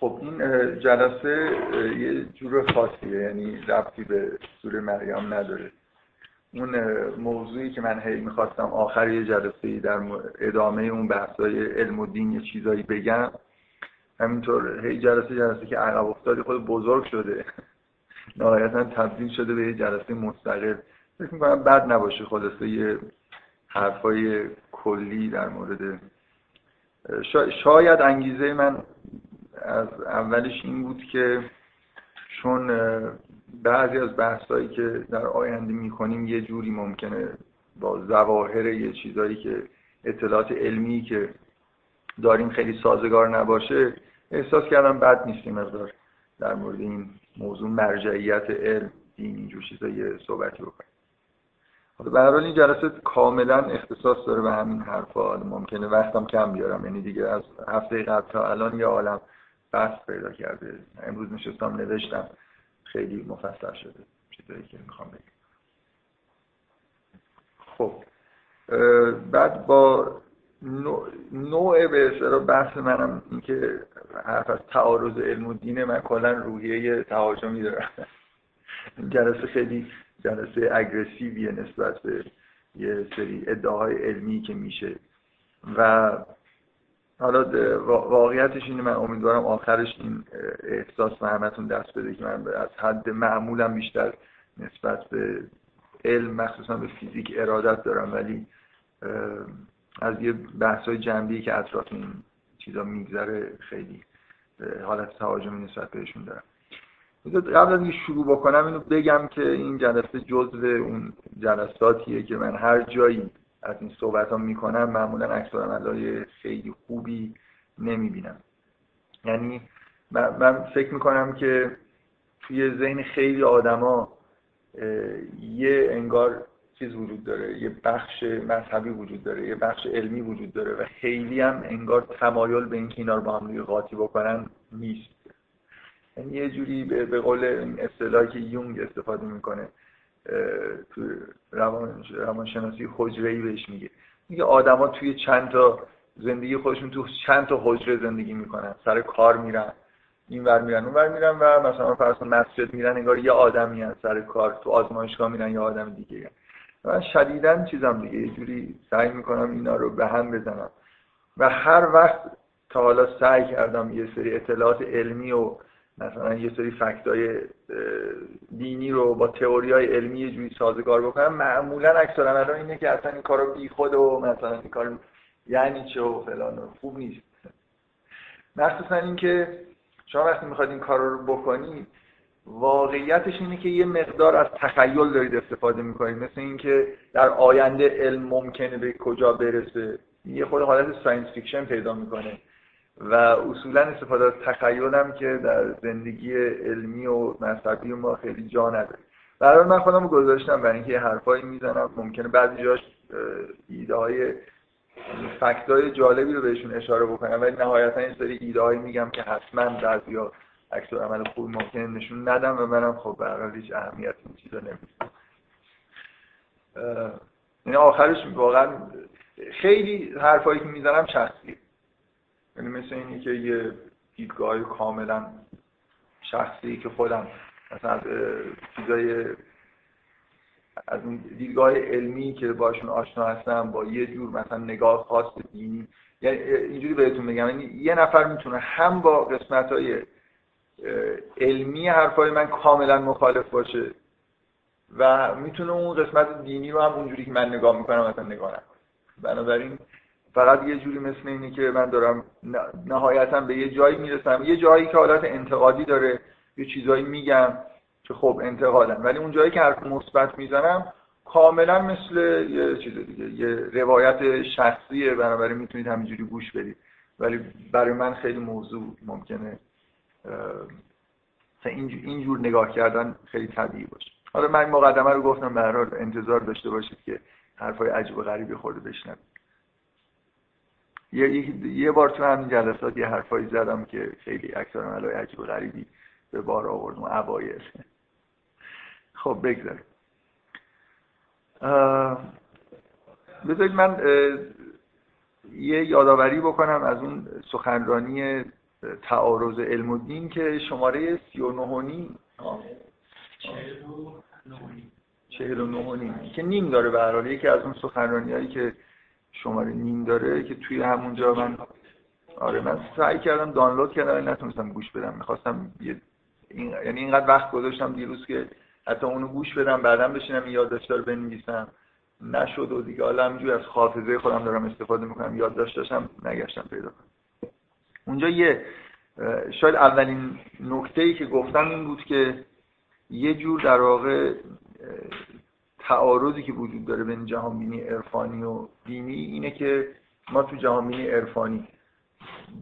خب این جلسه یه جور خاصیه یعنی ربطی به سوره مریم نداره. اون موضوعی که من هی می‌خواستم آخر یه جلسه در ادامه اون بحثای علم و دین یه چیزایی بگم. همینطور هی جلسه جلسه که عقب افتادی خود بزرگ شده. نهایتا تبدیل شده به یه جلسه مستقل. فکر می‌کنم بد نباشه خلاصه یه حرفای کلی در مورد شاید انگیزه من از اولش این بود که چون بعضی از بحثایی که در آینده می‌کنیم یه جوری ممکنه با زواهر یه چیزایی که اطلاعات علمی که داریم خیلی سازگار نباشه احساس کردم بد نیستیم مقدار در مورد این موضوع مرجعیت علم دین اینجور چیزایی صحبتی بکنیم. به هر حال این جلسه کاملا اختصاص داره به همین حرفا. ممکنه وقتم کم بیارم یعنی دیگه از هفته قبل تا الان یه عالم بحث پیدا کرده. امروز نشستم نوشتم. خیلی مفصل شده چیزایی که می‌خوام بگم. خب بعد با نوع به اصطلاح بحث منم این که حرف از تعارض علم و دینه من کلا روحیه تهاجمی دارم جلسه خیلی جلسه اگرسیویه نسبت به یه سری ادعاهای علمی که میشه. و حالا واقعیتش اینه من امیدوارم آخرش این احساس به همتون دست بده که من از حد معمولم بیشتر نسبت به علم مخصوصا به فیزیک ارادت دارم ولی از یه بحث های جنبی که اطراف این چیزا میگذره خیلی حالت تهاجمی نسبت بهشون دارم. قبل از اینکه شروع بکنم اینو بگم که این جلسه جزء اون جلساتیه که من هر جایی از این صحبت ها می‌کنم معمولا عکس خیلی خوبی نمی‌بینم. یعنی من فکر می‌کنم که توی ذهن خیلی آدما یه انگار چیز وجود داره یه بخش مذهبی وجود داره یه بخش علمی وجود داره و خیلی هم انگار تمایل به اینکه اینا رو با هم قاطی بکنن نیست. یعنی یه جوری به قول اصطلاحی که یونگ استفاده می‌کنه. تو روان روانشناسی حجره بهش میگه. میگه آدما توی چند تا زندگی خودشون تو چند تا حجره زندگی می‌کنن. سر کار میرن این ور میرن اون ور میرن و مثلا فرض مسجد میرن انگار یه آدمی هست سر کار. تو آزمایشگاه میرن یه آدم دیگه. هست. من شدیدا چیزم دیگه. یه جوری سعی می‌کنم اینا رو به هم بزنم. و هر وقت تا حالا سعی کردم یه سری اطلاعات علمی و مثلا یه سری fact ای دینی رو با تئوری های علمی یه جوری سازگار بکنم معمولا اکثر الان اینه که اصلا این کارو بی خود و مثلا این کار یعنی چه و فلان و خوب نیست. مخصوصا اینکه شما وقتی می‌خواد این کار رو بکنید واقعیتش اینه که یه مقدار از تخیل دارید استفاده می‌کنید. مثل اینکه در آینده علم ممکنه به کجا برسه. یه خود حالت science fiction پیدا می‌کنه. و اصولا استفاده از تخیلم که در زندگی علمی و مذهبی ما خیلی جا نداره. برای من خودم گذاشتم برای اینکه حرفایی می‌زنم. ممکنه بعضی جاش ایده های فکت های جالبی رو بهشون اشاره بکنم ولی نهایتا این سری ایده هایی میگم که حتما ها عکس عمل خوب ممکنه نشون ندم و منم خب برای هیچ اهمیت این چیزا نمیدم یعنی آخرش واقعا خیلی حرفایی که می‌زنم شخصی یعنی مثل اینی که یه دیدگاه کاملا شخصی که خودم مثلا از چیزای از این دیدگاه علمی که باشون آشنا هستم با یه جور مثلا نگاه خاص دینی یعنی اینجوری بهتون بگم. یعنی یه نفر می‌تونه هم با قسمت های علمی حرفای من کاملا مخالف باشه و می‌تونه اون قسمت دینی رو هم اونجوری که من نگاه می‌کنم مثلا نگاه نکنه. بنابراین فقط یه جوری مثل اینه که من دارم نهایتا به یه جایی می‌رسم. یه جایی که حالت انتقادی داره یه چیزایی میگم که خب انتقادم ولی اون جایی که حرف مثبت می‌زنم کاملا مثل یه چیز دیگه یه روایت شخصیه. بنابراین می‌تونید همینجوری گوش بدید. ولی برای من خیلی موضوع ممکنه اینجور نگاه کردن خیلی طبیعی باشه. حالا من مقدمه رو گفتم به انتظار داشته باشید که حرفای عجیب و غریبی خورده بشنوید. یه, یه بار تو همین جلسات یه حرفایی زدم که خیلی اکثر علای عجیب و غریبی به بار آوردم اوایل. خب بگذاریم. بذارید من یه یادآوری بکنم از اون سخنرانی تعارض علم و دین که شماره سی و نهونی چهل و نهونی که نیم داره به یکی از اون سخنرانی هایی که شماره نیم داره که توی همونجا من آره من سعی کردم دانلود کردم ولی نتونستم گوش بدم. می‌خواستم یه این... یعنی اینقدر وقت گذاشتم دیروز که حتی اونو گوش بدم بعدا بشینم یادداشت رو بنویسم. نشد و دیگه. حالا همینجوری از حافظه خودم دارم استفاده می‌کنم. یادداشت داشتم نگشتم پیدا کنم. اونجا یه شاید اولین نکته ای که گفتم این بود که یه جور در واقع تعارضی که وجود داره بین جهانبینی عرفانی و دینی اینه که ما تو جهانبینی عرفانی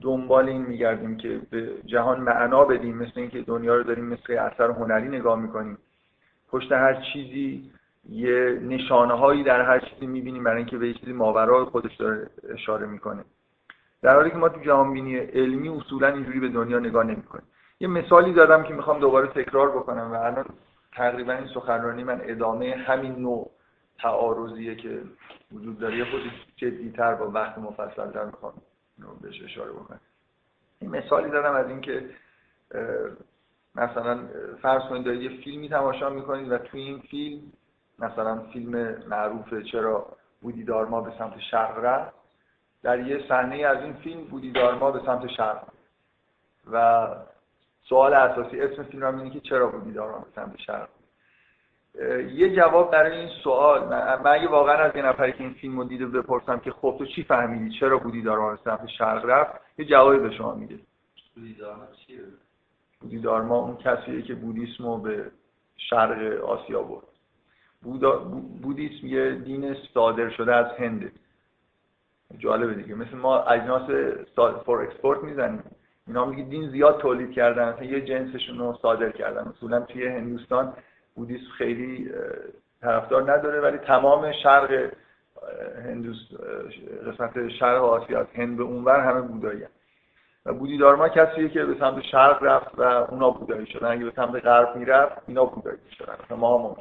دنبال این میگردیم که به جهان معنا بدیم مثل اینکه دنیا رو داریم مثل اثر هنری نگاه می‌کنیم. پشت هر چیزی یه نشانه هایی در هر چیزی می‌بینیم برای اینکه به یه چیزی ماورای خودش داره اشاره می‌کنه. در حالی که ما تو جهانبینی علمی اصولا اینجوری به دنیا نگاه نمی‌کنیم. یه مثالی دادم که می‌خوام دوباره تکرار بکنم و الان تقریبا این سخنرانی من ادامه همین نوع تعارضیه که وجود داره. یه خود جدیتر با وقت مفصلتر می‌خوام بهش اشاره بکنم. این مثالی دادم از اینکه مثلا فرض کنید دارید یه فیلمی تماشا می‌کنید و توی این فیلم مثلا فیلم معروف چرا بودی دارما به سمت شرق رفت در یه صحنه از این فیلم بودی دارما به سمت شرق و سوال اساسی اسم فیلم هم اینه که چرا بودی دارما به سمت شرق یه جواب برای این سوال من اگه واقعا از یه نفری که این فیلم رو دیده بپرسم که خب تو چی فهمیدی؟ چرا بودی دارما به سمت شرق رفت؟ یه جوابی به شما میده. بودی دارما چیه؟ بودی دارما اون کسیه که بودیسم رو به شرق آسیا برد. بودا بودیسم یه دین صادر شده از هنده جالبه دیگه. مثل ما اجناس فور اکسپورت می‌زنیم. اینا میگه دین زیاد تولید کردن یه جنسشون رو صادر کردن. اصولا توی هندوستان بودیسم خیلی طرفدار نداره ولی تمام شرق هندوست قسمت شرق آسیا هند به اونور همه بودایی هم. و بودی دارما کسیه که به سمت شرق رفت و اونا بودایی شدن. اگه به سمت غرب می‌رفت اینا بودایی شدن. ما هم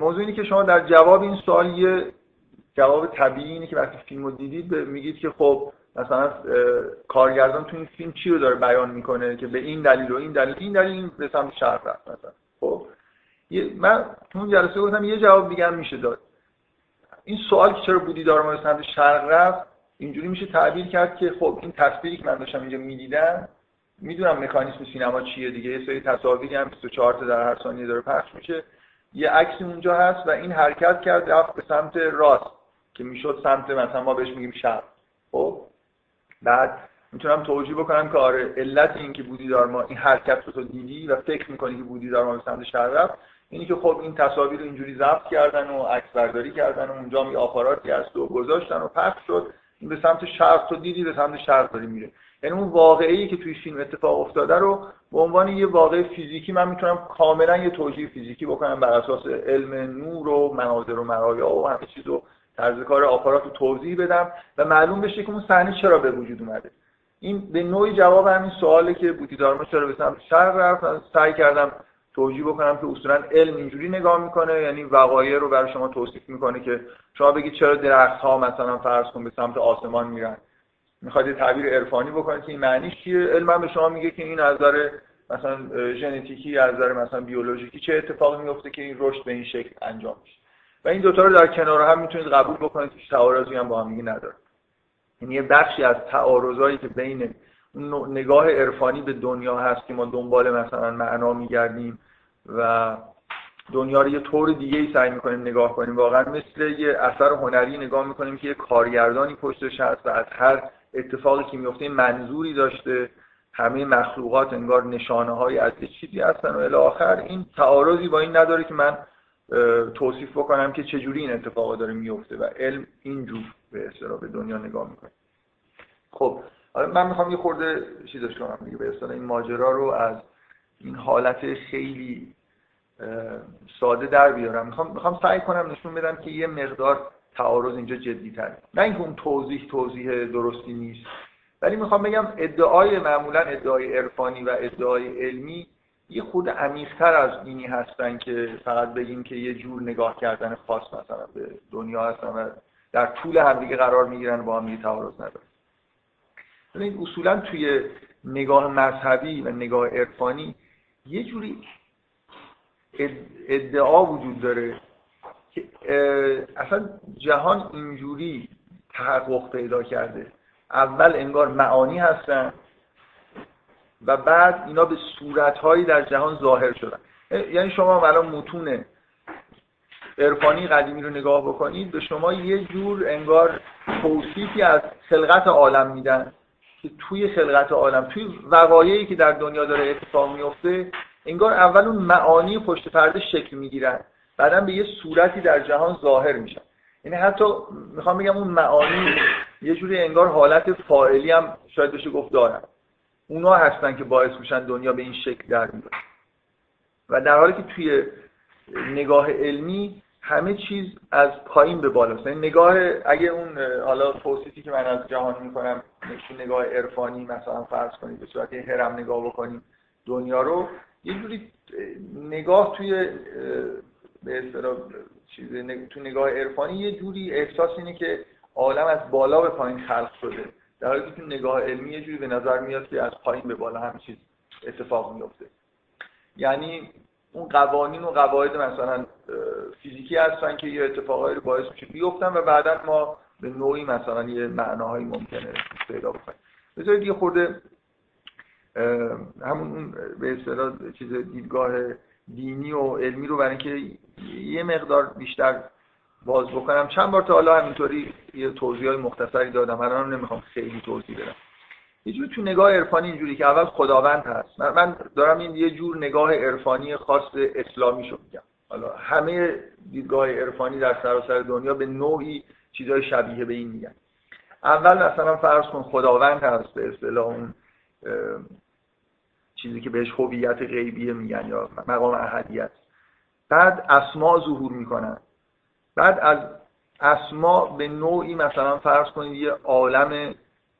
موضوع اینه که شما در جواب این سوال یه جواب طبیعی اینه که وقتی فیلم رو دیدید میگید که خب مثلا کارگردان تو این فیلم چی رو داره بیان می‌کنه که به این دلیل و این دلیل این دلیل این به سمت شرق رفت مثلا. خب؟ من تو اون جلسه گفتم یه جواب دیگه میشه داد. این سوال که چرا بودی داره به سمت شرق رفت اینجوری میشه تعبیر کرد که خب این تصویری که من داشتم اینجا می‌دیدم می‌دونم مکانیسم سینما چیه دیگه. یه سری تصاویری هم 24 تا در هر ثانیه داره پخش میشه. یه عکسی اونجا هست و این حرکت کرد رفت به سمت راست که می‌شد سمت مثلا ما بهش میگیم شرق. خب؟ بعد می‌تونم توجیه بکنم که آره علت این که بودی ما این حرکت رو تو دیدی و فکر می‌کنی که بودی ما به سمت شرق رفت اینی که خب این تصاویر رو اینجوری ضبط کردن و عکس برداری کردن و اونجا می آپاراتی هست و گذاشتن و پخش شد این به سمت شرق تو دیدی به سمت شرق داری میره یعنی اون واقعی که توی فیلم اتفاق افتاده رو به عنوان یه واقع فیزیکی من می‌تونم کاملا یه توجیه فیزیکی بکنم بر اساس علم نور و مناظر و مرایا و همه چیز طرز کار آپارات رو توضیح بدم و معلوم بشه که اون صحنه چرا به وجود اومده. این به نوعی جواب همین سواله که بودی دارما چرا به سمت شرق رفت. سعی کردم توجیه بکنم که اصولا علم اینجوری نگاه می‌کنه یعنی وقایع رو برای شما توصیف می‌کنه که شما بگید چرا درخت ها مثلا فرض کن به سمت آسمان میرن. می‌خواد یه تعبیر عرفانی بکنه که این معنیش چیه؟ علم به شما میگه که این از مثلا ژنتیکی از مثلا بیولوژیکی چه اتفاقی میفته که این رشد به این شکل انجام میشه. و این دوتا رو در کنار هم می‌تونید قبول بکنید که تعارضی هم با هم دیگه نداره. یعنی یه بخشی از تعارضایی که بین نگاه عرفانی به دنیا هست که ما دنبال مثلا معنا میگردیم و دنیا رو یه طور دیگه ای سعی می‌کنیم نگاه کنیم. واقعا مثل یه اثر هنری نگاه می‌کنیم که یه کارگردانی پشتش هست و از هر اتفاقی که میفته منظوری داشته. همه مخلوقات انگار نشانه های از چیزی هستن و الی آخر این تعارضی با این نداره که من توصیف بکنم که چجوری این اتفاق داره میفته و علم اینجور به اصطلاح به دنیا نگاه می‌کنه. خب من می‌خوام یه خورده چیزش کنم دیگه به اصطلاح این ماجرا رو از این حالت خیلی ساده در بیارم. می‌خوام می‌خوام سعی کنم نشون بدم که یه مقدار تعارض اینجا جدی تر نه اینکه اون توضیح توضیح درستی نیست ولی می‌خوام بگم ادعای معمولا ادعای عرفانی و ادعای علمی یه خود عمیقتر از اینی هستن که فقط بگیم که یه جور نگاه کردن خاص مثلا به دنیا هستن و در طول همدیگه قرار می‌گیرن با هم تعارض نداره. ببینید اصولا توی نگاه مذهبی و نگاه عرفانی یه جوری ادعا وجود داره که اصلا جهان اینجوری تحقق پیدا کرده. اول انگار معانی هستن و بعد اینا به صورتهایی در جهان ظاهر شدن. یعنی شما الان متون عرفانی قدیمی رو نگاه بکنید به شما یه جور انگار توصیفی از خلقت عالم میدن که توی خلقت عالم توی وقایعی که در دنیا داره اتفاق میفته انگار اول اون معانی پشت پرده شکل می‌گیرن بعدا به یه صورتی در جهان ظاهر میشن. یعنی حتی می‌خوام بگم اون معانی یه جوری انگار حالت فاعلی هم شاید بشه گفت دارن. اونا هستن که باعث میشن دنیا به این شکل در میاد و در حالی که توی نگاه علمی همه چیز از پایین به بالاست. یعنی نگاه اگه اون حالا توصیفی که من از جهان می‌کنم نگاه عرفانی مثلا فرض کنید به صورت هرم نگاه بکنیم دنیا رو یه جوری نگاه توی به چیز تو نگاه عرفانی یه جوری احساس اینه که عالم از بالا به پایین خلق شده. در حالی که نگاه علمی یه جوری به نظر میاد که از پایین به بالا همه چیز اتفاق میفته یعنی اون قوانین و قواعد مثلا فیزیکی هستن که یه اتفاقایی رو باعث میشه بیفتن و بعدا ما به نوعی مثلا یه معناهایی ممکنه پیدا بکنیم. بذارید یه خورده همون به اصطلاح چیز دیدگاه دینی و علمی رو برای اینکه یه مقدار بیشتر باز بکنم. چند بار تا حالا همینطوری یه توضیح های مختصری دادم. الان نمی‌خوام خیلی توضیح بدم. یه جور تو نگاه عرفانی اینجوری که اول خداوند هست. من دارم این یه جور نگاه عرفانی خاص اسلامی شو میگم. حالا همه دیدگاه عرفانی در سراسر دنیا به نوعی چیزهای شبیه به این میگن. اول مثلا فرض کن خداوند هست به اصطلاح اون چیزی که بهش هویت غیبیه میگن یا مقام احدیت. بعد اسما ظهور می‌کنن. بعد از اسما به نوعی مثلا فرض کنید یه عالم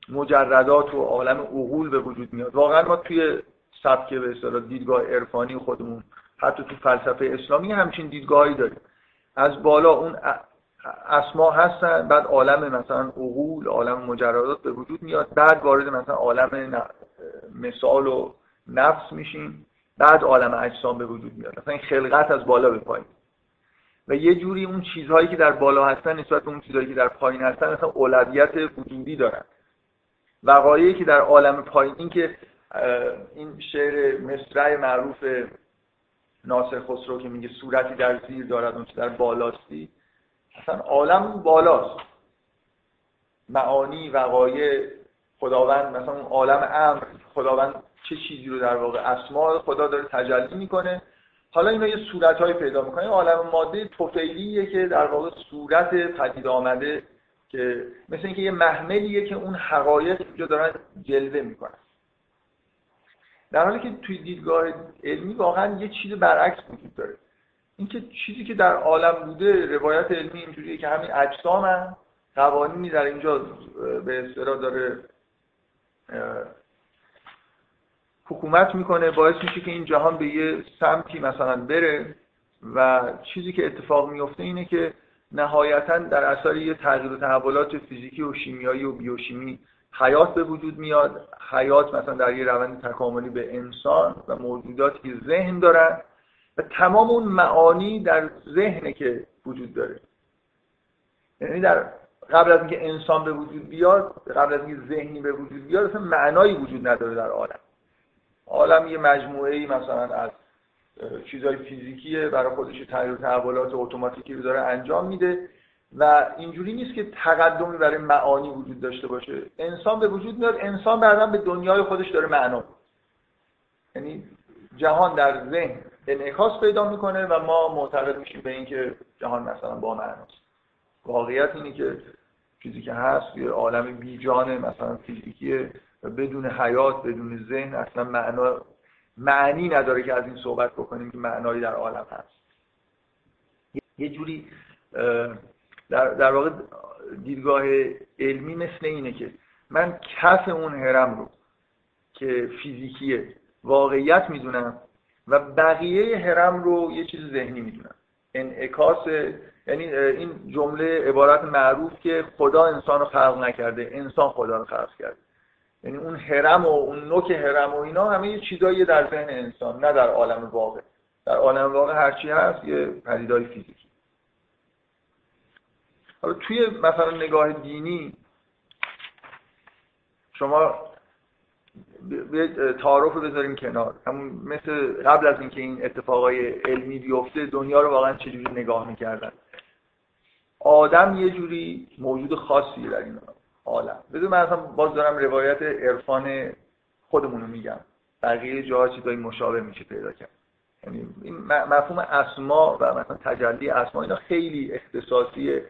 مجردات و عالم عقول به وجود میاد. واقعا ما توی سبک به اصطلاح دیدگاه عرفانی خودمون حتی تو فلسفه اسلامی همچین دیدگاهی داریم. از بالا اون اسما هستن بعد عالم مثلا عقول عالم مجردات به وجود میاد. بعد وارد مثلا عالم مثال و نفس میشیم. بعد عالم اجسام به وجود میاد. مثلا این خلقت از بالا به پایین. و یه جوری اون چیزهایی که در بالا هستن نسبت به اون چیزهایی که در پایین هستن مثلا اولویت وجودی دارن. وقایعی که در عالم پایین این که این شعر مصرع معروف ناصر خسرو که میگه صورتی در زیر دارد اون در بالاستی اصلا عالم بالاست. معانی وقایع خداوند مثلا اون عالم امر خداوند چه چیزی رو در واقع اسماء خدا داره تجلی می‌کنه؟ حالا اینا یه صورتهایی پیدا می‌کنه. عالم ماده توفیلیه که در واقع صورت پدید آمده که مثل اینکه یه محملیه که اون حقایق اینجا دارن جلوه می‌کنن. در حالی که توی دیدگاه علمی واقعا یه چیز برعکس وجود داره. اینکه چیزی که در عالم بوده روایت علمی اینجوریه که همین اجسام هم قوانینی در اینجا به اصطلاح داره حکومت می‌کنه باعث میشه که این جهان به یه سمتی مثلا بره. و چیزی که اتفاق میفته اینه که نهایتا در اثر یه تغییر و تحولات فیزیکی و شیمیایی و بیوشیمی حیات به وجود میاد. حیات مثلا در یه روند تکاملی به انسان و موجوداتی که ذهن دارن و تمام اون معانی در ذهنه که وجود داره. یعنی در قبل از اینکه انسان به وجود بیاد قبل از اینکه ذهنی به وجود بیاد اصلا معنایی وجود نداره در عالم. عالم یه مجموعه ای مثلا از چیزهای فیزیکیه برای خودش تغییر و تحولات اتوماتیکی رو داره انجام میده و اینجوری نیست که تقدمی برای معانی وجود داشته باشه. انسان به وجود میاد انسان بعدا به دنیای خودش داره معنا یعنی جهان در ذهن انعکاس پیدا می‌کنه و ما معتقد میشیم به اینکه جهان مثلا با معناست واقعیت اینه که چیزی که هست یه عالم بیجانه مثلا فیزیکیه. بدون حیات بدون ذهن اصلا معنا معنی نداره که از این صحبت بکنیم که معنایی در عالم هست. یه جوری در, در واقع دیدگاه علمی مثل اینه که من کف اون هرم رو که فیزیکیه واقعیت می‌دونم و بقیه هرم رو یه چیز ذهنی می‌دونم. انعکاس یعنی این جمله عبارت معروف که خدا انسان رو خلق نکرده انسان خدا رو خلق کرده. یعنی اون هرم و اون نوک هرم و اینا همه یه چیزایی در ذهن انسان نه در عالم واقع. در عالم واقع هرچی هست یه پدیدهای فیزیکی. حالا توی مثلا نگاه دینی شما تعارف رو بذاریم کنار. همون مثل قبل از اینکه این اتفاقای علمی بیفته دنیا رو واقعا چجوری نگاه می‌کردن؟ آدم یه جوری موجود خاصی در این عالم. بذار من اصلا باز دارم روایت عرفان خودمون رو میگم. بقیه جاها چیزای مشابه میشه پیدا کرد. یعنی این مفهوم اسما و مثلا تجلی اسما اینا خیلی اختصاصی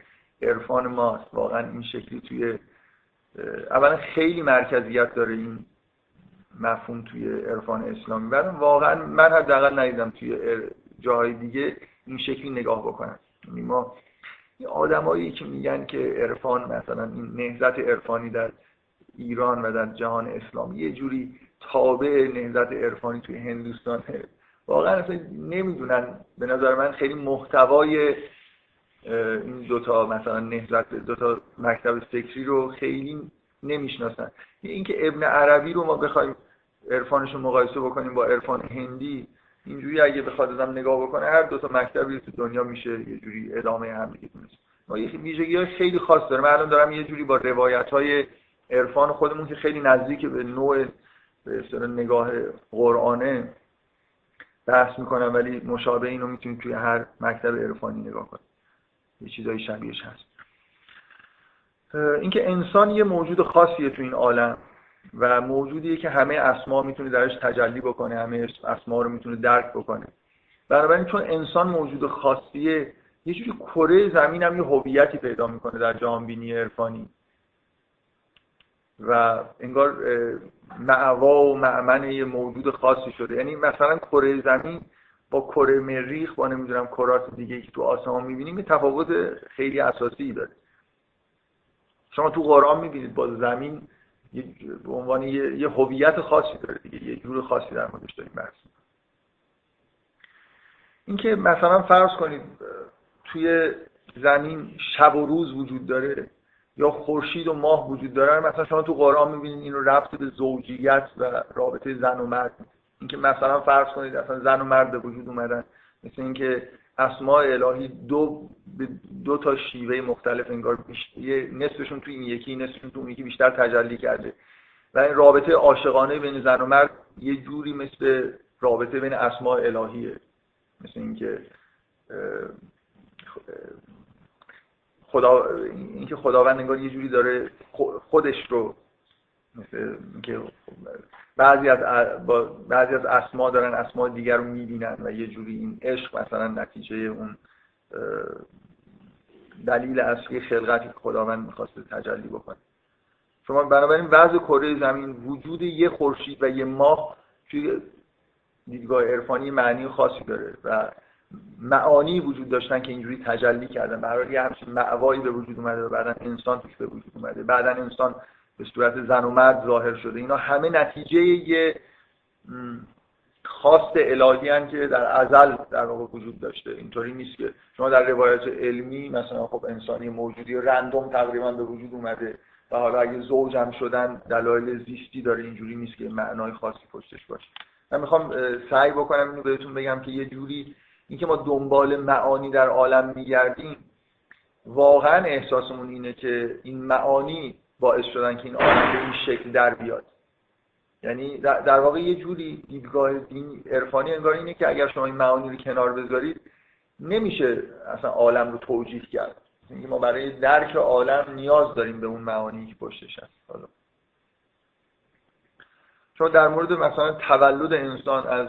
عرفان ماست. واقعا این شکلی توی اولا خیلی مرکزیت داره این مفهوم توی عرفان اسلامی. بعد واقعا من حداقل ندیدم توی جاهای دیگه این شکلی نگاه بکنن. یعنی ما این آدمایی که میگن که عرفان مثلا این نهضت عرفانی در ایران و در جهان اسلامی یه جوری تابع نهضت عرفانی توی هندوستان واقعا اصلا نمی‌دونن. به نظر من خیلی محتوای این دوتا مثلا نهضت دوتا مکتب فکری رو خیلی نمی‌شناسن. اینکه ابن عربی رو ما بخوایم عرفانش رو مقایسه بکنیم با عرفان هندی اینجوری اگه بخواد ازم نگاه بکنه هر دو تا مکتبی تو دنیا میشه یه جوری ادامه هم دیگه ما یه ویژگی های خیلی خاص داره. من الان دارم یه جوری با روایت های عرفان خودمون که خیلی نزدیک به نوع به نگاه قرآنه بحث می‌کنم ولی مشابه اینو می‌تونید توی هر مکتب عرفانی نگاه کنید. یه چیزای شبیهش هست. اینکه انسان یه موجود خاصیه تو این عالم. و موجودیه که همه اسما می‌تونه درش تجلی بکنه همه اسما رو می‌تونه درک بکنه. بنابراین چون انسان موجود خاصیه یه جوری کره زمین هم یه هویتی پیدا می‌کنه در جهان بینی عرفانی. و انگار معوا و معمن یه موجود خاصی شده. یعنی مثلا کره زمین با کره مریخ با نمی‌دونم کرات دیگه که تو آسمان می‌بینیم یه تفاوت خیلی اساسی داره. شما تو قرآن می‌بینید با زمین به عنوان یه هویت خاصی داره دیگه یه جور خاصی در موردش داریم بحث اینکه مثلا فرض کنید توی زمین شب و روز وجود داره یا خورشید و ماه وجود داره مثلا شما تو قرآن می‌بینید اینو ربط به زوجیت و رابطه زن و مرد. اینکه مثلا فرض کنید اصلا زن و مرد به وجود اومدن مثل اینکه اسماء الهی دو دو تا شیوه مختلف انگار یه نصفشون تو این یکی نصفشون تو اون یکی بیشتر تجلی کرده. و این رابطه عاشقانه بین زن و مرد یه جوری مثل رابطه بین اسماء الهیه. مثل اینکه خدا اینکه خداوند انگار یه جوری داره خودش رو اینکه بعضی از بعضی از اسما دارن اسما دیگر رو می‌بینن و یه جوری این عشق مثلا نتیجه اون دلیل اصلی خلقتی که خداوند می‌خواسته تجلی بکنه. شما بنابراین وضع کره زمین وجود یه خورشید و یه ماه توی دیدگاه عرفانی معنی خاصی داره و معانی وجود داشتن که اینجوری تجلی کردن. برای یه همچین معوایی به وجود اومده و بعدا انسان توش به وجود اومده. بعدا انسان به صورت زن و مرد ظاهر شده. اینا همه نتیجه یه خواست الهی هن که در ازل در واقع وجود داشته. اینطوری نیست که شما در روایت علمی مثلا خب انسانی موجودی رندوم تقریبا به وجود اومده و حالا اگه زوج هم شدن دلایل زیستی داره اینجوری نیست که معنای خاصی پشتش باشه. من می‌خوام سعی بکنم اینو بهتون بگم که یه جوری اینکه ما دنبال معانی در عالم میگردیم واقعا احساسمون اینه که این معانی باعث شدن که این عالم به این شکل در بیاد. یعنی در واقع یه جوری دیدگاه دین عرفانی انگار اینه که اگر شما این معانی رو کنار بذارید نمیشه اصلا عالم رو توجیه کرد. اینکه ما برای درک عالم نیاز داریم به اون معانی که پشتش هست. حالا. چون در مورد مثلا تولد انسان از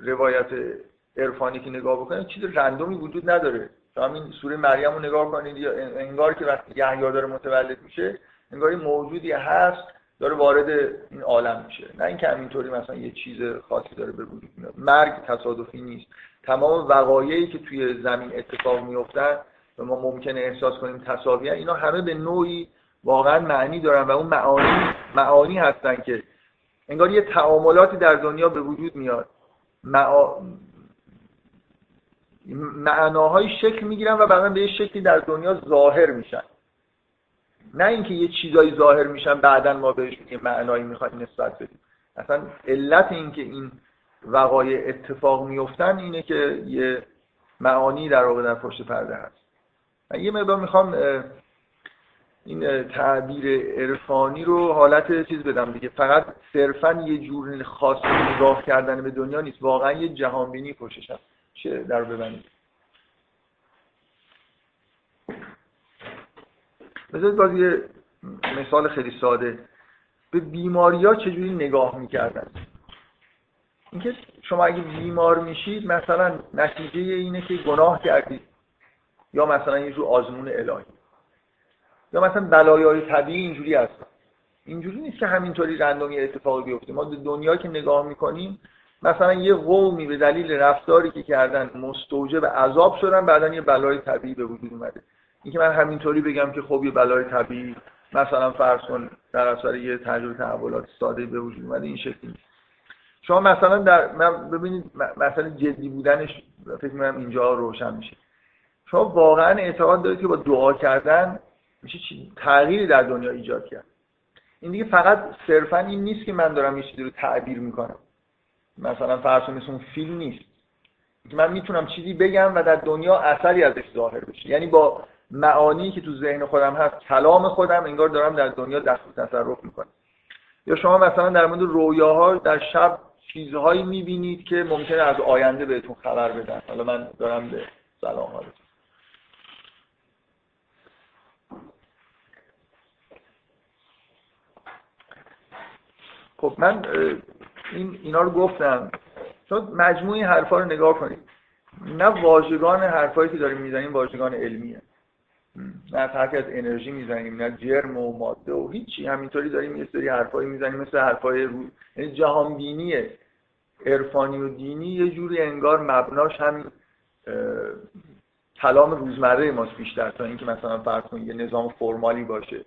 روایت عرفانی که نگاه بکنید چیز رندومی وجود نداره. شما این سوره مریم رو نگاه کنید یا انگار که وقتی یحیی داره متولد میشه انگار موجودی هست داره وارد این عالم میشه. نه اینکه همینطوری مثلا یه چیز خاصی داره به وجود میاد. مرگ تصادفی نیست. تمام وقایعی که توی زمین اتفاق میفتن و ما ممکنه احساس کنیم تصاوی اینا همه به نوعی واقعا معنی دارن و اون معانی معانی هستن که انگار یه تعاملاتی در دنیا به وجود میاد. معناهای شکل می‌گیرن و بعدا به یه شکلی در دنیا ظاهر میشن. نه اینکه یه چیزایی ظاهر میشن بعدا ما بهش یه معنایی می‌خوایم نسبت بدیم. اصلا علت اینکه این وقایع اتفاق میفتن اینه که یه معانی در واقع در پشت پرده هست. من یه مقدار می‌خوام این تعبیر عرفانی رو حالت چیز بدم دیگه. فقط صرفا یه جور خاص نگاه کردن به دنیا نیست. واقعا یه جهانبینی پشتش هست. چه در ببینید بذارید باز یه مثال خیلی ساده. به بیماری ها چجوری نگاه می‌کردن؟ اینکه شما اگه بیمار میشید مثلا نتیجه اینه که گناه کردید یا مثلا یه جور آزمون الهی. یا مثلا بلایای طبیعی اینجوری هست اینجوری نیست که همینطوری رندومی اتفاقی بیفته. ما دنیا که نگاه می‌کنیم مثلا یه قومی به دلیل رفتاری که کردن مستوجب عذاب شدن بعدا یه بلای طبیعی به وجود اومده. اینکه من همینطوری بگم که خب یه بلای طبیعی مثلا فرض کن در اثر یه تجربه تحولات ساده به وجود اومده این شکلی شما مثلا در من ببینید مثلا جدی بودنش فکر می‌کنم اینجا روشن میشه. شما واقعا اعتقاد دارید که با دعا کردن میشه تغییری در دنیا ایجاد کرد. این دیگه فقط صرفا این نیست که من دارم یه چیزی رو تعبیر می‌کنم. مثلا فرض مثل فیلم نیست. من می‌تونم چیزی بگم و در دنیا اثری ازش ظاهر بشه. یعنی با معانی که تو ذهن خودم هست کلام خودم انگار دارم در دنیا دست تصرف می‌کنم. یا شما مثلا در مورد رویاها در شب چیزهایی می‌بینید که ممکنه از آینده بهتون خبر بدن. حالا من دارم به سلام حالتون خب من این اینا رو گفتم. چون مجموعی حرفا رو نگاه کنید. نه واژگان حرفایی که داریم می‌زنیم واژگان علمیه. نه حرفی از انرژی می‌زنیم نه جرم و ماده و هیچی. همینطوری داریم یه سری حرفایی می‌زنیم مثل حرفای رو یعنی عرفانی و دینی یه جوری انگار مبناش همین کلام روزمره ماست بیشتر تا اینکه مثلا فرض کنید یه نظام فرمالی باشه.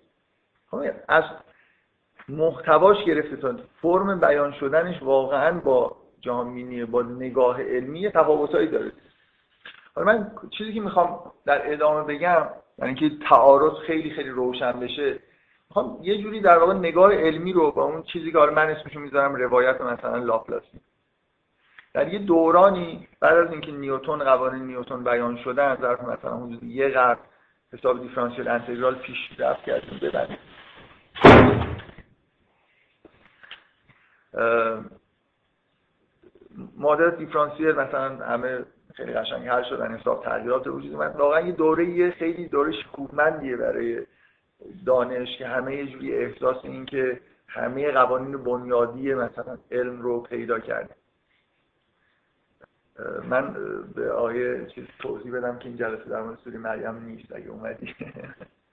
خب از محتواش گرفته تا فرم بیان شدنش واقعا با جهانبینی با نگاه علمی تفاوتایی داره. حالا من چیزی که می‌خوام در ادامه بگم یعنی اینکه تعارض خیلی خیلی روشن بشه می‌خوام یه جوری در واقع نگاه علمی رو با اون چیزی که من اسمشو می‌ذارم روایت مثلا لاپلاسی در یه دورانی بعد از اینکه نیوتن قوانین نیوتن بیان شدن ظرف مثلا حدود یه قرن حساب دیفرانسیل انتگرال پیش رفت کردیم ببریم مادر دیفرانسیل مثلا همه خیلی قشنگ حل شدن حساب تغییرات وجود اومد. واقعا یه دوره خیلی دوره شکوهمندیه برای دانش که همه یه جوری احساس این که همه قوانین بنیادی مثلا علم رو پیدا کرده. من به آقای چیز توضیح بدم که این جلسه در مورد سوری مریم نیست اگه اومدی.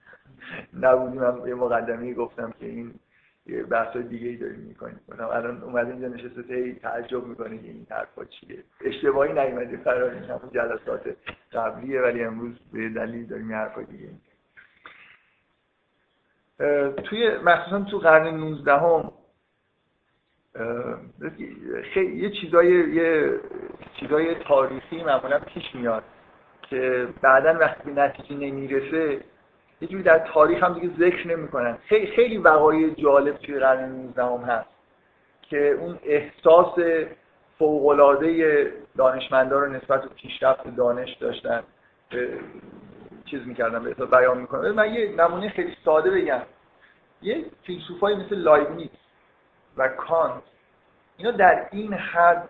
نبودی من یه مقدمه گفتم که این بحث دیگه ای داریم می‌کنیم. مثلا الان اومده اینجا نشسته تی تعجب می‌کنه که این حرفا چیه. اشتباهی نیومده فرار این همون جلسات قبلیه ولی امروز به دلیل داریم یه حرفا دیگه توی مخصوصا تو قرن 19 هم خیلی یه چیزای یه چیزای تاریخی معمولا پیش میاد که بعدا وقتی به نتیجه نمی‌رسه یه جوری در تاریخ هم دیگه ذکر نمی‌کنن. خیلی خیلی وقایع جالب توی قرن 19 هم هست که اون احساس فوق‌العاده دانشمندا رو نسبت به پیشرفت دانش داشتن. چیز می‌کردن به بیان می‌کنن. من یه نمونه خیلی ساده بگم. یه فیلسوفایی مثل لایبنیتس و کانت اینا در این حد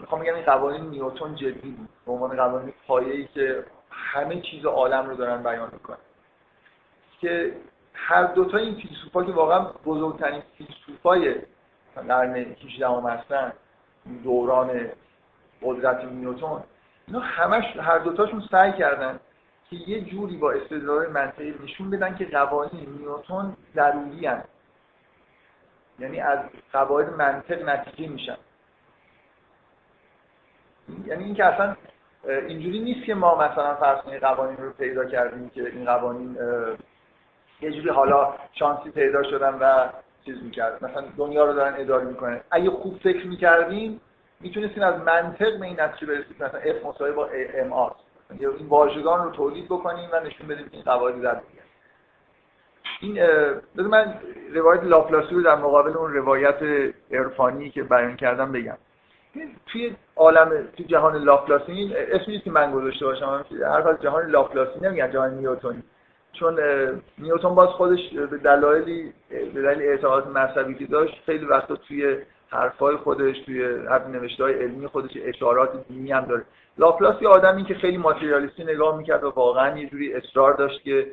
می‌خوام بگم این قوانین نیوتن جدی بود. به عنوان قوانین پایه‌ای که همه چیز عالم رو دارن بیان می‌کنن. که هر دوتا این فیلسوفا که واقعا بزرگترین فیلسوفای قرن 18 هم هستن دوران قدرت نیوتن اینا همش هر دوتاشون سعی کردن که یه جوری با استدلال منطقی نشون بدن که قوانین نیوتن ضروری هست یعنی از قواعد منطق نتیجه میشن. یعنی اینکه اصلا اینجوری نیست که ما مثلا فرض قوانین رو پیدا کردیم که این قوانین یه جوری حالا شانسی پیدا شدن و چیز می‌کرد. مثلا دنیا رو دارن اداره می‌کنن. اگه خوب فکر می‌کردیم می‌تونستیم از منطق به این نتیجه برسیم مثلا F مساوی با ام آر این واژگان رو تولید بکنیم و نشون بدیم این قواعد در این بذار من روایت لاپلاسی رو در مقابل اون روایت عرفانی که بیان کردم بگم. توی عالم توی جهان لاپلاسی اسمی که من گذاشته باشم. هر جهان لاپلاسی نمیگن جهان نیوتونی. چون نیوتن باز خودش به دلایلی به دلیل اعتقادات مذهبی که داشت خیلی وقتا توی حرفای خودش توی هر نوشته های علمی خودش اشارات دینی هم داره. لاپلاس یه آدمی که خیلی ماتریالیستی نگاه می‌کرد و واقعا یه جوری اصرار داشت که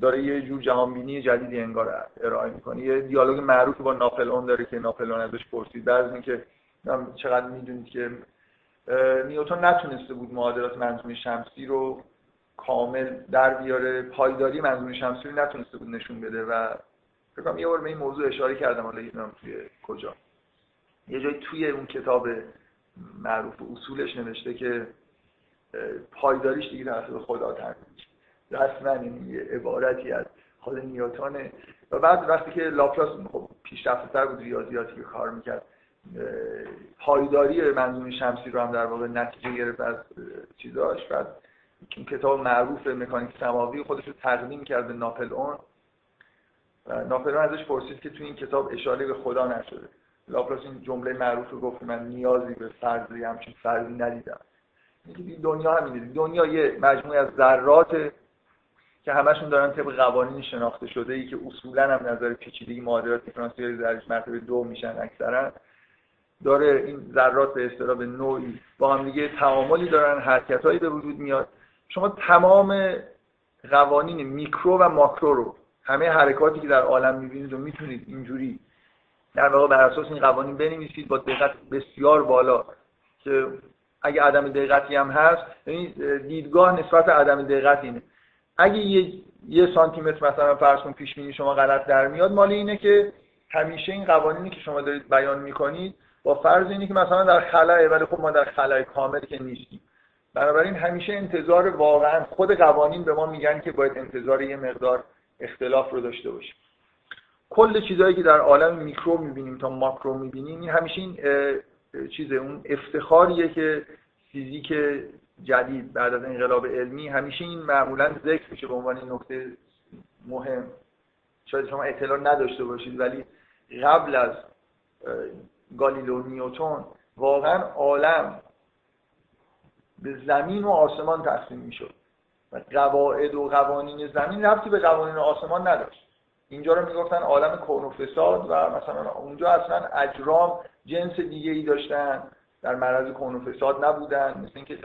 داره یه جور جهانبینی جدیدی انگار ارائه می‌کنه. یه دیالوگ معروف با ناپلئون داره که ناپلئون ازش پرسید. بعد از اینکه چقدر می‌دونید که نیوتن نتونسته بود معادلات منظومه شمسی رو کامل در بیاره. پایداری منظومه شمسی رو نتونسته بود نشون بده و فکر یه بار به این موضوع اشاره کردم حالا نمی‌دونم توی کجا. یه جایی توی اون کتاب معروف اصولش نوشته که پایداریش دیگه توسط خدا تعیین رسما این یه عبارتی از خود نیوتونه و بعد وقتی که لاپلاس خب پیشرفته تر بود ریاضیاتی که کار می‌کرد پایداری منظومه شمسی رو هم در واقع نتیجه گرفت از چیزاش. بعد کتاب معروف مکانیک سماوی خودش رو تقدیم کرد به ناپلئون. و ناپلئون ازش پرسید که تو این کتاب اشاره به خدا نشده. لاپلاس این جمله معروف رو گفت من نیازی به فرضی همچین فرضی ندیدم. دنیا همینه دنیا یه مجموعه از ذرات که همشون دارن طبق قوانین شناخته شده ای که اصولا هم نظر پیچیدگی معادلات دیفرانسیلی درش مرتبه دو میشن اکثرا. داره این ذرات به اصطلاح به نوعی با هم دیگه تعاملی دارن حرکتهایی به وجود میاد. شما تمام قوانین میکرو و ماکرو رو همه حرکاتی که در عالم می‌بینید و می‌تونید اینجوری در واقع بر اساس این قوانین بنویسید با دقت بسیار بالا که اگه عدم دقتی هم هست یعنی دیدگاه نسبت عدم دقت اینه. اگه یه یه سانتی متر مثلا فرض کن پیش بینی شما غلط در میاد مال اینه که همیشه این قوانینی که شما دارید بیان می‌کنید با فرض اینه که مثلا در خلاه ولی خب ما در خلای کامل که نیستیم. بنابراین همیشه انتظار واقعا خود قوانین به ما میگن که باید انتظار یه مقدار اختلاف رو داشته باشیم. کل چیزهایی که در عالم میکرو می‌بینیم تا ماکرو می‌بینیم این همیشه این چیزه اون افتخاریه که فیزیک جدید بعد از انقلاب علمی همیشه این معمولا ذکر میشه به عنوان نکته مهم. شاید شما اطلاع نداشته باشید ولی قبل از گالیلو نیوتون واقعا عالم به زمین و آسمان تقسیم می‌شد. و قواعد و قوانین زمین رفتی به قوانین آسمان نداشت. اینجا رو می‌گفتن عالم کون و فساد و مثلا اونجا اصلا اجرام جنس دیگه ای داشتن. در معرض کون و فساد نبودن. مثل اینکه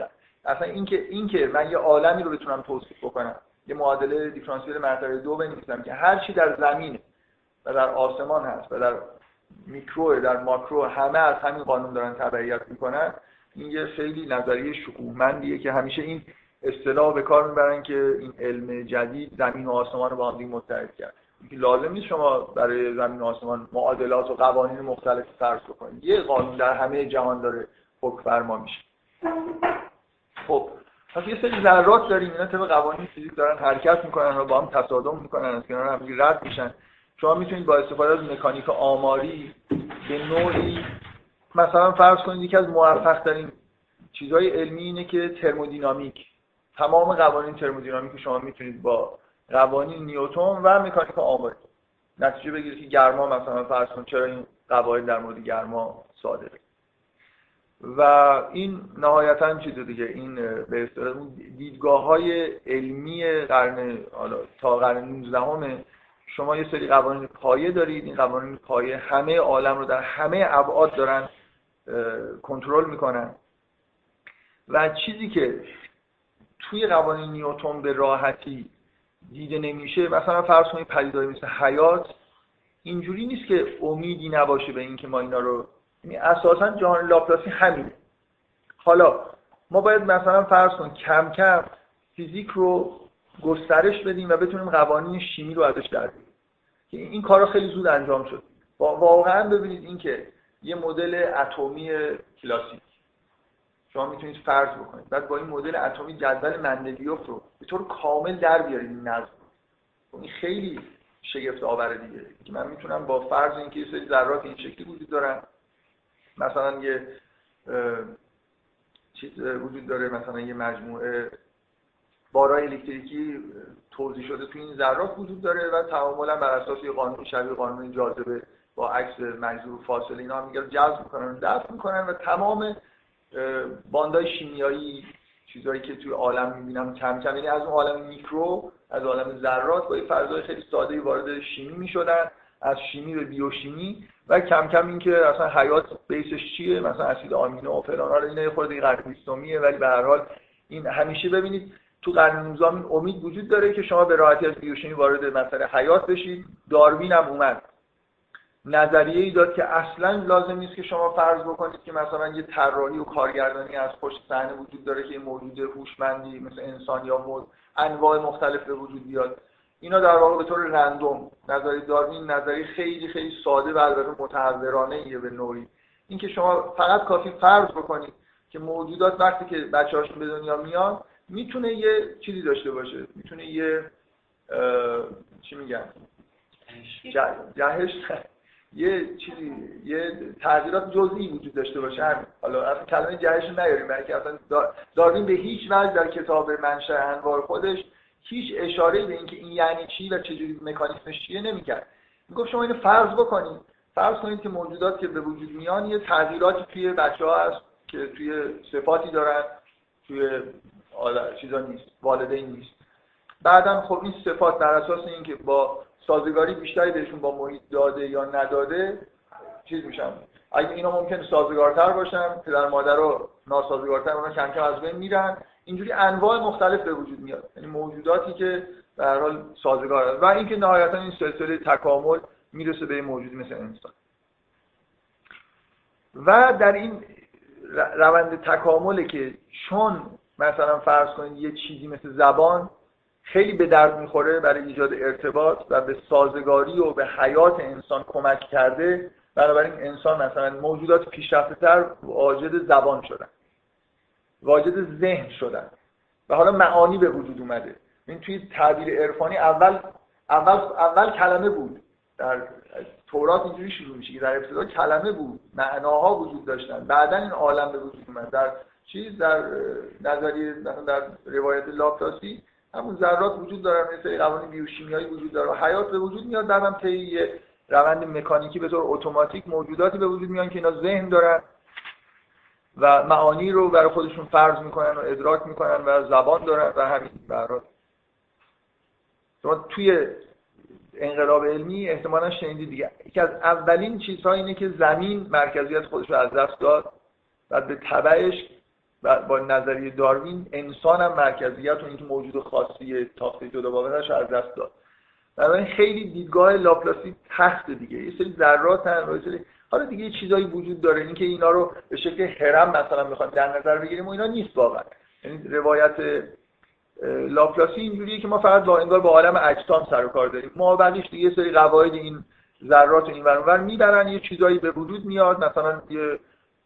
اصلا اینکه اینکه من یه عالمی رو بتونم توصیف بکنم. یه معادله دیفرانسیل مرتبه دو بنویسم که هر چی در زمین و در آسمان هست و در میکرو در ماکرو همه از همین قانون دارن تبعیت می‌کنن این یه خیلی نظریه شکوهمندیه که همیشه این اصطلاح به کار می‌برن که این علم جدید زمین و آسمان رو با هم متحد کرد. لازم نیست شما برای زمین و آسمان معادلات و قوانین مختلف فرض بکنید. یه قانون در همه جهان داره حکم فرما میشه. خب پس یه سری ذرات داریم. اینا طبق قوانین فیزیک دارن حرکت می‌کنن و با هم تصادم می‌کنن. از کنار هم رد میشن. شما می‌تونید با استفاده از مکانیک آماری به نوعی مثلا فرض کنید یکی از موفق ترین چیزهای علمی اینه که ترمودینامیک تمام قوانین ترمودینامیک شما می‌تونید با قوانین نیوتن و مکانیک آماری نتیجه بگیرید که گرما مثلا فرض کنید چرا این قواعد در مورد گرما صادره و این نهایتا چیز دیگه این به اصطلاح دیدگاه های علمی قرن تا قرن 19 شما یه سری قوانین پایه دارید این قوانین پایه همه عالم رو در همه ابعاد دارن کنترل می‌کنن و چیزی که توی قوانین نیوتن به راحتی دیده نمیشه مثلا فرض کنید پدیدهایی مثل حیات اینجوری نیست که امیدی نباشه به اینکه ما اینا رو یعنی اساسا جهان لاپلاسی همینه. حالا ما باید مثلا فرض کن کم کم فیزیک رو گسترش بدیم و بتونیم قوانین شیمی رو ازش در که این کارا خیلی زود انجام شد. واقعا ببینید اینکه یه مدل اتمی کلاسیک. شما می‌تونید فرض بکنید. بعد با این مدل اتمی جدول مندلیوف رو به طور کامل در بیارید این نظم خب این خیلی شگفت آوره دیگه. که من می‌تونم با فرض اینکه یه سری ذرات این شکلی وجود دارن. مثلا یه چیز وجود داره مثلا یه مجموعه بارای الکتریکی توضیح شده تو این ذرات وجود داره و تعاملا بر اساس یه قانون شبیه قانون جاذبه. با عکس مجذور فاصله اینا میگه جذب می‌کنن دفع می‌کنن و تمام باندای شیمیایی چیزهایی که توی عالم می‌بینم کم کم یعنی از اون عالم میکرو از عالم ذرات با یه فرضای خیلی ساده وارد شیمی می‌شدن از شیمی به بیوشیمی و کم کم اینکه اصلا حیات بیسش چیه؟ مثلا اسید آمینو و فلان حالا اینا خورده قرن ولی به هر حال این همیشه ببینید تو قرن 19 امید وجود داره که شما به راحتی از بیوشیمی وارد مسئله حیات بشید. داروین هم اومد. نظریه ای داد که اصلا لازم نیست که شما فرض بکنید که مثلا یه طراحی و کارگردانی از پشت صحنه وجود داره که یه موجود هوشمندی مثل انسان یا مود انواع مختلف به وجود بیاد. اینا در واقع به طور رندوم. نظریه داروین نظریه خیلی خیلی ساده و البته متحورانه ایه به نوعی. اینکه شما فقط کافی فرض بکنید که موجودات وقتی که بچه‌هاشون به دنیا میان می‌تونه یه چیزی داشته باشه. می‌تونه یه چی میگن؟ جهش. یه چیزی یه تغییرات جزئی وجود داشته باشه همین. حالا اصلا کلمه جهش نیاریم برای که اصلا داروین به هیچ وجه در کتاب منشأ انوار خودش هیچ اشاره به اینکه این یعنی چی و چجوری مکانیزمش چیه نمی‌کرد. می‌گفت شما اینو فرض بکنید. فرض کنید که موجودات که به وجود میان یه تغییراتی توی بچه ها هست که توی صفاتی دارن توی چیزا نیست والدین نیست. بعدا خب این صفات در اساس اینکه با سازگاری بیشتری بهشون با محیط داده یا نداده چیز میشن. اگه اینا ممکن سازگارتر باشن پدر مادر رو ناسازگارتر اونا کم کم از بین میرن اینجوری انواع مختلف به وجود میاد. یعنی موجوداتی که به هر حال سازگار و اینکه نهایتا این سلسله تکامل می‌رسه به موجود مثل انسان. و در این روند تکامله که چون مثلا فرض کنید یه چیزی مثل زبان خیلی به درد می‌خوره برای ایجاد ارتباط و به سازگاری و به حیات انسان کمک کرده. بنابراین انسان مثلا موجودات پیشرفته تر واجد زبان شدن واجد ذهن شدن و حالا معانی به وجود اومده. این توی تعبیر عرفانی اول اول اول کلمه بود. در تورات اینجوری شروع میشه در ابتدا کلمه بود معناها وجود داشتن. بعدا این عالم به وجود اومد. در چیز؟ در نظریه در روایت لاپلاسی همون ذرات وجود دارن مثل قوانین بیوشیمیایی وجود داره. حیات به وجود میاد هم طی روند مکانیکی به طور اتوماتیک موجوداتی به وجود میان که اینا ذهن دارن و معانی رو برای خودشون فرض می‌کنن و ادراک می‌کنن و زبان دارن و همین برات شما توی انقلاب علمی احتمالا شنیدید دیگه. یکی از اولین چیزها اینه که زمین مرکزیت خودش رو از دست داد. و به تبعش با نظریه داروین انسان هم مرکزیت و اینکه موجود خاصی تاخته جدا باورش از دست داد. بنابراین خیلی دیدگاه لاپلاسی تخت دیگه. یه سری ذرات هن حالا دیگه یه چیزایی وجود داره. اینکه اینا رو به شکل هرم مثلا می‌خوان در نظر بگیریم و اینا نیست واقعا. یعنی روایت لاپلاسی اینجوریه که ما فقط با انگار با عالم اجسام سر و کار داریم. ما بعدش دیگه سری قواعد این ذرات این ور می‌برن یه چیزایی به وجود میاد. مثلا یه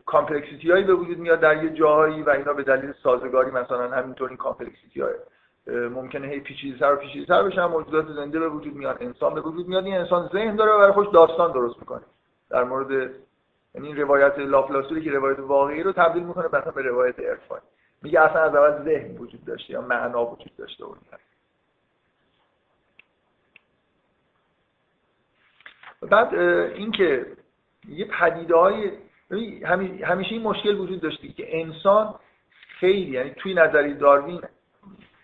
complexity هایی به وجود میاد در یه جاهایی و اینا به دلیل سازگاری مثلا همینطور این complexity های ممکنه هی پیچیده‌تر و پیچیده‌تر بشن موجودات زنده به وجود میاد انسان به وجود میاد این انسان ذهن داره و برای خودش داستان درست می‌کنه. در مورد یعنی این روایت لاپلاسوری که روایت واقعی رو تبدیل می‌کنه مثلا به روایت عرفانی. میگه اصلا از اول ذهن وجود داشته یا معنا وجود داشته و بعد اینکه یه پدیده های همیشه این مشکل وجود داشته که انسان خیلی یعنی توی نظری داروین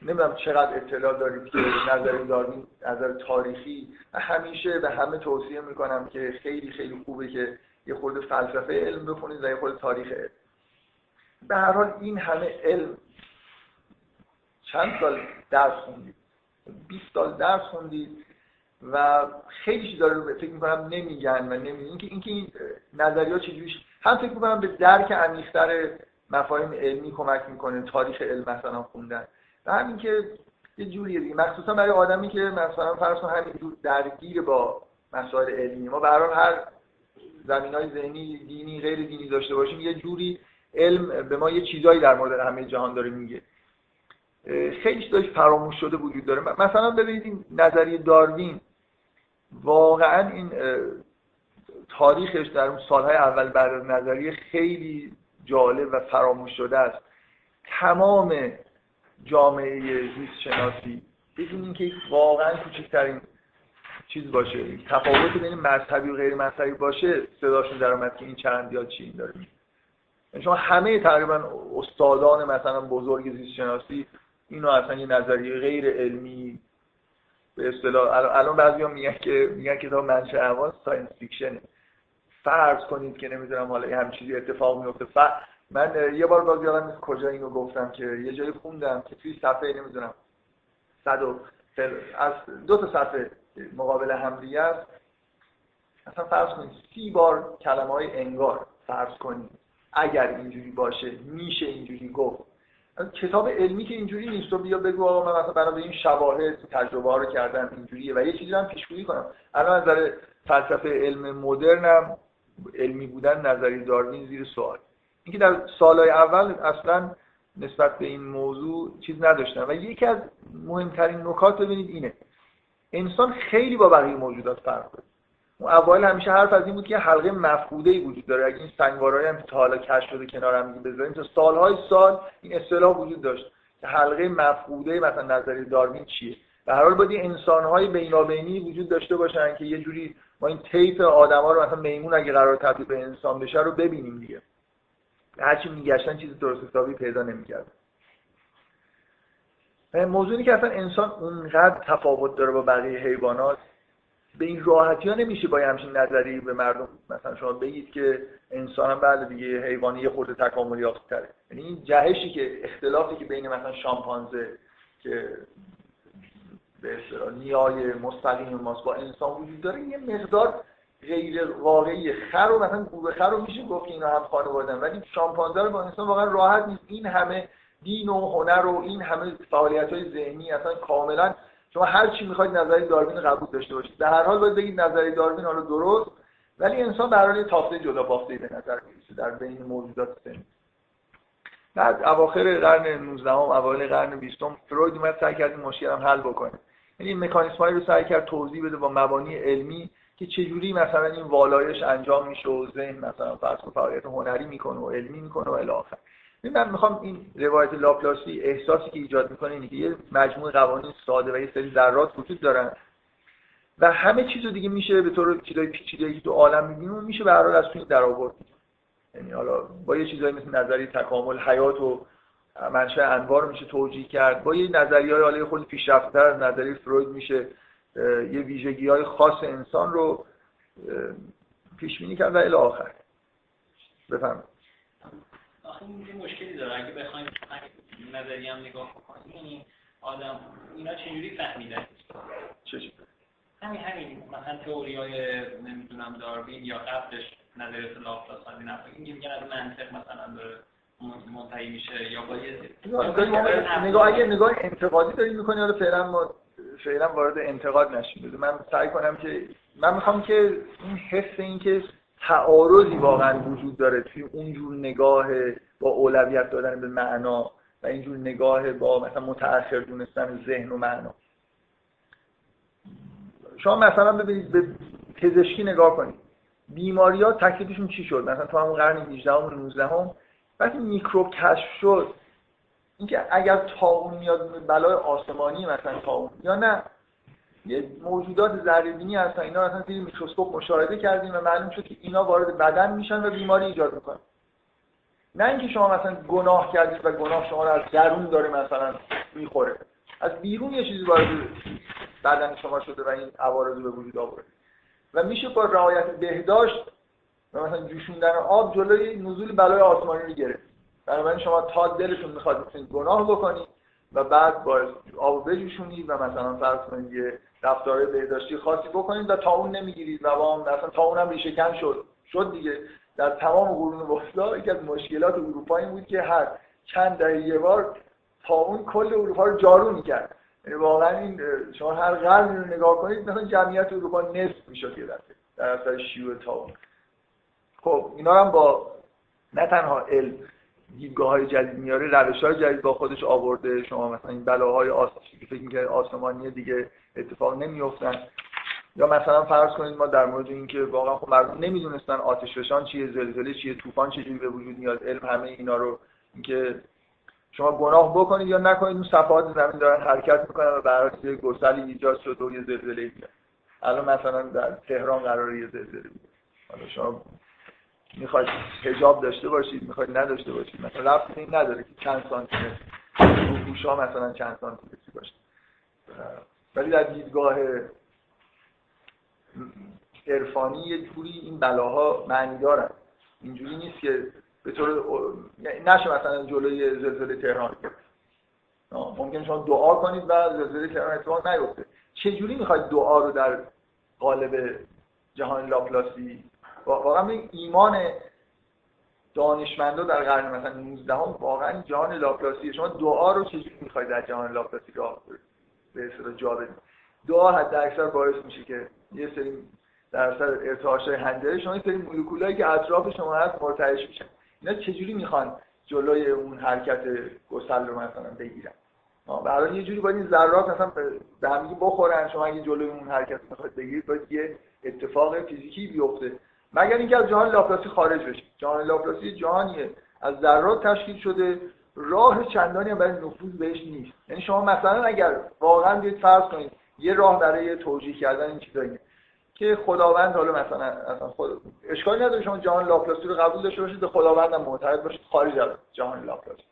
نمی‌دونم چقدر اطلاع دارید که نظری داروین نظر تاریخی همیشه به همه توصیه می‌کنم که خیلی خیلی خوبه که یه خورده فلسفه علم بخونید و یه خورده تاریخ علم. به هر حال این همه علم چند سال درس خوندید؟ 20 سال درس خوندید و خیلی چیزا رو فکر می‌کنم نمیگن و نمیگن. اینکه اینکه این نظریات چجوریش هم فکر می‌کنم به درک عمیق‌تر مفاهیم علمی کمک می‌کنه تاریخ علم مثلا خوندن. و همین که یه جوریه دیگه. مخصوصا برای آدمی که مثلا فرض کن همین درگیر با مسائل علمی. ما به هر زمین های ذهنی دینی غیر دینی داشته باشیم یه جوری علم به ما یه چیزایی در مورد همه جهان داره میگه. خیلی داشت فراموش شده وجود داره. مثلا ببینید نظریه داروین. واقعا این تاریخش در اون سالهای اول بعد از نظریه خیلی جالب و فراموش شده است. تمام جامعه زیست شناسی بدون اینکه واقعا کوچکترین چیز باشه تفاوت بین مذهبی و غیر مذهبی باشه صداشون در اومد که این چند چی این داره یعنی شما همه تقریبا استادان مثلا بزرگ زیست شناسی اینو اصلا یه نظریه غیر علمی به اصطلاح الان بعضیا میگن که میگن کتاب منشأ اول ساینس فیکشنه. فرض کنید که نمی‌دونم حالا هم چیزی اتفاق میفته ف... من یه بار باز یادم کجا اینو گفتم که یه جایی خوندم که توی صفحه نمی‌دونم صد و از دو تا صفحه مقابل همدیگه است. اصلا فرض کنید سی بار کلمه های انگار فرض کنید. اگر اینجوری باشه میشه اینجوری گفت. کتاب علمی که اینجوری نیست تو بیا بگو آقا من مثلا برای این شواهد تجربه ها رو کردم اینجوریه و یه چیزی هم پیشگویی کنم. الان از نظر فلسفه علم مدرنم علمی بودن نظری داروین زیر سوال. اینکه در سالهای اول اصلا نسبت به این موضوع چیز نداشتن. و یکی از مهمترین نکات ببینید اینه انسان خیلی با بقیه موجودات فرق داره. اول همیشه حرف از این بود که حلقه مفقوده ای وجود داره. اگه این سنگوارایی هم تا حالا کشف شده کنار بذاریم تا سالهای سال این اصطلاح وجود داشت که حلقه مفقوده مثلا نظری داروین چیه. به هر حال باید انسان‌های بینابینی وجود داشته باشن که یه جوری ما این طیف آدما رو مثلا میمون اگه قرار تبدیل به انسان بشه رو ببینیم دیگه. هرچی میگشتن چیز درست حسابی پیدا نمی‌کرد موضوعی که اصلا انسان اونقدر تفاوت داره با بقیه حیوانات به این راحتی ها نمیشه با همچین نظری به مردم مثلا شما بگید که انسان هم بعد دیگه حیوانی یه خورده تکامل یافته یعنی این جهشی که اختلافی که بین مثلا شامپانزه که به نیای مستقیم ماست. با انسان وجود داره یه مقدار غیر واقعی خر و مثلا گوره خر رو میشه گفت اینا هم خانوادن ولی شامپانزه رو با انسان واقعا راحت نیست. این همه دین و هنر و این همه فعالیت های ذهنی اصلا کاملا شما هر چی می‌خواید نظری داروین قبول داشته باشید. در هر حال باید بگید نظری داروین حالا درست ولی انسان در حال تافته جدا بافته به نظر می‌رسه در بین موجودات سنی بعد اواخر قرن 19 ام اوایل قرن 20 فروید اومد سعی کرد مشکل هم حل بکنه. یعنی این رو سعی کرد توضیح بده با مبانی علمی که چجوری مثلا این والایش انجام میشه و ذهن مثلا فرض فعالیت هنری می‌کنه و علمی می‌کنه و الی آخر. من می‌خوام این روایت لاپلاسی احساسی که ایجاد می‌کنه اینه که یه مجموعه قوانین ساده و یه سری ذرات وجود دارن و همه چیز رو دیگه میشه به طور چیزای پیچیده که تو عالم می‌بینیم میشه به هر از توی در آورد یعنی حالا با یه چیزایی مثل نظری تکامل حیات و منشأ انوار میشه توجیه کرد. با یه نظریه های حالا خود پیشرفته‌تر از نظری فروید میشه یه ویژگی های خاص انسان رو پیش بینی کرد و الی آخر. بفرمایید. آخه این مشکلی داره. اگه بخوایم نظری هم نگاه کنیم این آدم اینا چجوری فهمیدن چجوری همین همین. مثلا تئوری های نمی‌دونم داروین یا قبلش نظریات لاپلاس این میگن از منطق مثلا داره منتهی میشه یا با یه نگاه اگه نگاه انتقادی داری می‌کنی حالا فعلا ما فعلا وارد انتقاد نشیم. بده من سعی کنم که من می‌خوام که این حس این که تعارضی واقعا وجود داره توی اونجور نگاه با اولویت دادن به معنا و اینجور نگاه با مثلا متأخر دونستن ذهن و معنا. شما مثلا ببینید به پزشکی نگاه کنید. بیماری ها تکلیفشون چی شد؟ مثلا تو همون قرن 18 و 19 هم وقتی میکروب کشف شد اینکه اگر تاون میاد بلای آسمانی مثلا تاون یا نه یه موجودات ذره هستن اینا اصلا توی میکروسکوپ مشاهده کردیم و معلوم شد که اینا وارد بدن میشن و بیماری ایجاد می‌کنن. نه اینکه شما مثلا گناه کردید و گناه شما رو از درون داره مثلا می‌خوره. از بیرون یه چیزی وارد بدن شما شده و این عوارض به وجود آورده. و میشه با رعایت بهداشت مثلا جوشوندن آب جلوی نزول بلای آسمانی رو گرفت. بنابراین شما تا دلتون می‌خواد می‌تونید گناه بکنید و بعد با آب بجوشونید و مثلا فرض کنید یه رفتار بهداشتی خاصی بکنید و تا اون نمی‌گیرید و مثلا تا اونم ریشه کم شد شد دیگه. در تمام قرون وسطا یکی از مشکلات اروپا این بود که هر چند دهه یه بار تا اون کل اروپا رو جارو می‌کرد. یعنی واقعا این شما هر قرن رو نگاه کنید مثلا جمعیت اروپا نصف می‌شد یه دفعه در اثر شیوع تا خب اینا هم با نه تنها علم دیدگاه های جدید میاره روش های جدید با خودش آورده. شما مثلا این بلاهای آسمانی که فکر می‌کنید آسمانی دیگه اتفاق نمیافتن. یا مثلا فرض کنید ما در مورد اینکه واقعا خب مردم نمی‌دونستن آتش فشان چیه زلزله چیه طوفان چجوری به وجود میاد علم همه اینا رو اینکه شما گناه بکنید یا نکنید اون صفحات زمین دارن حرکت می‌کنن و برای یه ایجاد شد و یه زلزله بیاد الان مثلا در تهران قرار یه زلزله بیاد. حالا شما می‌خواید حجاب داشته باشید می‌خواید نداشته باشید مثلا رفت این نداره که چند سانتی متر مثلا چند سانتی متری باشه. ولی در دیدگاه عرفانی یه جوری این بلاها معنی دارن. اینجوری نیست که به طور یعنی نشه مثلا جلوی زلزله تهران. ممکن شما دعا کنید و زلزله تهران اتفاق نیفته. چجوری می‌خواید دعا رو در قالب جهان لاپلاسی واقعا ایمان دانشمندا در قرن مثلا 19 هم واقعا جهان لاپلاسی. شما دعا رو چجوری می‌خواید در جهان لاپلاسی راه به اصطلاح جا بدید؟ دعا حد اکثر باعث میشه که یه سری در اثر ارتعاش هندره شما این سری مولکولایی که اطراف شما هست مرتعش میشن. اینا چجوری می‌خوان جلوی اون حرکت گسل رو مثلا بگیرن؟ برای یه جوری باید این ذرات مثلا به هم بخورن. شما اگه جلوی اون حرکت می‌خواید بگیرید باید یه اتفاق فیزیکی بیفته. مگر اینکه از جهان لاپلاسی خارج بشید جهان لاپلاسی جهانیه. از ذرات تشکیل شده. راه چندانی هم برای نفوذ بهش نیست. یعنی شما مثلا اگر واقعا بیاید فرض کنید یه راه برای توجیه کردن این چیزایی که خداوند حالا مثلا اصلا خود اشکالی نداره شما جهان لاپلاسی رو قبول داشته باشید به خداوند هم معتقد باشید. خارج از جهان لاپلاسی.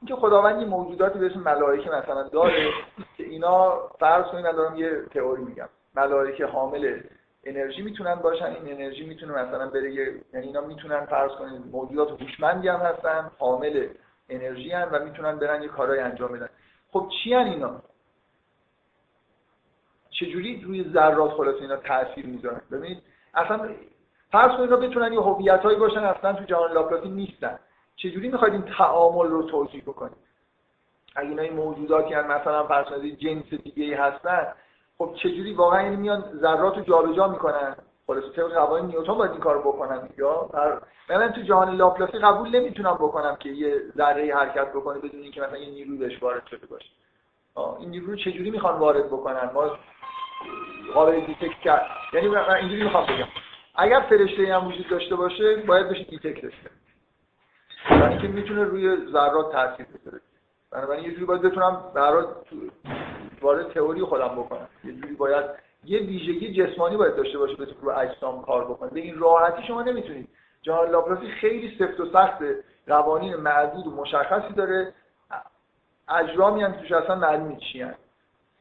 اینکه خداوند این موجوداتی به اسم ملائکه مثلا داره که اینا فرض کنید من دارم یه تئوری میگم. ملائکه حامل انرژی می‌تونن باشن این انرژی می‌تونه مثلا بره یعنی اینا می‌تونن فرض کنید موجودات هوشمندی هم هستن حامل انرژی هن و می‌تونن برن یه کارهای انجام بدن. خب چی هن اینا؟ چجوری روی ذرات خلاص اینا تاثیر می‌ذارن؟ ببینید اصلا فرض کنید اینا بتونن یه هویتایی باشن اصلا تو جهان لاپلاسی نیستن. چجوری می‌خواید این تعامل رو توجیه بکنید؟ اگه اینا این موجوداتی هن مثلا فرض کنید جنس دیگه ای هستن خب چجوری واقعا این میان ذرات رو جابجا می‌کنن؟ خلاص طبق قوانین نیوتن باید این کارو بکنن یا؟ من تو جهان لاپلاسی قبول نمی‌تونم بکنم که یه ذره حرکت بکنه بدون اینکه مثلا یه نیروی بهش وارد شده باشه. این نیرو رو چجوری می‌خوان وارد بکنن؟ ما قابل detect یعنی من اینجوری می‌خوام بگم. اگر فرشته هم وجود داشته باشه باید بشه detect ش کرد یعنی که می‌تونه روی ذرات تاثیر بذاره. بنابراین یه جوری باید بتونم برای وارد تئوری خودم بکنم. یه جوری باید یه ویژگی جسمانی باید داشته باشه بتونه رو اجسام کار بکنه. به این راحتی شما نمی‌تونید. جهان لاپلاسی خیلی سفت و سخت قوانین معدود و مشخصی داره. اجرامی هم توش اصلا معلوم چی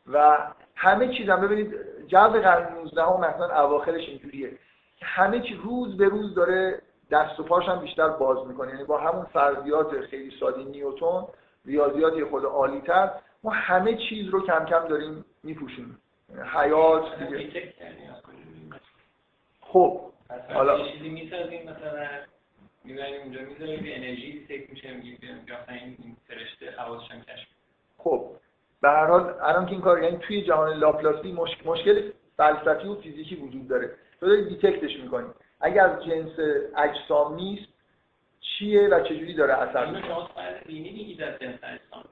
و همه چیز هم ببینید جو قرن 19 هم مثلا اواخرش اینجوریه. همه چی روز به روز داره دست و پاش هم بیشتر باز می‌کنه. یعنی با همون فرضیات خیلی ساده نیوتون ریاضیات خود عالی تر ما همه چیز رو کم کم داریم میپوشیم. حیات دیگه. خب حالا. چیزی می‌سازیم مثلا می‌بریم اونجا می‌ذاریم انرژی تک میشه میگیم این فرشته حواسش هم کشف خب به هر حال الان که این کار یعنی توی جهان لاپلاسی مشکل فلسفی و فیزیکی وجود داره. تو داری دیتکتش می‌کنی. اگر از جنس اجسام نیست چیه و چجوری داره اثر می‌کنه؟ شما میگید از جنس اجسام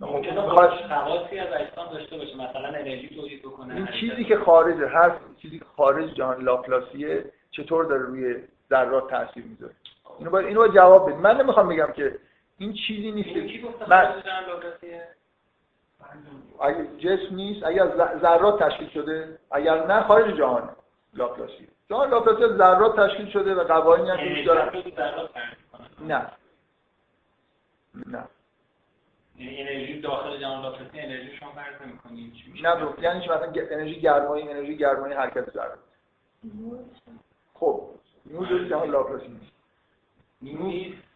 ممکنه خواصی از اجسام داشته باشه مثلا انرژی تولید بکنه این چیزی که خارجه هر چیزی که خارج جهان لاپلاسیه چطور داره روی ذرات تاثیر می‌ذاره؟ اینو باید اینو باید جواب بدید من نمی‌خوام بگم که این چیزی نیست من اگه جسم نیست اگر ذرات تشکیل شده اگر نه خارج جهان لاپلاسی جهان لاپلاسی ذرات تشکیل شده و قوانینی هم که دارن نه. نه. یعنی انرژی داخل جهان لاپلاسی انرژی شما فرض نمی‌کنید نه یعنی چی؟ مثلا انرژی گرمایی انرژی گرمایی حرکت ذرات خب نور در جهان لاپلاسی نیست.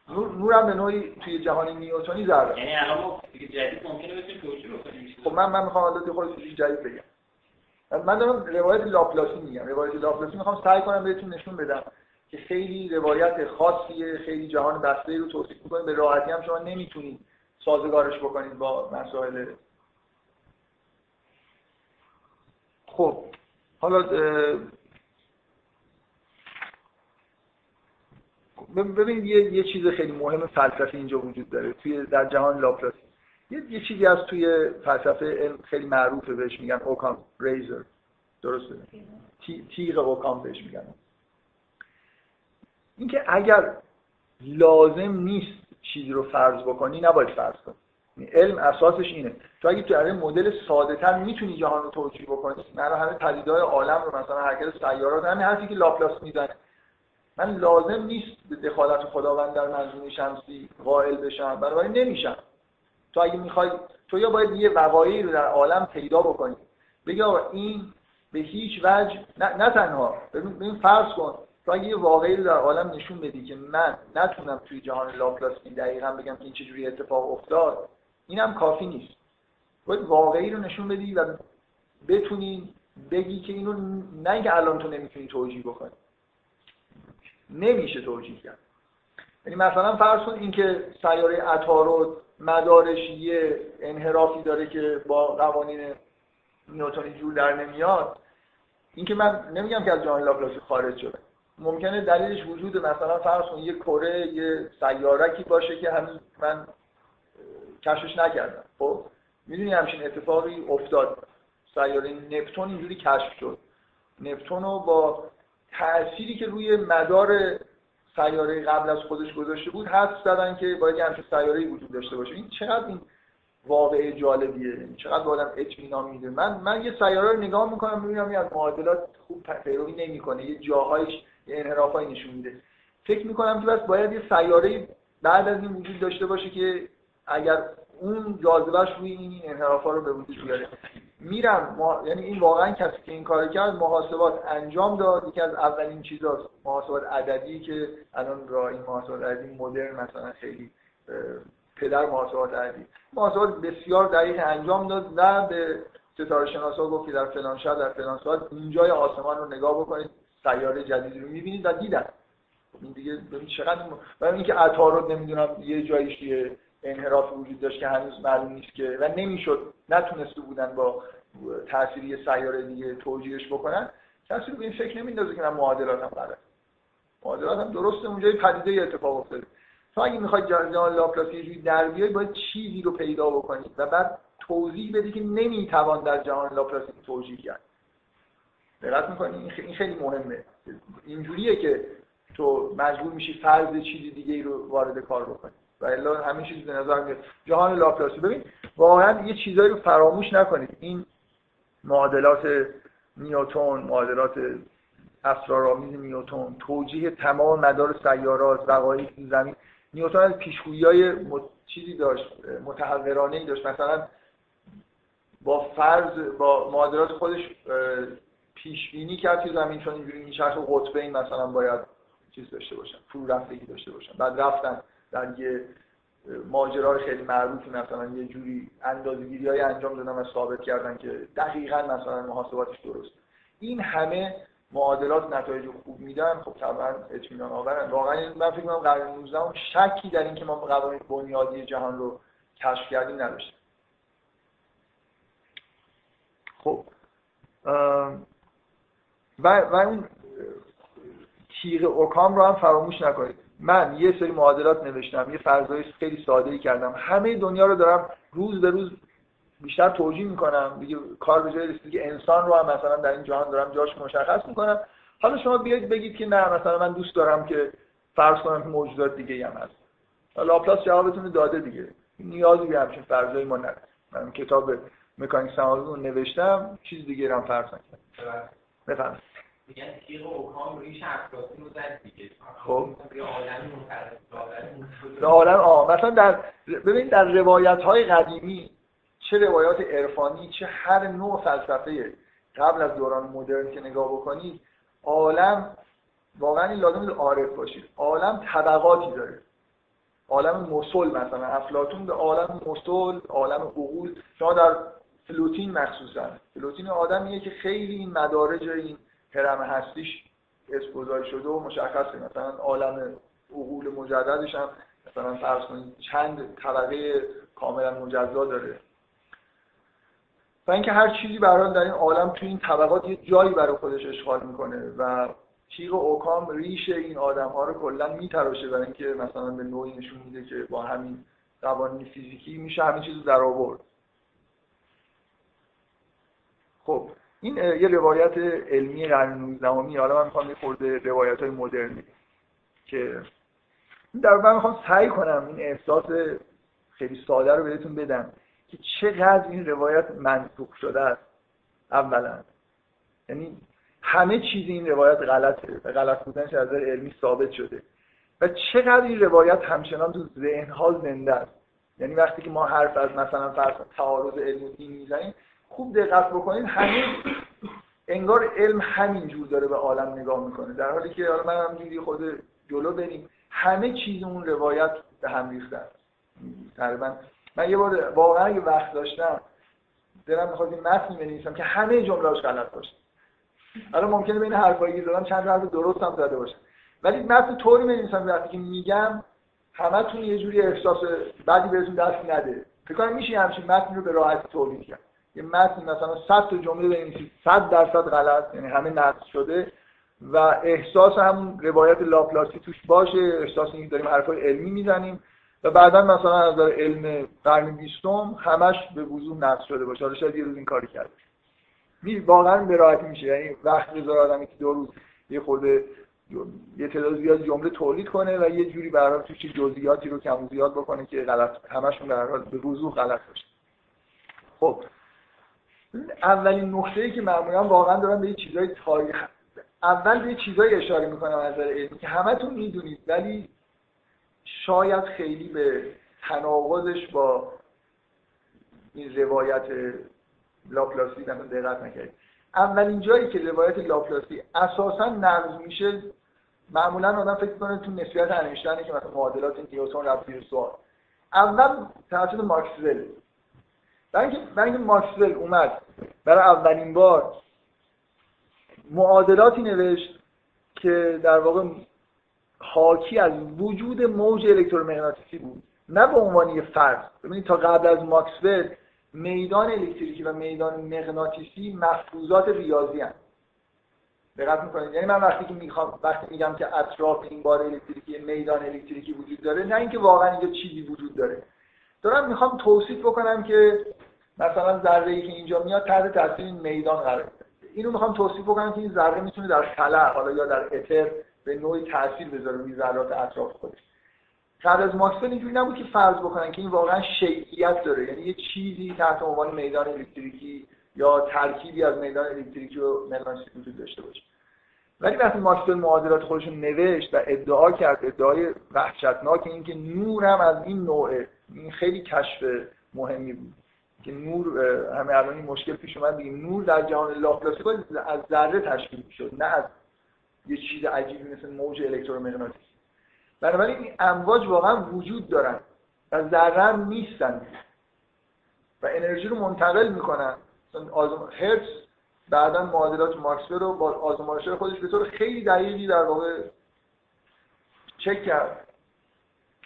نور نور هم به نوعی توی جهان نیوتنی ذره یعنی الان جدید ممکنه بتونیم توجیه بکنیم. خب من من می‌خوام الان خود چیزی جدید بگم. من دارم روایت لاپلاسی میگم. روایت لاپلاسی می‌خوام سعی کنم بهتون نشون بدم که خیلی روایت خاصیه خیلی جهان بسته رو توصیف می‌کنه به راحتی هم شما نمی‌تونید سازگارش بکنید با مسائل. خب حالا ببینید یه, یه چیز خیلی مهم فلسفی اینجا وجود داره. توی در جهان لاپلاسی یه, یه چیزی از توی فلسفه خیلی معروفه بهش میگن اوکام ریزر. درسته؟ تیغ اوکام بهش میگن. اینکه اگر لازم نیست چیزی رو فرض بکنی نباید فرض کنی. یعنی علم اساسش اینه. تو اگه تو مدل ساده تر می‌تونی جهان رو توجیه بکنی من همه پدیدهای عالم رو مثلا حرکت سیارات همین حرفی که لاپلاس می‌زنه. من لازم نیست به دخالت خداوند در منظومه شمسی قائل بشم بنابراین نمیشم. تو اگه می‌خوای تو یا باید یه وقایعی رو در عالم پیدا بکنی. بگی این به هیچ وجه نه, نه تنها. ببین فرض کن. تو اگه یه واقعی رو در عالم نشون بدی که من نتونم توی جهان لاپلاسی دقیقا بگم که این چجوری اتفاق افتاد اینم کافی نیست. باید واقعی رو نشون بدی و بتونی بگی که اینو نه اینکه الان تو نمی‌تونی توجیه بکنی. نمیشه توجیه کرد. یعنی مثلا فرض کن اینکه سیاره عطارد مدارش یه انحرافی داره که با قوانین نیوتنی جور در نمیاد. اینکه من نمیگم که از جهان لاپلاسی خارج شده. ممکنه دلیلش وجود مثلا فرض کن یه کره یه سیارکی باشه که همین من کشفش نکردم. خب می‌دونی همچین اتفاقی افتاد. سیاره نپتون اینجوری کشف شد. نپتون رو با تأثیری که روی مدار سیاره قبل از خودش گذاشته بود حد زدن که باید یه همچین سیاره وجود داشته باشه. این چقدر این واقعه جالبیه. یعنی چقدر آدم اطمینان میده. من من یه سیاره رو نگاه می‌کنم می‌بینم از معادلات خوب پیروی نمی‌کنه. یه جاهایش انحرافایی نشون میده. فکر می‌کنم که بس باید یه سیاره بعد از این وجود داشته باشه که اگر اون جاذبهش روی این انحرافا رو به وجود بیاره. میرم یعنی این واقعا کسی که این کار کرد محاسبات انجام داد. یکی از اولین چیزاست محاسبات عددی که الان را این محاسبات عددی مدرن مثلا خیلی پدر محاسبات عددی. محاسبات بسیار دقیق انجام داد و به ستاره شناسا گفت که در فلان شب در فلان ساعت اینجای آسمان رو نگاه بکنید. سیاره جدیدی رو می‌بینید و دیدن. این دیگه چقدر برای اینکه عطارد نمی‌دونم یه جایش توی انحراف وجود داشت که هنوز معلوم نیست که و نمی‌شد. نتونسته بودن با تأثیری سیاره دیگه توجیهش بکنن. کسی رو به این فکر نمیندازه که من معادلات هم غلط معادلات هم درسته اونجای پدیده اتفاق افتاده. تو اگه می‌خوای جهان لاپلاسی یه در بیای باید چیزی رو پیدا بکنی و بعد توضیح بدی که نمی‌توان در جهان لاپلاسی توجیه کرد. دقت می‌کنی؟ این خیلی مهمه. اینجوریه که تو مجبور میشی فرض چیزی دیگه ای رو وارد کار بکنی. و الا همین چیز به نظر میاد. جهان لاپلاسی. ببین واقعا یه چیزایی رو فراموش نکنید. این معادلات نیوتون معادلات اسرارآمیز نیوتون توجیه تمام مدار سیارات وقایع زمین. نیوتن از پیشگویی مت... چیزی داشت متحورانه داشت. مثلا با فرض با معادلات خودش پیش بینی کرد که زمین چون اینجوری این شرط قطبین مثلا باید چیز داشته باشن فرو رفتگی داشته باشن. بعد رفتن در یه ماجرای خیلی معروفی مثلا یه جوری اندازه‌گیری های انجام دادن و ثابت کردن که دقیقا مثلا محاسباتش درست این همه معادلات نتایج خوب میدن. خب طبعا اطمینان آورن. واقعا من فکر کنم قرن 19 شکی در اینکه ما قوانین بنیادی جهان رو کشف کردیم نداشتیم. خب و, و اون تیغ اوکام رو هم فراموش نکنید. من یه سری معادلات نوشتم یه فرضای خیلی ساده ای کردم. همه دنیا رو دارم روز به روز بیشتر توجیه می‌کنم. دیگه کار به جای رسید که انسان رو هم مثلا در این جهان دارم جاش مشخص می‌کنم. حالا شما بیاید بگید که نه مثلا من دوست دارم که فرض کنم که موجودات دیگه هم هست. لاپلاس جوابتون داده دیگه. نیازی به همچین فرضایی ما نداریم من کتاب مکانیک سماوی رو نوشتم چیز دیگه هم فرض نکردم. بفرمایید. میگن تیغ اوکام ریش افلاطون رو زد دیگه. خب. به عالم آه. مثلا در ببین در روایت های قدیمی چه روایات عرفانی چه هر نوع فلسفه قبل از دوران مدرن که نگاه بکنید عالم واقعا این لازم عارف باشید. عالم طبقاتی داره. عالم مسل مثلا افلاطون به عالم مسل عالم عقول شما در فلوتین مخصوصا. فلوتین آدمیه که خیلی این مدارج این هرم هستیش اسپوزای شده و مشخصه. مثلا عالم عقول مجددش هم مثلا فرض کنید چند طبقه کاملا مجزا داره. و اینکه هر چیزی برای در این عالم توی این طبقات یه جایی برای خودش اشغال می‌کنه و تیغ اوکام ریش این آدم ها رو کلا میتراشه برای اینکه مثلا به نوعی نشون میده که با همین قوانین فیزیکی میشه همین چیز در آورد. خب این یه روایت علمی قرن 19 حالا من می‌خوام یه خورده روایت های مدرنی که در من می‌خوام سعی کنم این احساس خیلی ساده رو بهتون بدم که چقدر این روایت منطوق شده است. اولا یعنی همه چیز این روایت غلطه و غلط بودنش از نظر علمی ثابت شده و چقدر این روایت همچنان تو ذهنها زنده است. یعنی وقتی که ما حرف از مثلا فرض تعارض علم و دین می‌زنیم خوب دقت بکنید همه انگار علم همین جور داره به عالم نگاه می‌کنه. در حالی که حالا من همینجوری خود جلو بریم. همه چیز اون روایت به هم ریخته تقریبا من یه بار واقعا یه وقت داشتم دلم می‌خواد این متن بنویسم که همه جمله‌اش غلط باشه. حالا ممکنه بین حرفایی که زدم چند حرف درست هم زده باشه. ولی متن طوری بنویسم وقتی که میگم همتون یه جوری احساس بعدی بهتون دست نده. فکر کنم میشه همچین متن رو به راحتی تولید کرد. یه متن مثلا 100 تا جمله بنویسید 100 درصد غلط یعنی همه نقص شده و احساس همون روایت لاپلاسی توش باشه احساس اینکه داریم حرفای علمی می‌زنیم و بعدا مثلا از نظر علم قرن بیستم همش به وضوح نقص شده باشه. حالا شاید یه روز این کاری کرد می واقعا به راحتی میشه. یعنی وقت بذاره آدمی که دو روز یه خورده یه تعداد زیاد جمله تولید کنه و یه جوری برای توش جزئیاتی رو کم زیاد بکنه که غلط همشون در حال به وضوح غلط باشه. خب. اولین نقطه ای که معمولا واقعا دارم به چیزای تاریخ اول به چیزایی اشاره می‌کنم از نظر علمی که همتون می‌دونید ولی شاید خیلی به تناقضش با این روایت لاپلاسی دقت نکردید. اولین جایی که روایت لاپلاسی اساسا نقض میشه معمولا آدم فکر کنه تو نسبیت انیشتینه که مثلا معادلات نیوتن رفت زیر سوال. اول توسط ماکسول برای اینکه برای اینکه ماکسول اومد برای اولین بار معادلاتی نوشت که در واقع حاکی از وجود موج الکترومغناطیسی بود. نه به عنوان یه فرض ببینید تا قبل از ماکسول میدان الکتریکی و میدان مغناطیسی مفروضات ریاضی هستند دقت می‌کنید؟ یعنی من وقتی که می‌خوام وقتی میگم که اطراف این بار الکتریکی میدان الکتریکی وجود داره نه اینکه واقعا اینجا چیزی وجود داره. دارم می‌خوام توصیف بکنم که مثلا ذره ای که اینجا میاد تحت تاثیر این میدان قرار اینو می‌خوام توصیف بکنم که این ذره می‌تونه در خلا حالا یا در اتر به نوعی تاثیر بذاره روی ذرات اطراف خودش. قبل از ماکسول اینجوری نبود که فرض بکنن که این واقعا شیعیت داره. یعنی یه چیزی تحت عنوان میدان الکتریکی یا ترکیبی از میدان الکتریکی و مغناطیسی وجود داشته باشه. ولی وقتی ماکسول معادلات خودش نوشت و ادعا کرد ادعای وحشتناک اینکه نور هم از این نوعه این خیلی کشف مهمی بود. که نور همه الان این مشکل پیش اومد دیگه. نور در جهان لاپلاسی از ذره تشکیل می‌شد نه از یه چیز عجیبی مثل موج الکترومغناطیسی. بنابراین این امواج واقعا وجود دارن و ذره نیستن. و انرژی رو منتقل می‌کنن. آزم... هرتز بعدا معادلات ماکسول رو با آزمایش خودش به طور خیلی دقیقی در واقع چک کرد.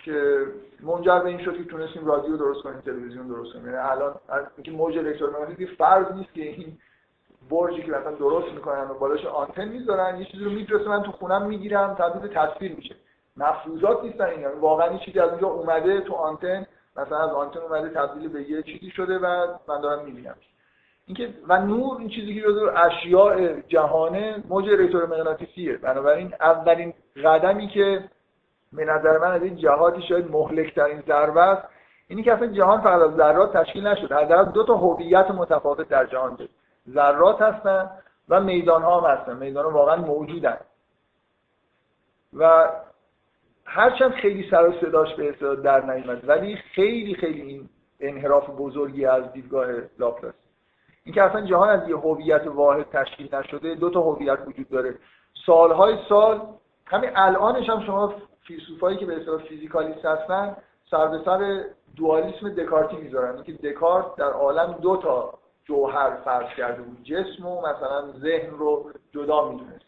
که منجر به این شد که تونستیم رادیو درست کنیم تلویزیون درست کنیم. یعنی الان اینکه موج الکترومغناطیسی فرض نیست که این برجی که مثلا درست می‌کنن و بالاش آنتن می‌ذارن یه چیزی رو میفرسته من تو خونم می‌گیرم تبدیل تصویر میشه. مفروضات نیستن اینا. واقعا این چیزی از اونجا اومده تو آنتن مثلا از آنتن اومده تبدیل به یه چیزی شده و من دارم می‌بینم. اینکه و نور این چیزی که رو اشیاء جهانه موج الکترومغناطیسیه. بنابراین اولین قدمی که به نظر من از این جهاتی شاید مهلکترین ضربه است. اینی که اصلا جهان فقط از ذرات تشکیل نشده. حداقل دو تا هویت متفاوت در جهان داره ذرات هستن و میدان ها هستن. میدان ها واقعا موجودن. و هرچند خیلی سر و صداش به استعداد در نیامد ولی خیلی خیلی این انحراف بزرگی از دیدگاه لاپلاس. اینکه اصلا جهان از یه هویت واحد تشکیل نشده دو تا هویت وجود داره. سالهای سال همین الانش هم شما فیلسوفایی که به اصطلاح فیزیکالیست هستن سر به سر دوالیسم دکارتی می‌ذارن اینکه دکارت در عالم دو تا جوهر فرض کرده بود جسم و مثلا ذهن رو جدا می‌دونست.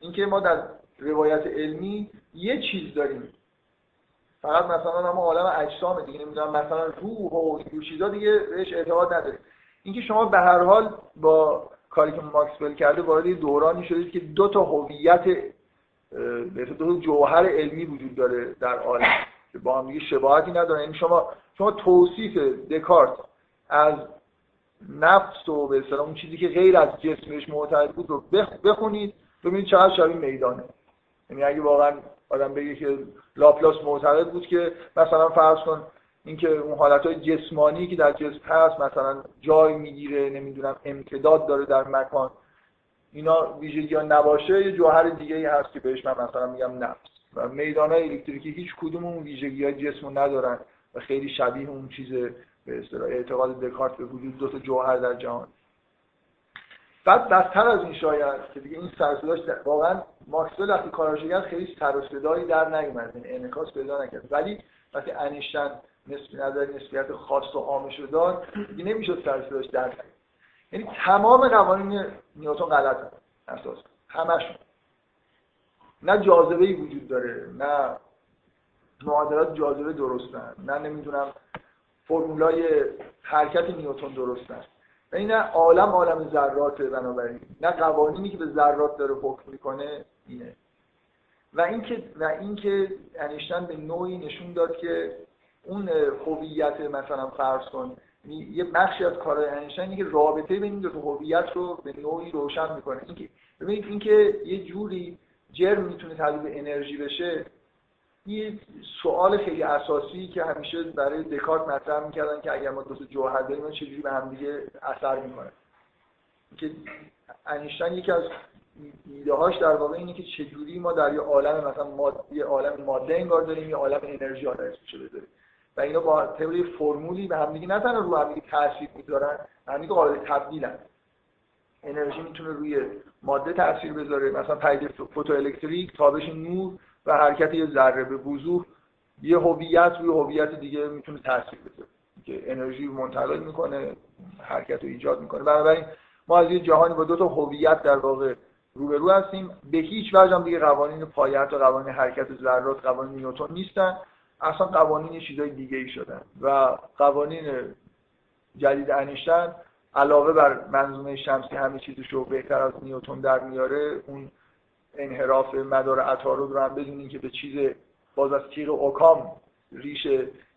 اینکه ما در روایت علمی یه چیز داریم. فقط مثلا هم عالم اجسام دیگه نمی‌دونم مثلا روح و این چیزا دیگه بهش اعتقاد نداره. اینکه شما به هر حال با کاری که ماکسول کرده وارد دورانی شدید که دو تا هویت به جوهر علمی وجود داره در عالم که با هم شباهتی نداره یعنی شما شما توصیف دکارت از نفس و به اصطلاح اون چیزی که غیر از جسمش معتقد بود رو بخونید ببینید چقدر شبیه میدانه. یعنی اگه واقعا آدم بگه که لاپلاس معتقد بود که مثلا فرض کن اینکه اون حالت جسمانی که در جسم هست مثلا جای می‌گیره نمی‌دونم امتداد داره در مکان. اینا ویژگی ها نباشه یه جوهر دیگه ای هست که بهش من مثلا میگم نفس. و میدان های الکتریکی هیچ کدوم اون ویژگی های جسم ندارن و خیلی شبیه اون چیز به اصطلاح اعتقاد دکارت به وجود دو تا جوهر در جهان. بعد بدتر از این شاید که دیگه این سر واقعا ماکسول وقتی کاراش خیلی سر صدایی در نیومد. این یعنی انعکاس پیدا نکرد. ولی وقتی انیشتن نسبی نظر نسبیت خاص و عامش رو داد دیگه نمی‌شد سر در نیومد. یعنی تمام قوانین نیوتن غلط اساس. همشون نه جاذبه ای وجود داره نه معادلات جاذبه درستن نه نمی‌دونم فرمولای حرکت نیوتن درستن. و این عالم عالم ذرات بنابراین. نه قوانینی که به ذرات داره حکم می‌کنه اینه. و اینکه و اینکه انیشتن به نوعی نشون داد که اون هویت مثلا فرض کن یه بخشی از کارهای انیشتین اینه که رابطه بین دو هویت رو به نوعی روشن می‌کنه. اینکه ببینید اینکه یه جوری جرم می‌تونه تبدیل به انرژی بشه یه سوال خیلی اساسی که همیشه برای دکارت مطرح می‌کردن که اگر ما دو تا جوهر داریم چجوری به هم دیگه اثر می‌کنه. که انیشتین یکی از ایده در واقع اینه که چجوری ما در یه عالم مثلا ماده عالم ماده انگار داریم یه عالم انرژی حالا اسمش بذاریم. و اینا با تئوری فرمولی به هم دیگه نه تنها رو هم دیگه تاثیر می‌ذارن. دیگه قابل تبدیلن. انرژی می‌تونه روی ماده تاثیر بذاره. مثلا پدیده فوتوالکتریک تابش نور و حرکت یه ذره به وضوح. یه هویت روی هویت دیگه می‌تونه تاثیر بذاره. که انرژی منتقل می‌کنه حرکت رو ایجاد می‌کنه. بنابراین ما از یه جهانی با دو تا هویت در واقع روبرو هستیم. به هیچ وجه هم دیگه قوانین پایت و قوانین حرکت ذرات قوانین نیوتن نیستن. اصلا قوانین چیزای دیگه ای شدن و قوانین جدید انیشتن علاوه بر منظومه شمسی همه چیزش رو بهتر از نیوتن در میاره اون انحراف مدار عطارد رو هم بدونین که به چیز باز از تیغ اوکام ریش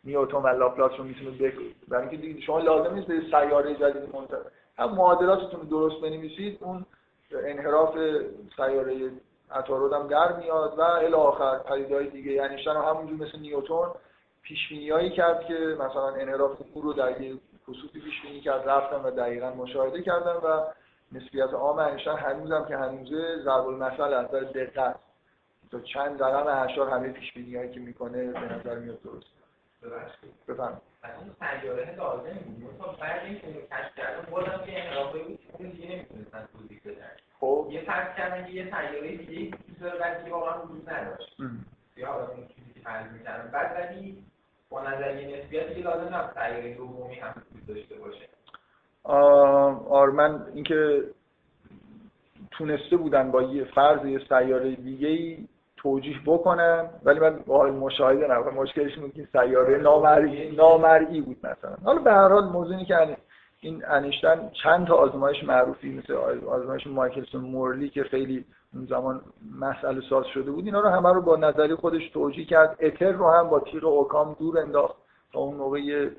نیوتن و لاپلاس رو می‌تونه بگیره برای اینکه شما لازم نیست به سیاره جدید منتظر. هم معادلاتتون رو درست بنویسید اون انحراف سیاره عطارد هم در میاد و الی آخر پدیده‌های دیگه. یعنی هم همونجور مثل نیوتن پیش کرد که مثلا انحراف نور رو در یه خصوصی پیش بینی کرد رفتن و دقیقا مشاهده کردن و نسبیت عام انیشتین هنوزم که هنوزه ضرب المثل از نظر دقت. تا چند رقم اعشار همه پیش بینی که می‌کنه به نظر میاد درست. بفهم این سیاره لازم بود تا بعد اینکه کشف کردن بازم که انحرافی بود که دیگه نمی‌تونستن توضیح بدن. خب. یه فرض کردن که یه سیاره دیگه ای داره بعد واقعا وجود نداشت. یا حالا اون چیزی که فرض می‌کردن بعد ولی با نظریه نسبیت دیگه لازم نبود سیاره دومی هم وجود داشته باشه. آرمن اینکه تونسته بودن با یه فرض یه سیاره دیگه ای توجیح بکنن ولی من با مشاهده نکنم مشکلش بود که سیاره نامرئی نامرئی بود مثلا. حالا به هر حال موضوعی که این انیشتن چند تا آزمایش معروفی مثل آزمایش مایکلسون مورلی که خیلی اون زمان مسئله ساز شده بود اینا رو همه رو با نظری خودش توجیه کرد. اتر رو هم با تیغ اوکام دور انداخت. تا اون موقع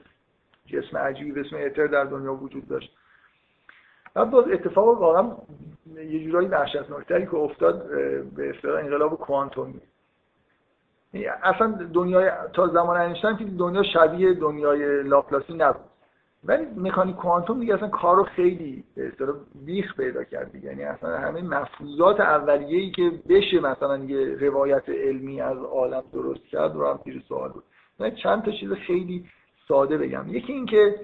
جسم عجیبی به اسم اتر در دنیا وجود داشت. بعد باز اتفاق واقعا یه جورایی وحشتناکتری که افتاد به اصطلاح انقلاب کوانتومی اصلا دنیای تا زمان انیشتین که دنیا شبیه دنیای لاپلاسی نبود. ولی مکانیک کوانتوم دیگه اصلا کارو خیلی به بیخ پیدا کرد دیگه. یعنی اصلا همه مفروضات اولیه‌ای که بشه مثلا یه روایت علمی از عالم درست کرد رو هم زیر سوال بود. من چند تا چیز خیلی ساده بگم. یکی اینکه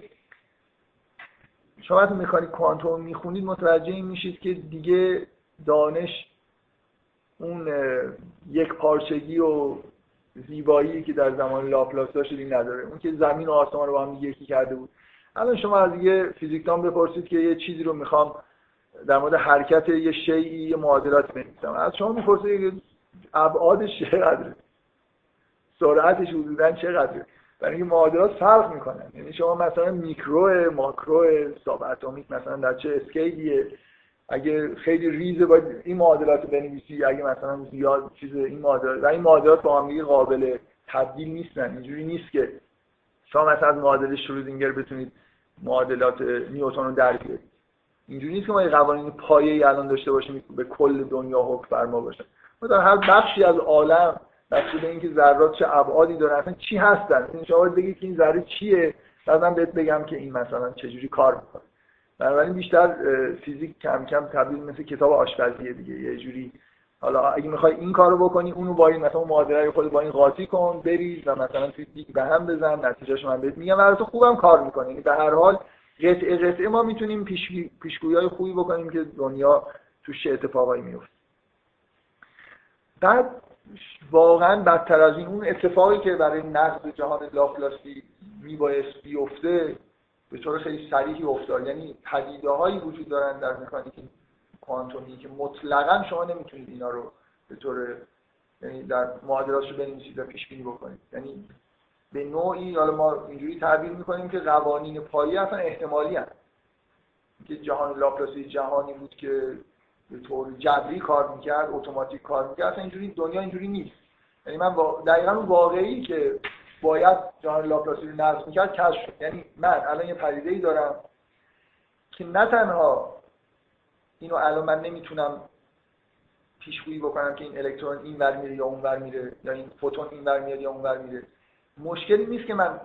شما وقتی مکانیک کوانتوم می‌خونید متوجه این میشید که دیگه دانش اون یک پارچگی و زیبایی که در زمان لاپلاس داشت نداره. اون که زمین و آسمان رو با هم یکی کرده بود. الان شما از یه فیزیکدان بپرسید که یه چیزی رو می‌خوام در مورد حرکت یه شیعی یه معادلات بنویسم. از شما می‌پرسید ابعادش چقدره؟ سرعتش حدودا چقدره؟ برای اینکه معادلات فرق می‌کنن. یعنی شما مثلا میکرو ماکرو ساب اتمیک مثلا در چه اسکیلیه اگه خیلی ریزه باید این معادلات بنویسی اگه مثلا زیاد چیز این معادلات و این معادلات با هم قابل تبدیل نیستن. اینجوری نیست که شما مثلا از معادله شرودینگر بتونید معادلات نیوتن رو در بیارید اینجوری نیست که ما یه قوانین پایه‌ای الان داشته باشیم به کل دنیا حکم فرما باشه. در هر بخشی از عالم به اینکه ذرات چه ابعادی دارن اصلا چی هستن؟ این شما بگید که این ذره چیه؟ بعدم بهت بگم که این مثلا چجوری کار می‌کنه. بنابراین بیشتر فیزیک کم کم تبدیل مثل کتاب آشپزیه دیگه. یه جوری حالا اگه می‌خوای این کارو بکنی اونو با این مثلا معادله خود با این قاطی کن بریز و مثلا توی دیگ به هم بزن نتیجهش من بهت میگم. تو خوبم کار می‌کنه. یعنی به هر حال قطعه قطعه ما می‌تونیم پیش های خوبی بکنیم که دنیا توش چه اتفاقایی میفته بعد واقعا بدتر از این اون اتفاقی که برای نقد جهان لاپلاسی میبایست بیفته به طور خیلی صریحی افتاد. یعنی پدیده هایی وجود دارن در مکانیک کوانتومی که مطلقا شما نمی‌تونید اینا رو به طور یعنی در معادلاتش رو بنویسید و پیش بینی بکنید. یعنی به نوعی حالا ما اینجوری تعبیر می‌کنیم که قوانین پایی اصلا احتمالی هست. که جهان لاپلاسی جهانی بود که به طور جبری کار می‌کرد اتوماتیک کار می‌کرد اصلا اینجوری دنیا اینجوری نیست. یعنی من دقیقا اون واقعی که باید جهان لاپلاسی رو نظم می‌کرد کشف یعنی من الان یه پدیده ای دارم که نه تنها اینو الان من نمی‌تونم پیشگویی بکنم که این الکترون این ور میره یا اون ور میره یا این فوتون این ور میاد یا اون ور میره. مشکلی نیست که من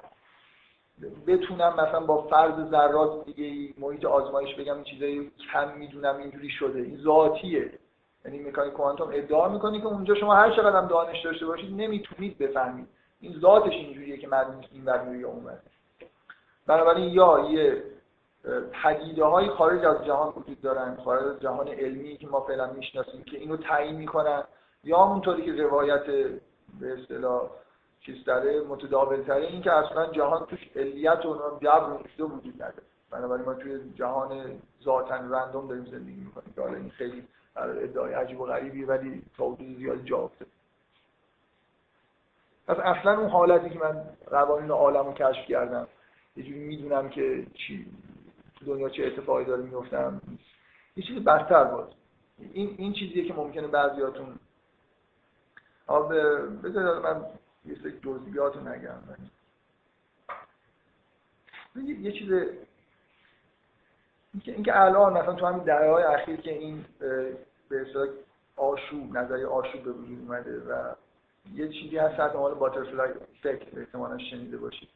بتونم مثلا با فرض ذرات دیگه محیط آزمایش بگم این چیزایی کم می‌دونم اینجوری شده. این ذاتیه. یعنی مکانیک کوانتوم ادعا می‌کنه که اونجا شما هر چقدر دانش داشته باشید نمی‌تونید بفهمید. این ذاتش اینجوریه که نیست این ور یا ور. بنابراین یا یه پدیده های خارج از جهان وجود دارن خارج از جهان علمی که ما فعلا می‌شناسیم که اینو تعیین می‌کنن. یا اونطوری که روایت به اصطلاح چیز داره متداول تره این که اصلا جهان توش علیت و جبر و وجود نداره. بنابراین ما توی جهان ذاتن رندوم داریم زندگی می‌کنیم که حالا این خیلی ادعای عجیب و غریبی ولی تا زیادی جا افتاده. پس اصلا اون حالتی که من قوانین عالم رو کشف کردم یه جوری می‌دونم که چی تو دنیا چه اتفاقی داره میفتم یه چیز بدتر بود این این چیزیه که ممکنه بعضیاتون بذارید من یه سری جزئیات رو نگم. یه چیز اینکه الان مثلا تو همین دهه های اخیر که این به اصطلاح آشوب نظریه آشوب به وجود اومده و یه چیزی هست حتی مال باترفلای افکت احتمالا شنیده باشید.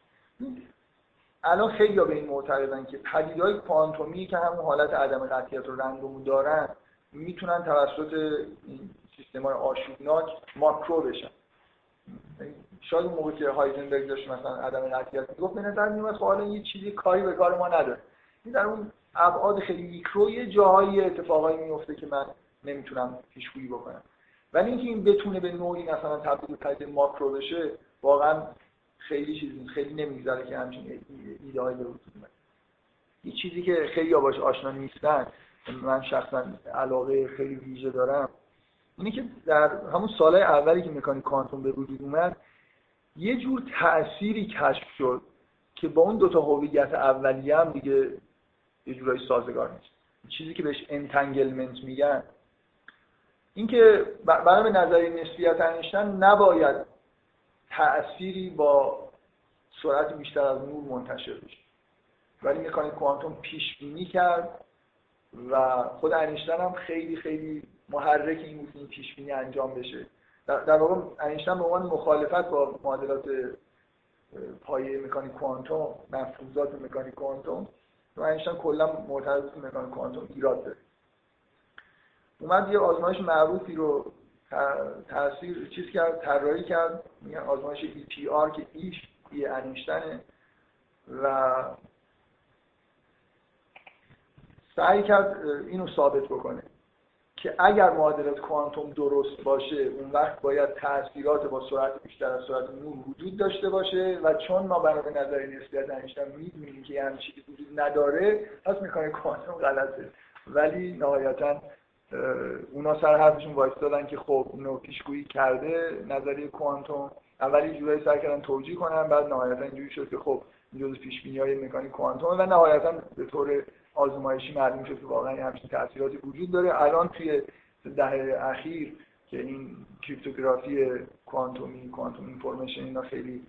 الان خیلی به این معتقدن که پدیدهای کوانتومی که همون حالت عدم قطعیت رو رندوم دارن می‌تونن توسط این سیستم های آشوبناک ماکرو بشن. شاید اون موقع که هایزنبرگ داشت مثلا عدم قطعیت می‌گفت به نظر میومد یه چیزی کاری به کار ما نداره. این در اون ابعاد خیلی میکرو یه جاهایی اتفاقایی میفته که من نمی‌تونم پیشگویی بکنم. ولی اینکه این بتونه به نوعی مثلا تبدیل به ماکرو بشه واقعا خیلی چیزی خیلی نمیگذره که همچین ایده به وجود یه چیزی که خیلی باش آشنا نیستن من شخصا علاقه خیلی ویژه دارم اینه که در همون سال اولی که مکانیک کوانتوم به وجود اومد یه جور تأثیری کشف شد که با اون دوتا هویت اولیه هم دیگه یه جورایی سازگار نیست. چیزی که بهش entanglement میگن اینکه برای نظری نسبیت انیشتن نباید تأثیری با سرعت بیشتر از نور منتشر بشه. ولی مکانیک کوانتوم پیش بینی کرد و خود انیشتن هم خیلی خیلی محرک این بود این پیش بینی انجام بشه. در واقع انیشتن به عنوان مخالفت با معادلات پایه مکانیک کوانتوم مفروضات مکانیک کوانتوم و انیشتن کلا معتقد مکانیک کوانتوم ایراد داره. اومد یه آزمایش معروفی رو تاثیر چیز کرد طراحی کرد میگن آزمایش EPR که ایش ای انیشتنه و سعی کرد اینو ثابت بکنه. که اگر معادلات کوانتوم درست باشه اون وقت باید تاثیرات با سرعت بیشتر از سرعت نور وجود داشته باشه و چون ما بنا به نظریه نسبیت انیشتین می‌دونیم که همین چیزی وجود نداره پس می‌کنه کوانتوم غلطه. ولی نهایتا اونا سر حرفشون وایستادن که خب اینو پیشگویی کرده نظریه کوانتوم. اولی جورایی سعی کردن توجیه کنن بعد نهایتا اینجوری شد که خب جزء پیش های مکانیک کوانتوم و نهایتا به طور آزمایشی معلوم شد که واقعا همچین تاثیراتی وجود داره. الان توی دهه اخیر که این کریپتوگرافی کوانتومی کوانتوم اینفورمیشن اینا خیلی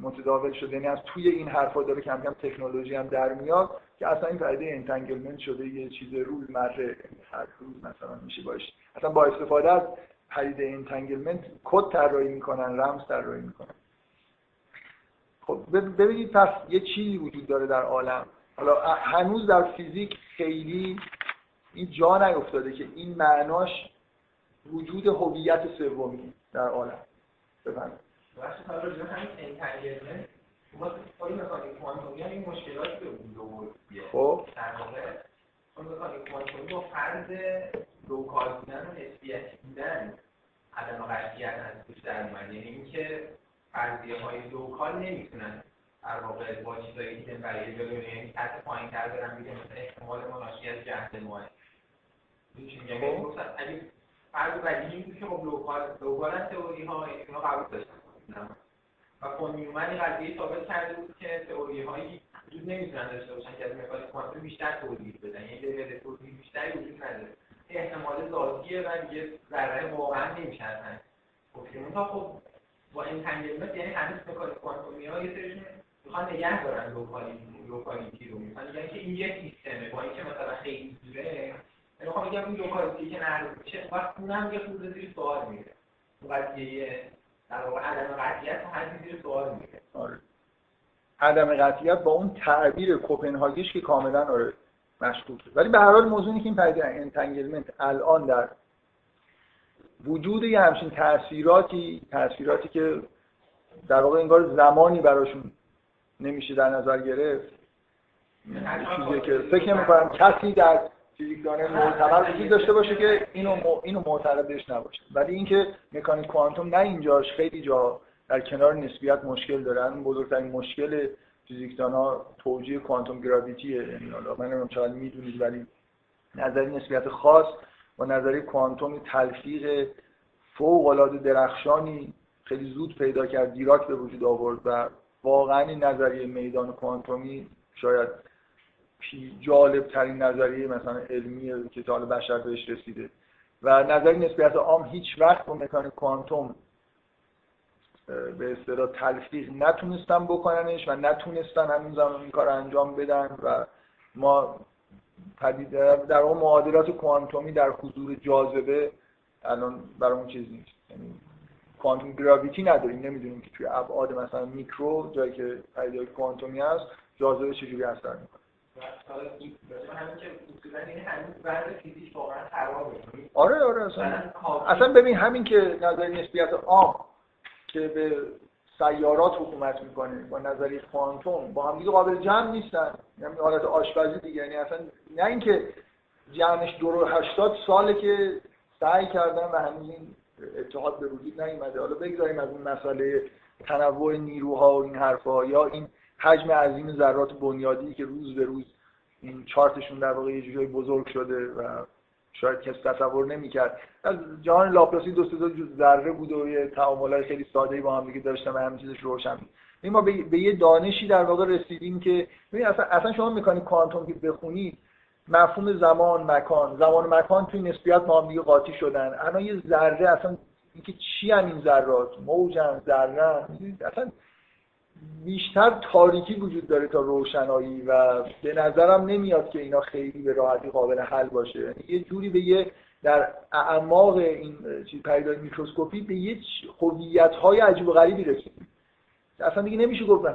متداول شده. یعنی از توی این حرفا داره کم کم تکنولوژی هم در میاد که اصلا این پدیده entanglement شده یه چیز روزمره هر روز مثلا میشه باش. اصلا با استفاده از پدیده entanglement کد طراحی می‌کنن رمز طراحی می‌کنن. خب ببینید پس یه چیزی وجود داره در عالم. حالا هنوز در فیزیک خیلی این جا نیفتاده که این معناش وجود هویت سومی در عالم. وجود آورد خب. با فرض لوکال بودن و نسبیتی بودن عدم قطعیت از توش در اومد یعنی اینکه فرضیه های لوکال نمی‌تونن در واقع با چیزایی که برای جلو یعنی سطح پایین تر برن میگه مثلا احتمال ما ناشی از جهت ماه یعنی اگه فرض بدیهی بود که خب لوکال لوکال تئوری ها اینا قبول داشتن. و فون قضیه ثابت کرده بود که تئوری هایی وجود نمی‌تونن داشته باشن که از مکانیک کوانتوم بیشتر توضیح بدن. یعنی لول توضیح بیشتری وجود نداره. احتمال ذاتیه و دیگه ذره واقعا نمیشه اصلا خب تا خب با این تنگلمنت یعنی هنوز مکانیک کوانتومی ها یه سریشون می‌خوان نگه دارن لوکالیتی رو می‌خوان. یعنی که این یه سیستمه. با اینکه مثلا خیلی دوره یعنی می‌خوام بگم این لوکالیتی که نه چه وقت اونم یه خورده زیر سوال میره. قضیه در واقع عدم قطعیت هم زیر سوال میره. آره. عدم قطعیت با اون تعبیر کوپنهاگیش که کاملا آره مشکوکه ولی به هر حال موضوعی که این پدیده انتنگلمنت الان در وجود یه همچین تاثیراتی تاثیراتی که در واقع انگار زمانی براشون نمیشه در نظر گرفت. چیزی که فکر نمی کنم کسی در فیزیکدان معتبر وجود داشته باشه که اینو م... اینو معترض بهش نباشه. ولی اینکه مکانیک کوانتوم نه اینجاش خیلی جا در کنار نسبیت مشکل دارن. بزرگترین مشکل فیزیکدان ها توجیه کوانتوم گراویتیه. یعنی حالا من نمی‌دونم چقدر می‌دونید ولی نظری نسبیت خاص و نظری کوانتوم تلفیق فوق العاده درخشانی خیلی زود پیدا کرد دیراک به وجود آورد و واقعا این نظریه میدان کوانتومی شاید جالب ترین نظریه مثلا علمی که تا بشر بهش رسیده. و نظری نسبیت عام هیچ وقت با مکانیک کوانتوم به اصطلاح تلفیق نتونستن بکننش و نتونستن همین زمان این کار انجام بدن و ما در اون معادلات کوانتومی در حضور جاذبه الان برای چیز نیست. یعنی کوانتوم گراویتی نداریم. نمی‌دونیم که توی ابعاد مثلا میکرو جایی که پدیده‌های کوانتومی هست جاذبه چجوری اثر می‌کنه. آره آره اصلا. اصلا ببین همین که نظری نسبیت عام که به سیارات حکومت می‌کنه با نظری کوانتوم با هم دیگه قابل جمع نیستن. یعنی حالت آشپزی دیگه. یعنی اصلا نه اینکه جمعش دور 80 ساله که سعی کردن و این اتحاد به وجود نیومده. حالا بگذاریم از اون مسئله تنوع نیروها و این حرفها یا این حجم عظیم ذرات بنیادی که روز به روز این چارتشون در واقع یه جوری بزرگ شده و شاید کسی تصور نمی‌کرد. از جهان لاپلاسی دو تا ذره بود و یه تعاملات خیلی ساده با هم دیگه داشتن و همین چیزش روشن بود. ما به یه دانشی در واقع رسیدیم که اصلا اصلا شما مکانیک کوانتوم که بخونید مفهوم زمان مکان. زمان و مکان توی نسبیت با هم دیگه قاطی شدن. الان یه ذره اصلا اینکه چی هم این ذرات؟ موجن ذره اصلا بیشتر تاریکی وجود داره تا روشنایی و به نظرم نمیاد که اینا خیلی به راحتی قابل حل باشه. یعنی یه جوری به یه در اعماق این چیز پدیدار میکروسکوپی به یه هویت های عجیب و غریبی رسیدیم. اصلا دیگه نمیشه گفت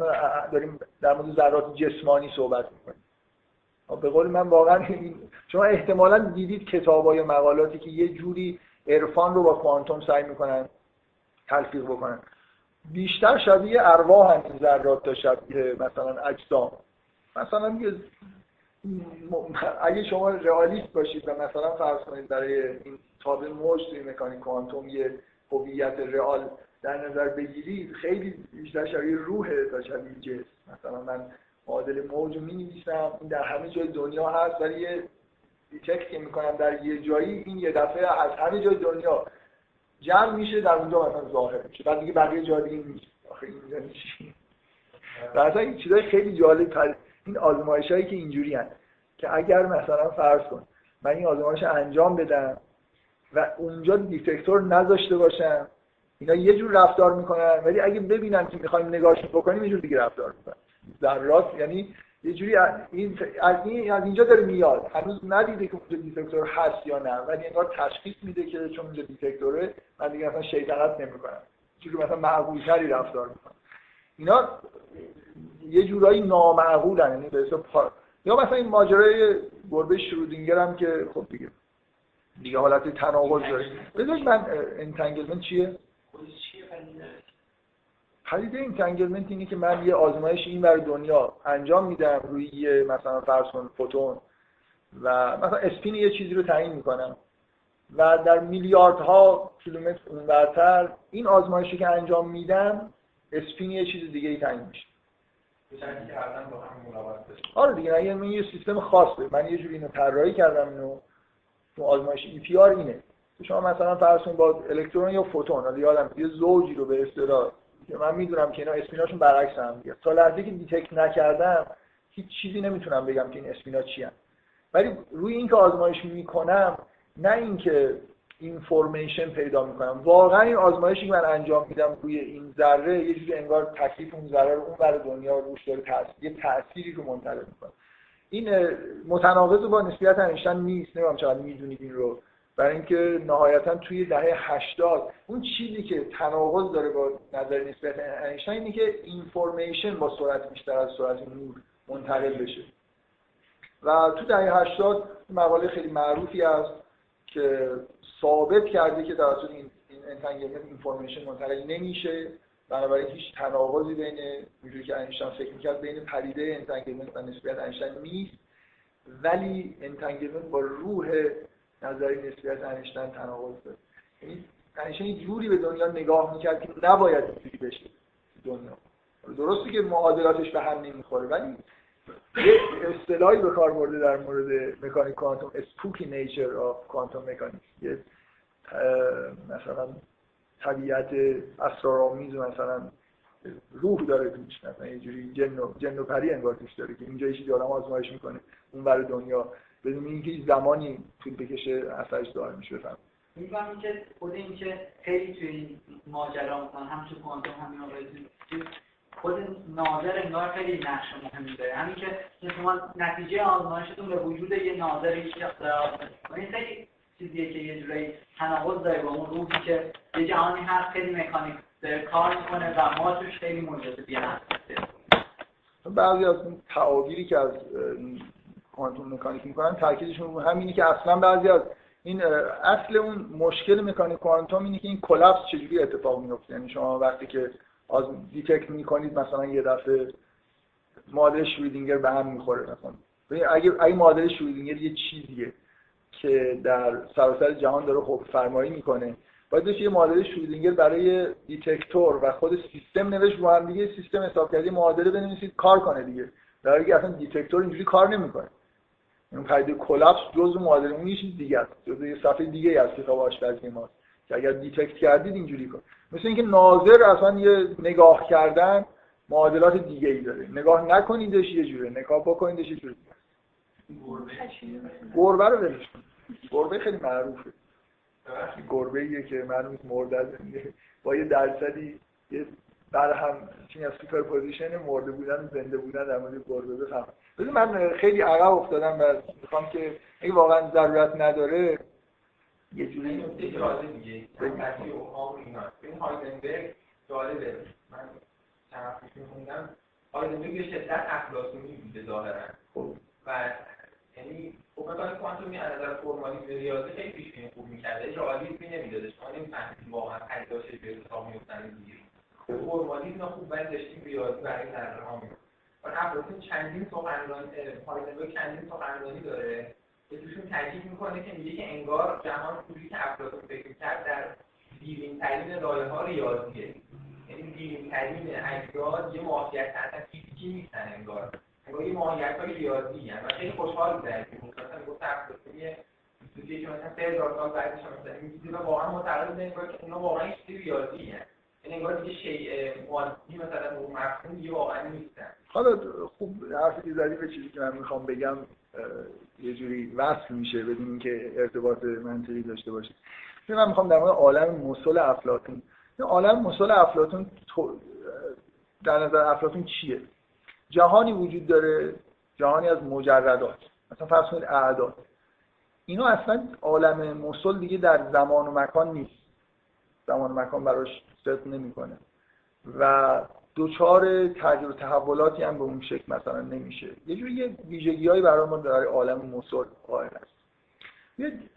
داریم در مورد ذرات جسمانی صحبت می‌کنیم. به قول من واقعا شما احتمالا دیدید کتاب یا مقالاتی که یه جوری عرفان رو با کوانتوم سعی می‌کنن تلفیق بکنن. بیشتر شبیه ارواح هم ذرات تا شبیه مثلا اجسام. مثلا اگه شما رئالیست باشید و مثلا فرض کنید برای این تابع موج توی مکانیک کوانتوم یه هویت رئال در نظر بگیرید خیلی بیشتر شبیه روحه تا شبیه جسم. مثلا من معادل موج می نویسم این در همه جای دنیا هست ولی یه تکس که می‌کنم در یه جایی این یه دفعه از همه جای دنیا جمع میشه در اونجا مثلا ظاهر میشه. بعد دیگه بقیه جا دیگه نیست. آخه نیست. و اصلا این چیزای خیلی جالب این آزمایش هایی که اینجوری هست که اگر مثلا فرض کن من این آزمایش انجام بدم و اونجا detector نذاشته باشم اینا یه جور رفتار می‌کنن ولی اگه ببینن که می‌خوایم نگاهش بکنیم یه جور دیگه رفتار می‌کنن. ذرات یعنی یه جوری این از این از اینجا داره میاد. هنوز ندیده که اونجا detector هست یا نه ولی انگار تشخیص میده که چون اونجا detector ه من دیگه اصلا شیطنت نمی‌کنم. جوری مثلا معقولتری رفتار می‌کنم. اینا یه جورایی نامعقولن یعنی به یا مثلا این ماجرای گربه شرودینگر هم که خب دیگه دیگه حالت تناقض داره. بذارید من entanglement چیه؟ پدیده entanglement اینه که من یه آزمایش این ور دنیا انجام میدم روی یه مثلا فرض کن فوتون و مثلا spin یه چیزی رو تعیین می‌کنم. و در میلیاردها کیلومتر اونورتر این آزمایشی که انجام میدم spin یه چیز دیگه ای تعیین میشه. آره دیگه اگه یه سیستم خاصه من یه جوری اینو طراحی کردم اینو. تو آزمایش EPR اینه. شما مثلا فرض با الکترون یا فوتون حالا یادم یه زوجی رو به اصطلاح من می‌دونم که اینا spin اشون برعکس هم دیگه تا لحظه که detect نکردم هیچ چیزی نمی‌تونم بگم که این اسپینا چی هم. ولی روی اینکه آزمایش می‌کنم نه اینکه اینفورمیشن پیدا می‌کنم. واقعا این آزمایشی که من انجام میدم روی این ذره یه جوری انگار تکلیف اون ذره رو اون برای دنیا روش داره تاثیر یه تأثیری رو منتقل می‌کنه. این متناقض با نسبیت انیشتین نیست. نمی‌دونم چقدر می‌دونید این رو. برای اینکه نهایتا توی دهه 80 اون چیزی که تناقض داره با نظر نسبیت انیشتین اینه که اینفورمیشن با سرعت بیشتر از سرعت نور منتقل بشه. و تو دهه 80 مقاله خیلی معروفی است که ثابت کرده که توسط این entanglement information منتقل نمیشه. بنابراین هیچ تناقضی بین اینجوری که اینشتین فکر می‌کرد بین پدیده entanglement و نسبیت اینشتین نیست. ولی entanglement با روح نظری نسبیت اینشتین تناقض داره یعنی اینشتین جوری به دنیا نگاه می‌کرد که نباید اینجوری بشه دنیا. درسته که معادلاتش به هم نمی‌خوره ولی یه اصطلاحی به کار برده در مورد مکانیک کوانتوم اسپوکی نیچر آف کوانتوم مکانیک مثلا طبیعت اسرارآمیز مثلا روح داره توش مثلا یه جوری جن و, جن و پری انگار داره که اینجا یه آدم آزمایش می‌کنه اون برای دنیا بدون اینکه زمانی طول بکشه اثرش ظاهر میشه بفهم می‌فهمی که خود این که خیلی توی این ماجرا هم تو کوانتوم همین خود ناظر انگار خیلی نقش مهمی داره. همین که شما نتیجه آزمایشتون به وجود یه ناظری که این خیلی چیزیه که یه جورایی تناقض داره با اون روحی که یه جهانی هست خیلی مکانیک داره کار می‌کنه و ما توش خیلی منجذبی هست بعضی از تعابیری که از کوانتوم مکانیک می‌کنن تاکیدشون رو همینی که اصلا بعضی از این اصل اون مشکل مکانیک کوانتوم اینه که این collapse چجوری اتفاق میفته یعنی شما وقتی که از detect می‌کنید مثلا یه دفعه معادله شرودینگر به هم می‌خوره مثلا. اگه اگه معادله شرودینگر یه چیزیه که در سراسر جهان داره حکم‌فرمایی می‌کنه باید یه معادله شرودینگر برای detector و خود سیستم نوشت با هم دیگه سیستم حساب کردی معادله بنویسید کار کنه دیگه. در حالی اصلا detector اینجوری کار نمی‌کنه. این پدیده collapse جزء معادله اون چیز دیگه است. جزء یه صفحه دیگه است کتاب آشپزی ما. که اگر detect کردید اینجوری کن. مثل اینکه ناظر اصلا یه نگاه کردن معادلات دیگه ای داره. نگاه نکنیدش یه جوره. نگاه بکنیدش یه جوره. گربه رو ولش گربه خیلی معروفه. گربه ایه که معلوم مرده با یه درصدی یه بر هم چین از superposition مرده بودن و زنده بودن در مورد گربه بفهم. من خیلی عقب افتادم و می‌خوام که اگه واقعا ضرورت نداره یه جوری میگه این هایدنبرگ جالبه. من وقت میخوندم. هایدنبرگ به شدت افلاطونی بوده ظاهرا. خب. و یعنی خب مکانیک کوانتومی از نظر فرمالیسم ریاضی خیلی پیش بینی خوب می‌کرده. رئالیسمی نمی‌داده شما نمی‌فهمید واقعا پدیده‌اش به اتفاق می‌افتن دیگه فرمالیسم خوب ولی داشتیم ریاضی برای ذره ها و افلاطون چندین سخنرانی هایدنبرگ چندین سخنرانی داره. که توشون تاکید می‌کنه که میگه که انگار جهان طوری که افلاطون فکر کرد در دیرین ترین راه ها ریاضیه. یعنی دیرین ترین اجزا یه ماهیت اصلا فیزیکی نیستن انگار. انگار یه ماهیت های ریاضی هم. و خیلی خوشحال بودن. که مثلا گفت افلاطون چیزی که مثلا سه هزار سال بعدش مثلا این واقعا معتقد بودن انگار که اینا واقعا چیزی ریاضی هست یعنی انگار شیء مادی مثلا اون مفهوم واقعا نیستن. حالا خوب حرفی زدی به چیزی که من می‌خوام بگم یه جوری وصل میشه بدون اینکه ارتباط منطقی داشته باشه من می‌خوام در مورد عالم مسل افلاطون. عالم مسل افلاطون در نظر افلاطون چیه؟ جهانی وجود داره جهانی از مجردات. مثلا فرض کنید اعداد. اینا اصلا عالم مسل دیگه در زمان و مکان نیست. زمان و مکان براش صدق نمی‌کنه. و دوچار تغییر و تحولاتی هم به اون شکل مثلا نمیشه. یه جوری یه ویژگی هایی برای ما در عالم مسل قائل است.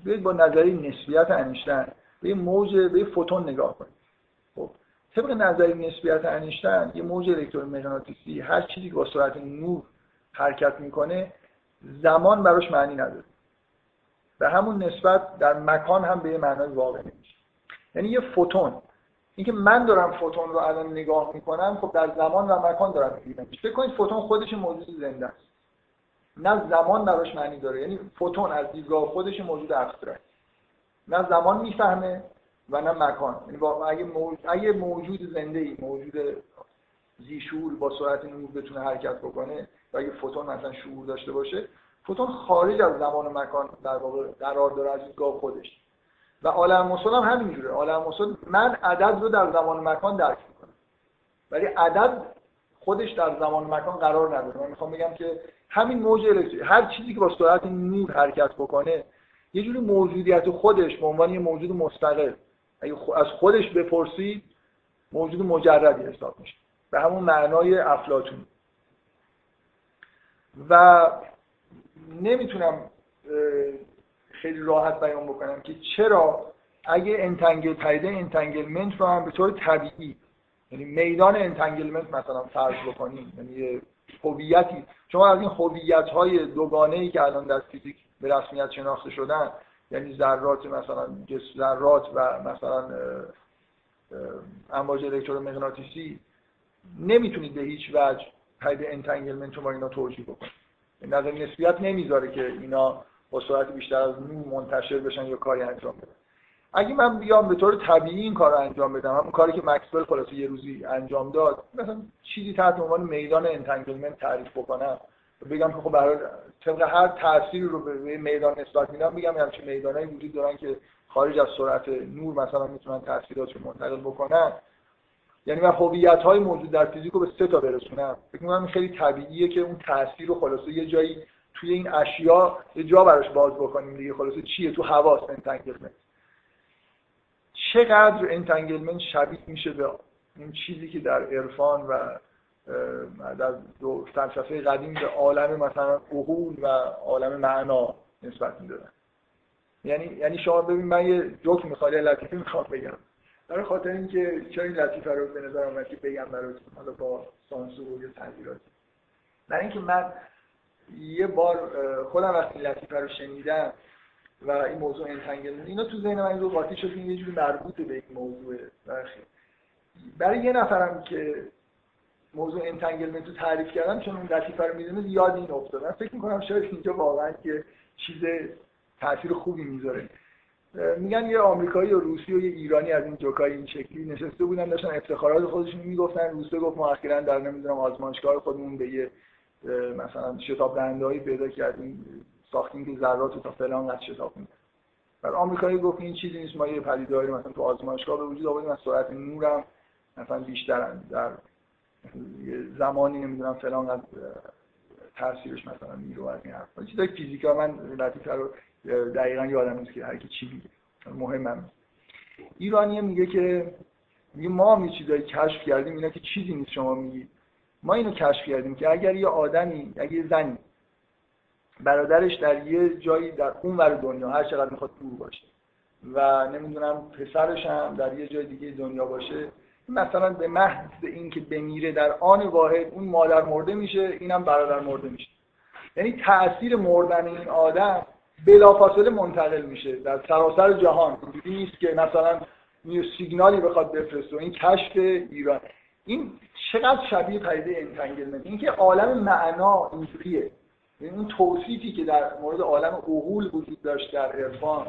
بیاید با نظری نسبیت انیشتن به موج به فوتون نگاه کنید خب طبق نظری نسبیت انیشتن یه موج الکترومغناطیسی هر چیزی که با سرعت نور حرکت می‌کنه زمان براش معنی نداره. به همون نسبت در مکان هم به یه معنای واقع نمیشه یعنی یه فوتون. اینکه من دارم فوتون رو الان نگاه می‌کنم خب در زمان و مکان دارم می‌بینم. فکر کنید فوتون خودش موجود زنده است. نه زمان براش معنی داره. یعنی فوتون از دیدگاه خودش موجود ابسترکت. نه زمان می‌فهمه و نه مکان. یعنی اگه, موجود، اگه موجود زنده ای موجود زیشور با سرعت نور بتونه حرکت بکنه و اگه فوتون مثلا شعور داشته باشه فوتون خارج از زمان و مکان در واقع قرار داره از دیدگاه خودش. و عالم مسل هم همینجوره. عالم مسل من عدد رو در زمان مکان درک می‌کنم. ولی عدد خودش در زمان مکان قرار نداره. من می‌خوام بگم که همین موج الکتریک هر چیزی که با سرعت نور حرکت بکنه یه جوری موجودیت خودش به عنوان یه موجود مستقل اگه از خودش بپرسید موجود مجردی حساب میشه. به همون معنای افلاطون. و نمی‌تونم خیلی راحت بیان بکنم که چرا اگه entangle پدیده entanglement رو هم به طور طبیعی یعنی میدان entanglement مثلا فرض بکنیم یعنی هویتی شما از این هویت های دوگانه ای که الان در فیزیک به رسمیت شناخته شدن یعنی ذرات مثلا ذرات و مثلا امواج الکترومغناطیسی نمی‌تونید به هیچ وجه پدیده entanglement رو با اینا توجیه بکنید. نظر نسبیت نمی‌ذاره که اینا با سرعت بیشتر از نور منتشر بشن یا کاری انجام بدن. اگه من بیام به طور طبیعی این کار رو انجام بدم همون کاری که مکسول خلاصه یه روزی انجام داد مثلا چیزی تحت عنوان میدان entanglement تعریف بکنم. بگم که خب برای طبق هر تأثیری رو به میدان نسبت میدم بگم همچین میدانایی وجود دارن که خارج از سرعت نور مثلا می‌تونن تاثیرات رو منتقل بکنن. یعنی من هویت های موجود در فیزیک رو به سه تا برسونم. فکر می‌کنم خیلی طبیعیه که اون تاثیر رو خلاصه یه جایی توی این اشیا یه جا براش باز بکنیم دیگه. خلاصه چیه؟ تو خواص entanglement چقدر entanglement شبیه میشه به این چیزی که در عرفان و در فلسفه قدیم به عالم مثلا عقول و عالم معنا نسبت می‌دادن. یعنی یعنی شما ببین من یه جوک می‌خوام لطیفه می‌خوام بگم. برای خاطر اینکه چرا این لطیفه رو به نظر آمد که بگم براتون حالا با سانسور و تغییراتی. برای اینکه من یه بار خودم وقتی لطیفه رو شنیدم و این موضوع entangle اینا تو ذهن من رو قاطی شد یه جوری مربوط به این موضوع برای یه نفرم که موضوع entanglement رو تعریف کردم چون اون لطیفه رو می‌دونه یاد این افتاد من فکر می‌کنم شاید اینجا واقعا که چیز تاثیر خوبی می‌ذاره. میگن یه آمریکایی و روسی و یه ایرانی از این جوکای این شکلی نشسته بودن داشتن افتخارات خودشون می‌گفتن. روسیه گفت ما اخیرا در نمی‌دونم آزمایشگاه خودمون به یه مثلا شتاب دهنده پیدا کردیم ساختیم که ذرات تا فلان قد شتاب میده بعد آمریکایی گفت این چیزی نیست ما یه پدیده‌ای مثلا تو آزمایشگاه به وجود آوردیم از سرعت نورم مثلا بیشترن در زمانی نمی‌دونم فلان قد تاثیرش مثلا میره از این حرفا. چیزای فیزیکا من لطیفه رو یادم نیست که هر کی چی میگه. مهمم ایرانی میگه که میگه ما هم یه چیزایی کشف کردیم اینا که چیزی نیست شما میگی ما اینو کشف کردیم که اگر یه آدمی اگر یه زنی برادرش در یه جایی در اون ور دنیا هر چقدر می‌خواد دور باشه و نمی‌دونم پسرش هم در یه جای دیگه دنیا باشه مثلا به محض اینکه بمیره در آن واحد اون مادر مرده میشه اینم برادر مرده میشه. یعنی تاثیر مردن این آدم بلافاصله منتقل میشه در سراسر جهان. نیست که مثلا یه سیگنالی بخواد بفرسته. این کشف ایران این چقدر شبیه پدیده انتنگلمنت اینکه عالم معنا اینجوریه. یعنی اون توصیفی که در مورد عالم عقول وجود داشت در عرفان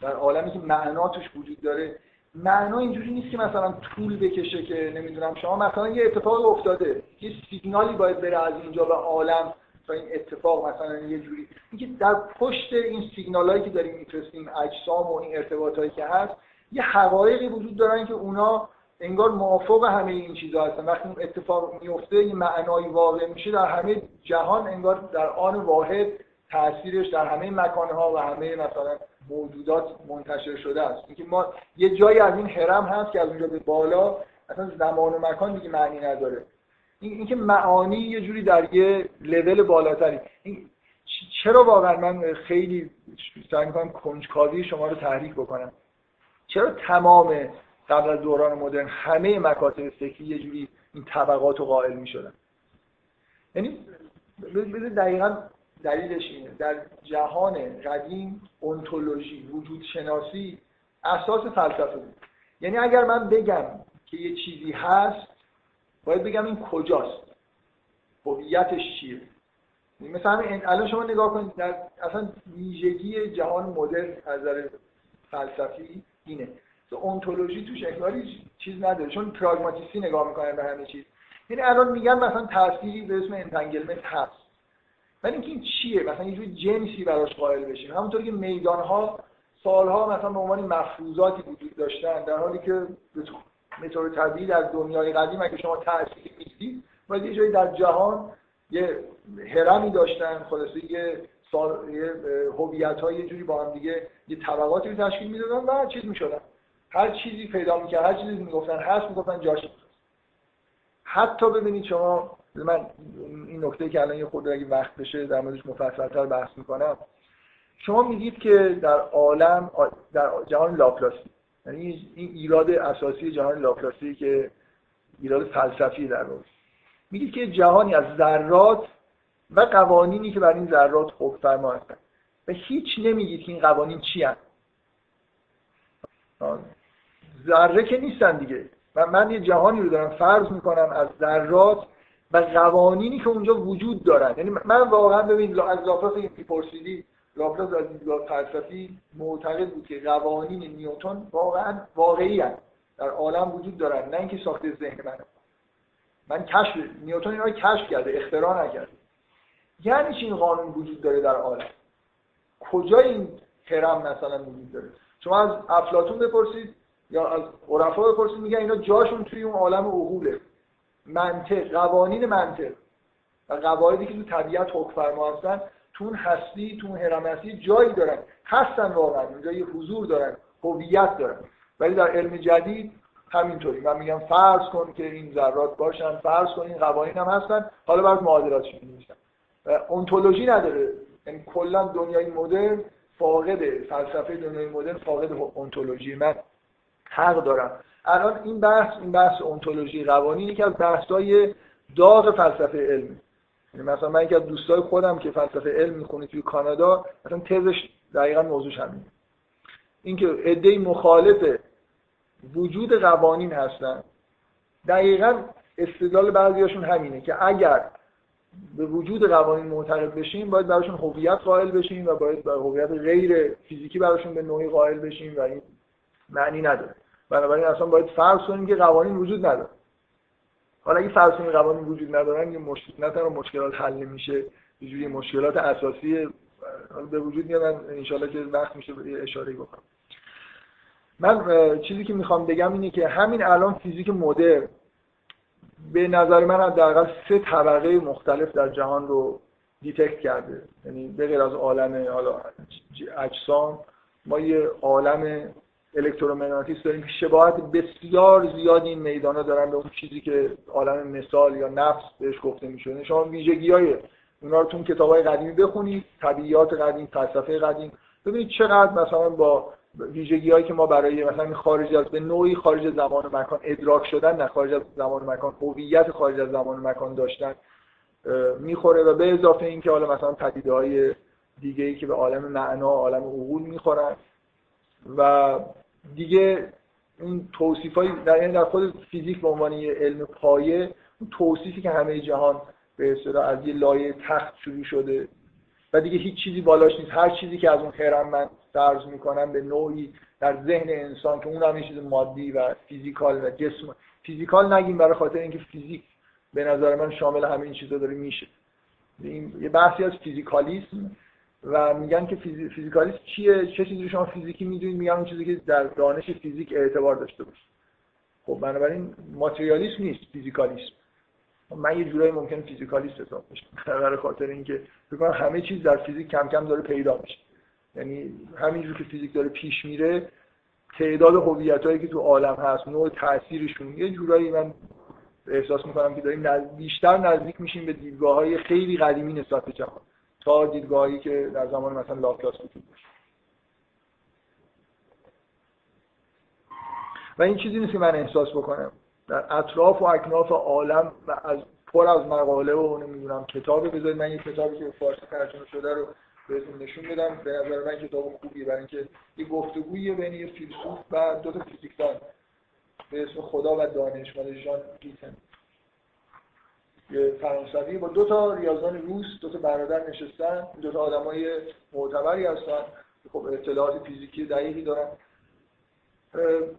در عالمی که معنا توش وجود داره. معنا اینجوری نیست که مثلا طول بکشه که نمی‌دونم شما مثلا یه اتفاق افتاده. یه سیگنالی باید بره از اینجا به عالم تا این اتفاق مثلا یه جوری. اینکه در پشت این سیگنالایی که داریم میفرستیم اجسام و این ارتباطایی که هست یه حقایقی وجود دارن که اونا انگار موافق همه این چیزها هستن. وقتی اون اتفاق میفته یه معنایی واقع میشه در همه جهان انگار در آن واحد تاثیرش در همه مکانها و همه مثلا موجودات منتشر شده است. اینکه ما یه جایی از این حرم هست که از اونجا به بالا اصلا زمان و مکان دیگه معنی نداره. این اینکه معانی یه جوری در یه لول بالاتری. این چرا واقعا من خیلی سعی می‌کنم کنجکاوی شما رو تحریک بکنم؟ چرا تمام قبل از دوران مدرن همه مکاتب فکری یه جوری این طبقات رو قائل می‌شدن. یعنی دقیقا دلیلش اینه. در جهان قدیم انتولوژی وجود شناسی اساس فلسفه بود. یعنی اگر من بگم که یه چیزی هست باید بگم این کجاست؟ هویتش چیه؟ مثلا الان شما نگاه کنید در اصلا ویژگی جهان مدرن از نظر فلسفی اینه. ontology توش انگاری چیز نداره چون پراگماتیستی نگاه می‌کنن به همه چیز. یعنی الان میگن مثلا تأثیری به اسم entanglement هست. ولی اینکه این چیه؟ مثلا یه جنسی براش قائل بشیم. همونطوری که میدان ها سالها مثلا به عنوان مفروضاتی وجود داشتن در حالی که به طور طبیعی در دنیای قدیم اگه شما تأثیری می‌دید باید یه جایی در جهان یه هرمی داشتن. خلاصه یه یه هویت های یه جوری با هم دیگه یه طبقاتی رو تشکیل می‌دادن و چیز می‌شدن. هر چیزی پیدا می‌کرد هر چیزی می‌گفتن هست می‌گفتن جاش حتی ببینید شما من این نکته که الان یه خود اگه وقت بشه در موردش مفصلتر بحث می‌کنم. شما میگید که در عالم در جهان لاپلاسی یعنی این ایراد اساسی جهان لاپلاسی که ایراد فلسفی در واقع میگید که جهانی از ذرات و قوانینی که بر این ذرات حکم فرما هستن. و هیچ نمیگید که این قوانین چی هست ذره که نیستن دیگه. من, من یه جهانی رو دارم فرض می‌کنم از ذرات و قوانینی که اونجا وجود دارن. یعنی من واقعا ببین از لاپلاس پرسیدی لاپلاس از دیدگاه فلسفی معتقد بود که قوانین نیوتن واقعا واقعی هست در عالم وجود دارن نه اینکه ساخته ذهن من. من کشف نیوتن اینا کشف کرده اختراع نکرده. یعنی چی این قانون وجود داره در عالم؟ کجا این هرم مثلا وجود داره؟ شما از افلاطون بپرسید یا از عرفا بپرسید میگن اینا جاشون توی اون عالم عقوله. منطق قوانین منطق. و قواعدی که تو طبیعت حکم فرما هستن تو اون هستی تو اون هرم هستی جایی دارن. هستن واقعا اونجا یه حضور دارن هویت دارن. ولی در علم جدید همینطوری. من میگم فرض کن که این ذرات باشن فرض کن این قوانین هم هستن. حالا برات معادلات میشن اونتولوژی نداره. یعنی کلا دنیای مدرن فاقد فلسفه دنیای مدرن فاقد اونتولوژی من حق دارم. الان این بحث این بحث اونتولوژی قوانینی که از بحث‌های داغ فلسفه علمی یعنی مثلا من یکی از دوستای خودم که فلسفه علم می‌خونه توی کانادا مثلا تزش دقیقا موضوعش همینه. اینکه عده مخالف وجود قوانین هستن دقیقا استدلال بعضیاشون همینه که اگر به وجود قوانین معتقد بشیم باید براشون هویت قائل بشیم و باید بر هویت غیر فیزیکی براشون به نوعی قائل بشیم و این معنی نداره. بنابراین اصلا باید فرض کنیم که قوانین وجود نداره. حالا اگه فرض کنیم قوانین وجود ندارن یه مشکل نه تنها مشکلات حل نمیشه یه مشکلات اساسی به وجود میاد ان که وقت میشه اشاره بکنم. من چیزی که می‌خوام بگم اینه که همین الان فیزیک مدرن به نظر من حداقل سه طبقه مختلف در جهان رو detect کرده. یعنی به غیر از عالم حالا اجسام ما یه عالم الکترومغناطیس داریم که شباهت بسیار زیادی این میدان ها دارن به اون چیزی که عالم مثال یا نفس بهش گفته میشه. شما ویژگی های اونا رو تو کتاب های قدیمی بخونید طبیعیات قدیم فلسفه قدیم ببینید چقدر مثلا با ویژگی هایی که ما برای مثلا خارج از به نوعی خارج زمان و مکان ادراک شدن نه خارج از زمان و مکان هویت خارج از زمان و مکان داشتن می‌خوره و به اضافه اینکه حالا مثلا پدیده های دیگه ای که به عالم معنا عالم عقول می‌خورن و دیگه این توصیف های در, در خود فیزیک به عنوان یه علم پایه اون توصیفی که همه جهان به اصطلاح از یه لایه تخت شروع شده و دیگه هیچ چیزی بالاش نیست. هر چیزی که از اون خیرم من فرض می‌کنم به نوعی در ذهن انسان که اون هم چیز مادی و فیزیکال و جسم. فیزیکال نگیم برای خاطر اینکه فیزیک به نظر من شامل همه این چیزا داره میشه. یه بحثی از فیزیکالیسم و میگن که فیزیکالیسم چیه؟ چه چیزی شما فیزیکی می‌دونید؟ میگن اون چیزی که در دانش فیزیک اعتبار داشته باشه. خب بنابراین ماتریالیسم نیست فیزیکالیسم. من یه جورایی ممکن فیزیکالیست حساب بشم. برای خاطر اینکه فکر همه چیز در فیزیک کم کم داره پیدا میشه. یعنی همینجور که فیزیک داره پیش میره تعداد هویتایی که تو عالم هست نوع تاثیرشون یه جورایی من احساس می‌کنم که داریم بیشتر نزدیک میشیم به دیدگاه های خیلی قدیمی نسبت به جهان. تا دیدگاهی که در زمان مثلا لاپلاس وجود داشت. و این چیزی نیست که من احساس بکنم. در اطراف و اکناف عالم و از پر از مقاله و نمی‌دونم کتابی بذارید. من یه کتابی که فارسی ترجمه شده رو بهتون نشون بدم به نظر من کتاب خوبیه. برای اینکه یه گفتگویی بین یه فیلسوف و دو تا فیزیکدان. به اسم خدا و دانش مال ژان گیتن فرانسوی با دو تا ریاضیان روس دو تا برادر نشستن دو تا آدمای معتبری هستن. خب اطلاعات فیزیکی دقیقی دارن.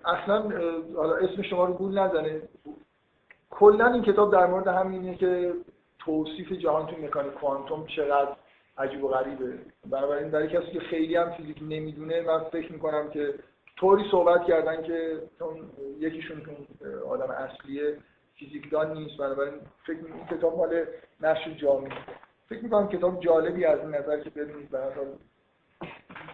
اصلا حالا اسم شما رو گول نزنه. کلا این کتاب در مورد همینه که توصیف جهان تو مکانیک کوانتوم چقدر عجیب و غریبه. بنابراین برای کسی که خیلی هم فیزیک نمی‌دونه من فکر می‌کنم که طوری صحبت کردن که یکیشون آدم اصلیه فیزیکدان نیست بنابراین فکر این کتاب مال نشر جامعه فکر می‌کنم کتاب جالبی از این نظر که ببینید به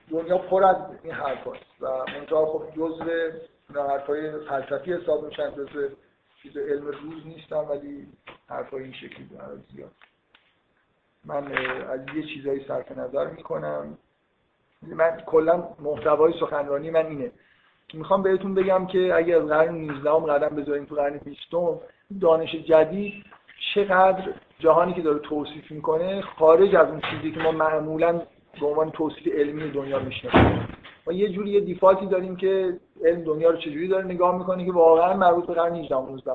دنیا پر از این حرف هست و منتها خب جزء حرفای فلسفی حساب میشن جزء چیز علم روز نیستم ولی حرفای این شکلی دارن زیاد. من از یه چیزایی صرف نظر می‌کنم. من کلا محتوای سخنرانی من اینه. می‌خوام بهتون بگم که اگر از قرن 19 قدم بذاریم تو قرن 20 دانش جدید چقدر جهانی که داره توصیف می‌کنه خارج از اون چیزی که ما معمولا به عنوان توصیف علمی دنیا می‌شناسیم. ما یه جوری یه دیفالتی داریم که علم دنیا رو چجوری داره نگاه می‌کنه که واقعا مربوط به قرن 18 19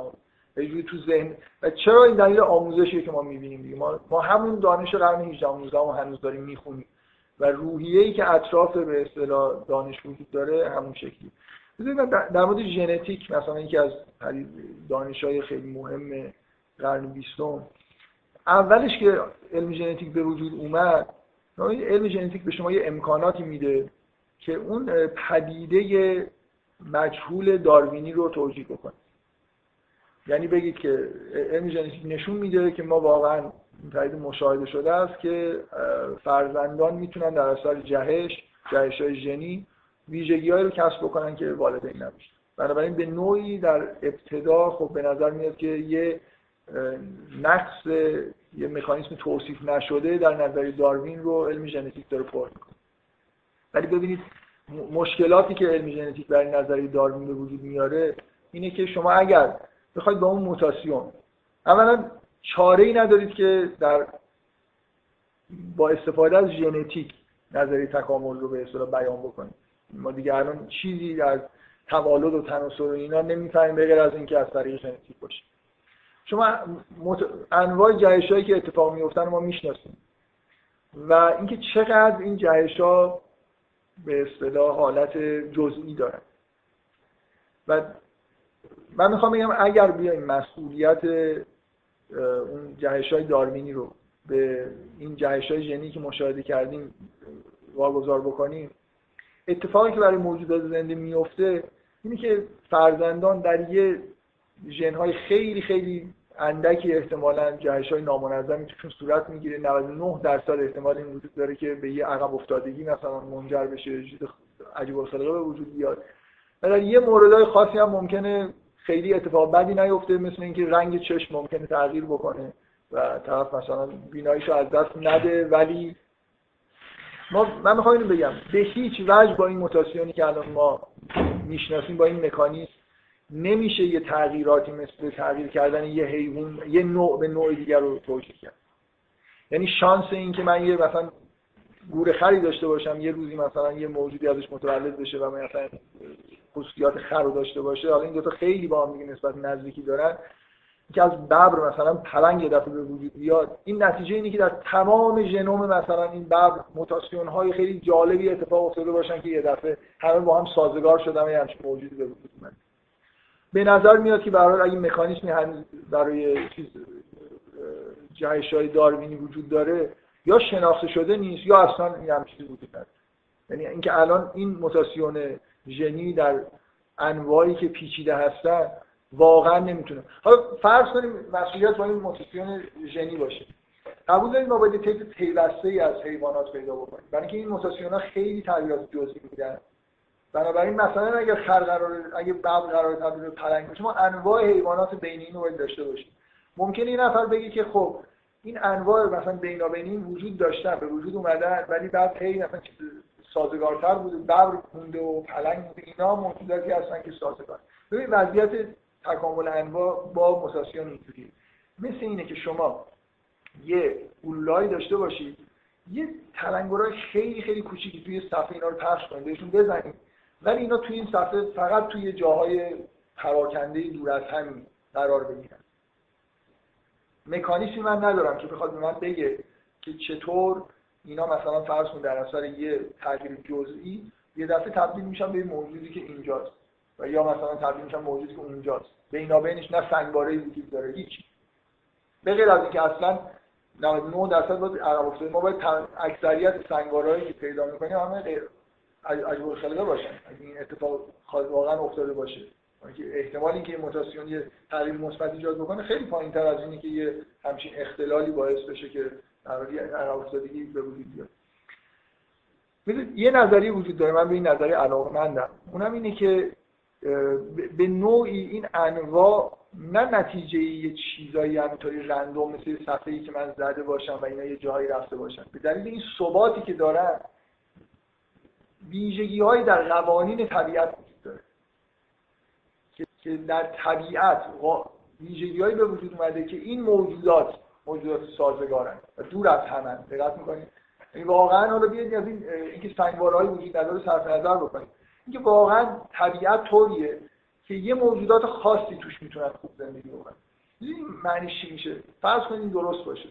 یه جوری تو ذهن. و چرا این دلیل آموزشیه که ما می‌بینیم دیگه؟ ما, ما همون دانش قرن 18 19 رو هنوز داریم می‌خونیم. و روحیه ای که اطراف به اصطلاح دانش وجود داره همون شکلی بذارید در مورد ژنتیک مثلا یکی از دانش های خیلی مهم قرن بیستم اولش که علم ژنتیک به وجود اومد علم ژنتیک به شما یه امکاناتی میده که اون پدیده مجهول داروینی رو توجیه بکنه. یعنی بگید که علم ژنتیک نشون میده که ما واقعا این پدیده مشاهده شده است که فرزندان می‌تونن در اثر جهش جهش های ژنی ویژگی رو کسب بکنن که والدین نداشتن. بنابراین به نوعی در ابتدا خب به نظر میاد که یه نقص یه مکانیسم توصیف نشده در نظر داروین رو علم ژنتیک داره پر می‌کنه. ولی ببینید مشکلاتی که علم ژنتیک برای نظری داروین به وجود میاره اینه که شما اگر بخواید با اون موتاسیون اولا چاره ای ندارید که در با استفاده از ژنتیک نظری تکامل رو به اصطلاح بیان بکنید. ما دیگه الان چیزی از توالد و تناسل و اینا نمی‌فهمیم بغیر از اینکه از طریق ژنتیک باشه. شما مت... انواع جهش هایی که اتفاق میفتن ما می‌شناسیم. و اینکه چقدر این جهش به اصطلاح حالت جزئی دارن. و من می‌خوام بگم اگر بیایم مسئولیت اون جهش های دارمینی رو به این جهش های ژنی که مشاهده کردیم واگذار بکنیم اتفاقی که برای موجودات زنده میفته اینه که فرزندان در یه ژنهای خیلی خیلی اندکی احتمالا جهش های نامنظمی توشون صورت می‌گیره. 99 درصد احتمال این وجود داره که به یه عقب افتادگی مثلا منجر بشه عجیب الخلقه به وجود بیاد. و در یه موردهای خاصی هم ممکنه خیلی اتفاق بدی نیفته مثل اینکه رنگ چشم ممکنه تغییر بکنه و طرف مثلا بیناییشو از دست نده ولی ما من می‌خوام اینو بگم. به هیچ وجه با این موتاسیونی که الان ما می‌شناسیم با این مکانیزم نمیشه یه تغییراتی مثل تغییر کردن یه حیوان یه نوع به نوع دیگر رو توجیه کرد. یعنی شانس این که من یه مثلا گور خری داشته باشم یه روزی مثلا یه موجودی ازش متولد بشه و مثلا خصوصیات خر رو داشته باشه حالا این دو تا خیلی با هم دیگه نسبت نزدیکی دارن. که از ببر مثلا پلنگ یه دفعه به وجود بیاد این نتیجه اینه که در تمام ژنوم مثلا این ببر موتاسیون های خیلی جالبی اتفاق افتاده باشن که یه دفعه همه با هم سازگار شدن و همچین موجودی به وجود اومد. به نظر میاد که برای اگه مکانیزمی هنوز برای چیز جهش های داروینی وجود داره یا شناخته شده نیست یا اصلا این هم چیزی وجود نداره. یعنی اینکه الان این موتاسیون ژنی در انواعی که پیچیده هستن واقعا نمی‌تونه حالا فرض کنیم مسئولیت با این موتیسیون ژنی باشه. قبول دارید ما باید طیف پیوسته ای از حیوانات پیدا بکنیم؟ برای اینکه این موتاسیون ها خیلی تغییرات جزئی میدن. بنابراین مثلا اگر خر قرار اگه ببر قرار تبدیل به پلنگ بشه ما انواع حیوانات بین رو باید داشته باشیم. ممکنه این نفر بگه که خب این انواع مثلا بینابینی وجود داشتن به وجود اومدن ولی بعد هی مثلا سازگارتر بوده ببر مونده و پلنگ بوده اینا موجوداتی هستن که سازگار. ببین وضعیت تکامل انواع با موتاسیون اینجوریه. مثل اینه که شما یه اولای داشته باشید یه تلنگرهای خیلی خیلی کوچیکی توی صفحه اینا رو پخش کنید بهشون بزنید ولی اینا توی این صفحه فقط توی جاهای پراکنده دور از هم قرار بگیرن. مکانیزمی من ندارم که بخواد به من بگه که چطور اینا مثلا فرض کن در اثر یه تغییر جزئی یه دفعه تبدیل میشن به موجودی که اینجاست. و یا مثلا تبدیل میشن موجودی که اونجاست. بینابینش نه سنگواره وجود داره هیچ. به غیر از اینکه اصلا 99 درصد باید عقب افتاده. ما باید اکثریت سنگوارهایی که پیدا می‌کنیم همه غیر عجب خلقه باشن. اگه این اتفاق واقعا افتاده باشه. احتمال اینکه یه موتاسیون یه تغییر مثبت ایجاد بکنه خیلی پایینتر از اینه که یه همچین اختلالی باعث بشه که عقب افتادگی به وجود بیاد. یه نظریه وجود داره. من به این نظریه علاقمندم اونم اینه که به نوعی این انواع نه نتیجه یه چیزایی همینطوری رندوم مثل صفحه ای که من زده باشم و اینا یه جایی رفته باشن به دلیل این ثباتی که دارن ویژگی هایی در قوانین طبیعت داره. که در طبیعت ویژگی هایی به وجود اومده که این موجودات موجودات سازگارن و دور از همن. دقت می‌کنید؟ یعنی واقعا حالا بیاید از این اینکه سنگوارهایی وجود نداره صرف نظر بکنید. اینکه واقعا طبیعت طوریه که یه موجودات خاصی توش می‌تونن خوب زندگی بکنن این معنیش چی میشه؟ فرض کنید درست باشه.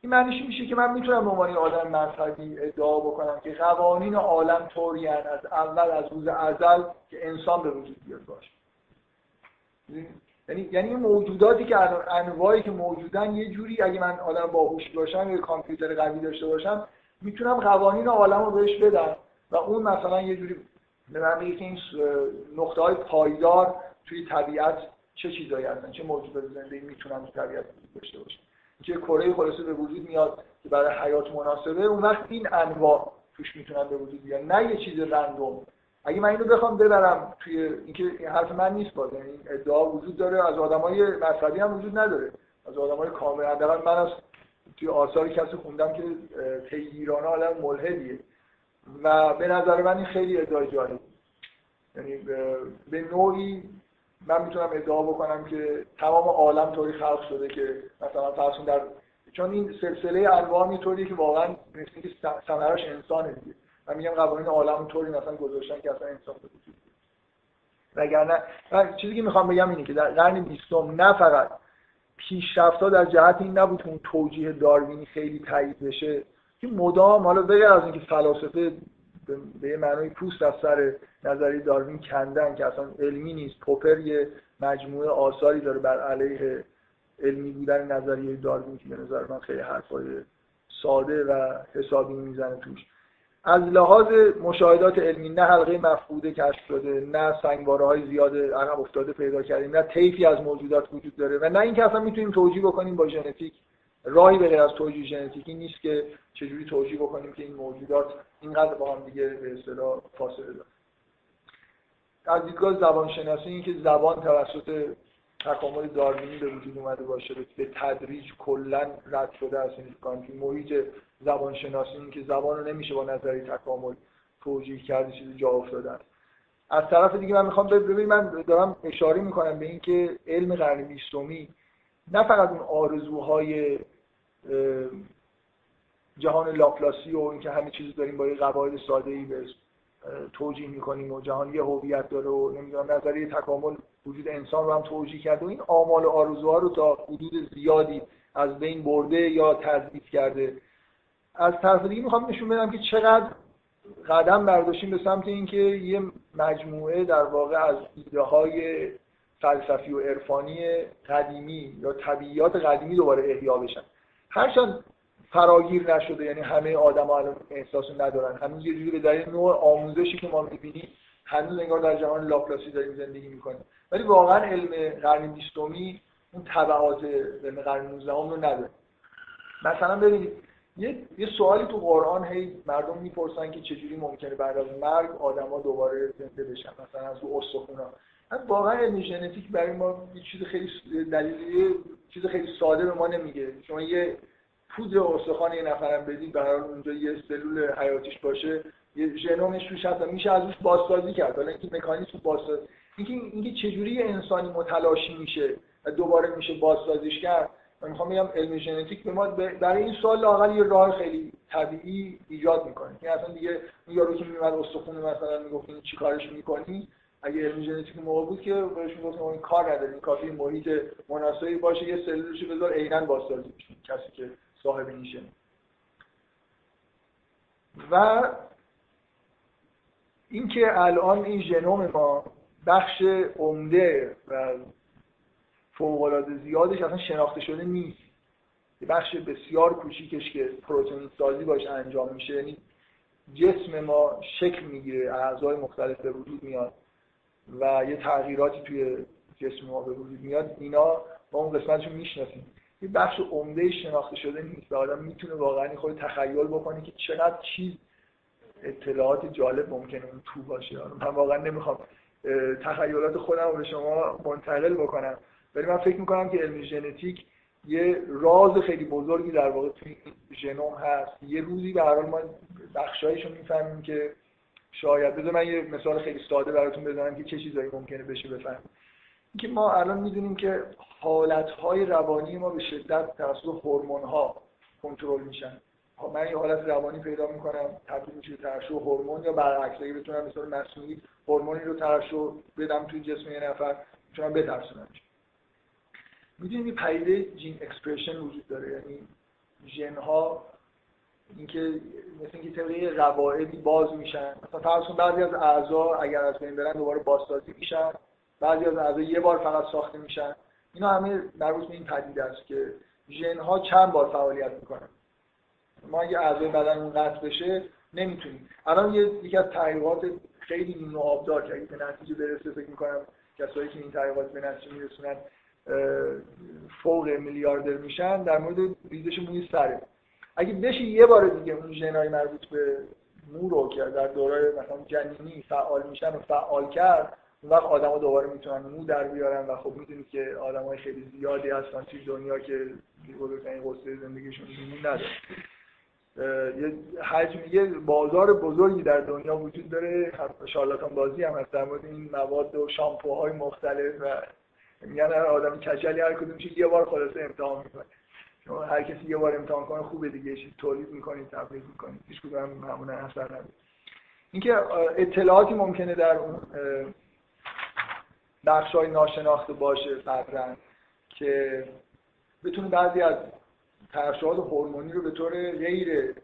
این معنیش میشه که من می‌تونم به عنوان آدم مذهبی ادعا بکنم که قوانین عالم طوری از اول از روز ازل که انسان به وجود بیاد باشه. یعنی یعنی موجوداتی که انواعی که موجودن یه جوری اگه من آدم باهوش باشم یا کامپیوتر قوی داشته باشم می‌تونم قوانین عالم رو بهش بدم. و اون مثلا یه جوری به من که این نقطه های پایدار توی طبیعت چه چیزایی هستن؟ چه موجودات زنده می‌تونن توی طبیعت داشته باشن؟ که کره خلاصه به وجود میاد که برای حیات مناسبه؟ اون وقت این انواع توش می‌تونن به وجود بیان. نه یه چیز رندوم. اگه من اینو بخوام ببرم توی اینکه حرف من نیست باز یعنی ادعا وجود داره از آدمای مذهبی هم وجود نداره. از آدمای کامل من از توی آثار کسی خوندم که تیگیرانه آدم ملحدیه. و به نظر من این خیلی ادعای جالب یعنی به نوعی من می‌تونم ادعا بکنم که تمام عالم طوری خلق شده که مثلا فرض در چون این سلسله انواع طوریه که واقعا مثل که ثمرش انسانه دیگه. من میگم قوانین عالم طوری مثلا گذاشتن که اصلا انسان به وجود وگرنه چیزی که می‌خوام بگم اینه که در قرن بیستم نه فقط پیشرفت‌ها در جهت این نبود که اون توجیه داروینی خیلی تایید بشه. که مدام حالا بغیر از اینکه فلاسفه به یه معنی پوست از سر نظری داروین کندن که اصلا علمی نیست پوپر یه مجموعه آثاری داره بر علیه علمی بودن نظریه داروین که به نظر من خیلی حرفای ساده و حسابی می‌زنه توش. از لحاظ مشاهدات علمی نه حلقه مفقوده کشف شده نه سنگواره های زیاد عقب افتاده پیدا کردیم نه طیفی از موجودات وجود داره و نه اینکه اصلا می‌تونیم توجیه بکنیم با ژنتیک راهی به از توجیه ژنتیکی نیست که چجوری توجیه بکنیم که این موجودات اینقدر با هم دیگه به اصطلاح فاصله دارن. از دیدگاه زبان شناسی این که زبان توسط تکامل داروینی به وجود اومده باشه به تدریج کلا رد شده است. این که محیط زبان شناسی این که زبان رو نمیشه با نظری تکامل توجیه کرد چیزی جا افتاده از طرف دیگه من می‌خوام ببینید من دارم اشاره می‌کنم به اینکه علم قرن بیستمی نه فقط اون آرزوهای جهان لاپلاسی و اینکه همه چیز داریم با یه قواعد ساده ای به توجیه می‌کنیم و جهان یه هویت داره و نمی‌دونم نظریه تکامل وجود انسان رو هم توجیه کرده و این آمال و آرزوها رو تا حدود زیادی از بین برده یا تضعیف کرده. از طرف دیگه می‌خوام نشون بدم که چقدر قدم برداشتیم به سمت اینکه یه مجموعه در واقع از ایده های فلسفی و عرفانی قدیمی یا طبیعیات قدیمی دوباره احیا بشن. هرچند فراگیر نشده یعنی همه آدم الان احساس ندارن. همین یه جوری به دلیل نوع آموزشی که ما می‌بینیم هنوز انگار در جهان لاپلاسی داریم زندگی می‌کنیم. ولی واقعا علم قرن بیستمی اون طبعات علم قرن 19 رو نداره. مثلا ببینید یه یه سوالی تو قرآن هی مردم می‌پرسن که چجوری ممکنه بعد از مرگ آدما دوباره زنده بشن مثلا از رو استخونا واقعا علم ژنتیک برای ما یه چیز خیلی دلیلی چیز خیلی ساده به ما نمیگه. شما یه پودر استخوان یه نفرم بدید برای اونجا یه سلول حیاتیش باشه یه ژنومش روش هست میشه از روش بازسازی کرد. حالا اینکه مکانیزم بازسازی اینکه اینکه چجوری انسانی متلاشی میشه و دوباره میشه بازسازیش کرد من می‌خوام بگم علم ژنتیک به ما برای این سوال لاقل یه راه خیلی طبیعی ایجاد می‌کنه. که اصلا دیگه یارو که میومد استخون مثلا می‌گفت این چیکارش می‌کنی؟ اگه علم ژنتیک موقع بود که بهش می‌گفت این کار نداره این کافی محیط مناسبی باشه یه سلولش بذار عینا بازسازی بشه. کسی که صاحب این و اینکه الان این ژنوم ما بخش عمده و فوق‌العاده زیادش اصلا شناخته شده نیست. یه بخش بسیار کوچیکش که پروتئین سازی باش انجام میشه یعنی جسم ما شکل می‌گیره اعضای مختلف به وجود میاد. و یه تغییراتی توی جسم ما به وجود میاد اینا ما اون قسمتش می‌شناسیم. یه بخش عمده شناخته شده نیست و آدم می‌تونه واقعا خود تخیل بکنه که چقدر چیز اطلاعات جالب ممکنه اون تو باشه. من واقعا نمی‌خوام تخیلات خودم رو به شما منتقل بکنم. ولی من فکر می‌کنم که علم ژنتیک یه راز خیلی بزرگی در واقع توی ژنوم هست. یه روزی به هر حال ما بخشایشو می‌فهمیم که شاید بذار من یه مثال خیلی ساده براتون بزنم که چه چیزایی ممکنه بشه بفهمیم اینکه ما الان می‌دونیم که حالتهای روانی ما به شدت توسط هورمون ها کنترل میشن. من یه حالت روانی پیدا می‌کنم تبدیل میشه ترشح هورمون یا برعکس اگه بتونم مثال مصنوعی هورمونی رو ترشح بدم توی جسم یه نفر می‌تونم بترسونمش. می‌دونید این پدیده gene expression وجود داره یعنی ژن ها اینکه مثل اینکه طبقه قواعدی باز میشن. مثلا فرض کن بعضی از اعضا اگر از بین برن دوباره بازسازی میشن. بعضی از اعضا یه بار فقط ساخته میشن. اینا همه مربوط به این پدیده است که ژن ها چند بار فعالیت می‌کنن. ما اگه اعضای بدن قطع بشه نمی‌تونیم. الان یه یکی از تحقیقات خیلی نون و آبدار که به نتیجه برسه فکر می‌کنم کسایی که این تحقیقات به نتیجه میرسونن فوق میلیاردر میشن در مورد ریزش موی سره. اگه بشه یه بار دیگه اون ژنای مربوط به مو رو که در دوره مثلا جنینی فعال میشن و فعال کرد اون وقت آدما دوباره می‌تونن مو در بیارن و خب می‌دونید که آدمای خیلی زیادی هستن توی دنیا که بزرگترین قصه زندگیشون مو نداره. یه حجم یه بازار بزرگی در دنیا وجود داره. شارلاتان بازی هم هست. در مورد این مواد و شامپوهای مختلف و میگن آدم کچلی هر کدومش یه بار خلاصه امتحان می‌کنه. شما هر کسی یه بار امتحان کنه خوبه دیگه. چیز تولید می‌کنید تبلیغ می‌کنید. هیچ کدوم همون اثر نداره. اینکه اطلاعاتی ممکنه در اون بخش های ناشناخته باشه قدرن که بتونه بعضی از ترشحات هورمونی رو به طور غیر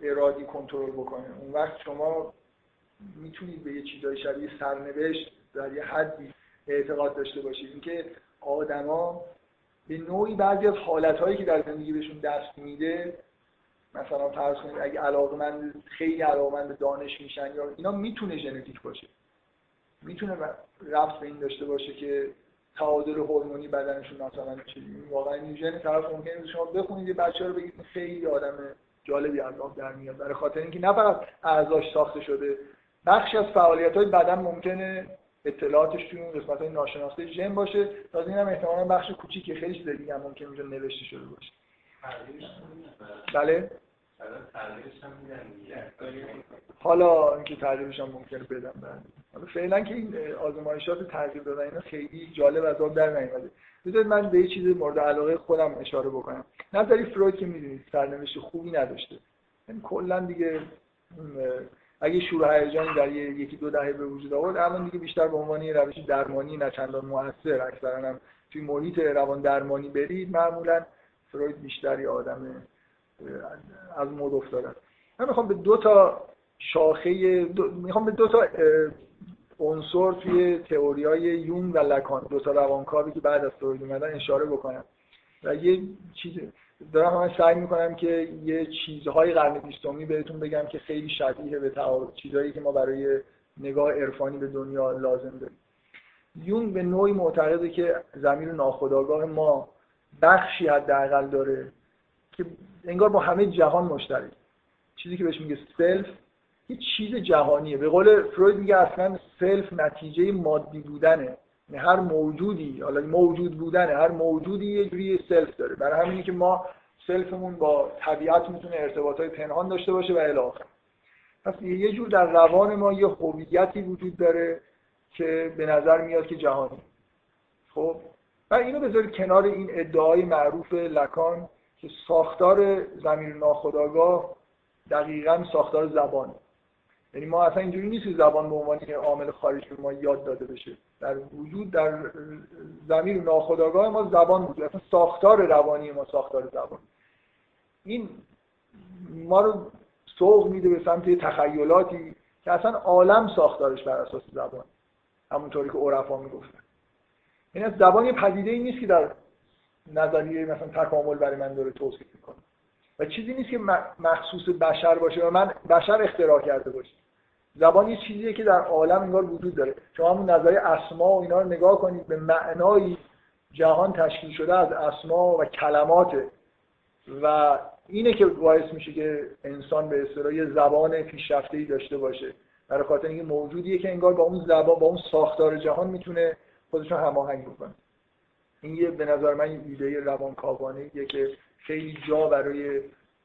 ارادی کنترل بکنه. اون وقت شما می‌تونید به یه چیزای شبیه سرنوشت در یه حدی اعتقاد داشته باشید. اینکه آدما به نوعی بعضی از حالتهایی که در زندگی بهشون دست میده مثلا فرض کنید اگه علاقمند خیلی علاقمند دانش میشن یا اینا می‌تونه ژنتیک باشه. می‌تونه رفت به این داشته باشه که تعادل هورمونی بدنشون مثلا واقعا این ژن طرف ممکنه شما بخونید یه بچه رو بگید خیلی آدم جالبی از آب در میاد برای خاطر اینکه نه فقط اعضاش ساخته شده بخشی از فعالیت های بدن ممکنه اطلاعاتش توی اون قسمت های ناشناخته ژن باشه. تازه این هم احتمالا بخش کوچیکی خیلی چیز دیگه هم ممکنه اونجا نوشته شده باشه. بله. حالا اینکه تعریفش هم ممکنه بدم بعد حالا فعلا که این آزمایشات تغییر دادن اینا خیلی جالب از آب در نیومده. بذارید من به یه چیز مورد علاقه خودم اشاره بکنم. نظری فروید که می‌دونید سرنوشت خوبی نداشته. یعنی کلا دیگه اگه شور هیجانی در یکی دو دهه به وجود آورد الان دیگه بیشتر به عنوان روش درمانی نه چندان موثر اکثرا هم توی محیط روان درمانی برید معمولا فروید بیشتری آدم از مد افتاده من می‌خوام به دو تا شاخه دو... می‌خوام به دو تا عنصر توی تئوریای یون و لکان دو تا روانکاوی که بعد از فروید اومدن اشاره بکنم. و یه چیز دارم همه سعی می‌کنم که یه چیزهای قرن بیستمی بهتون بگم که خیلی شبیه به چیزهایی که ما برای نگاه عرفانی به دنیا لازم داریم. یون به نوعی معتقده که زمین ناخودآگاه ما بخشی حداقل داره که انگار با همه جهان مشترک چیزی که بهش میگه self یه چیز جهانیه. به قول فروید میگه اصلا self نتیجه مادی بودنه. هر موجودی حالا موجود بودنه هر موجودی یه جوری self داره. برای همینی که ما self مون با طبیعت می‌تونه ارتباطات پنهان داشته باشه و الی پس یه جور در روان ما یه هویتی وجود داره که به نظر میاد که جهانی خب؟ و اینو بذارید کنار این ادعای معروف لکان که ساختار زمین ناخودآگاه دقیقا ساختار زبانه. یعنی ما اصلا اینجوری نیست زبان به عنوان عامل خارج به ما یاد داده بشه. در وجود در زمین ناخودآگاه ما زبان بود اصلا ساختار روانی ما ساختار زبان. این ما رو سوق میده به سمت تخیلاتی که اصلا عالم ساختارش بر اساس زبان. همونطوری که عرفا می‌گفتن. این از زبان یه پدیده ای نیست که در نظریه مثلا تکامل برای من داره توصیف می‌کنه. و چیزی نیست که مخصوص بشر باشه و من بشر اختراع کرده باشه زبان یه چیزیه که در عالم انگار وجود داره. شما همون نظریه اسما و اینا رو نگاه کنید به معنای جهان تشکیل شده از اسما و کلمات. و اینه که باعث میشه که انسان به اصطلاح یه زبان پیشرفته داشته باشه. برای خاطر اینکه موجودیه که انگار با اون زبان با اون ساختار جهان می‌تونه خودش هماهنگ بکنه. این یه به نظر من ایده روانکاوانه یه که خیلی جا برای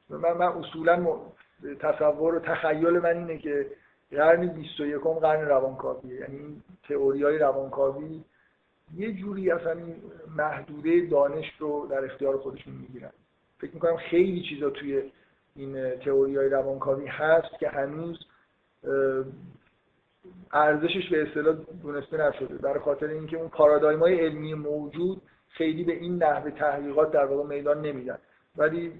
من, من اصولا تصور و تخیل من اینه که قرن 21 قرن روانکاویه یعنی این تئوری های روانکاوی یه جوری اصلا این محدوده دانش رو در اختیار خودشون می‌گیرن. فکر می‌کنم خیلی چیزا توی این تئوری های روانکاوی هست که هنوز ارزشش به اصطلاح دونسته نشده. برای خاطر اینکه اون پارادایم های علمی موجود خیلی به این نحوه تحقیقات در واقع میدان نمیدن. ولی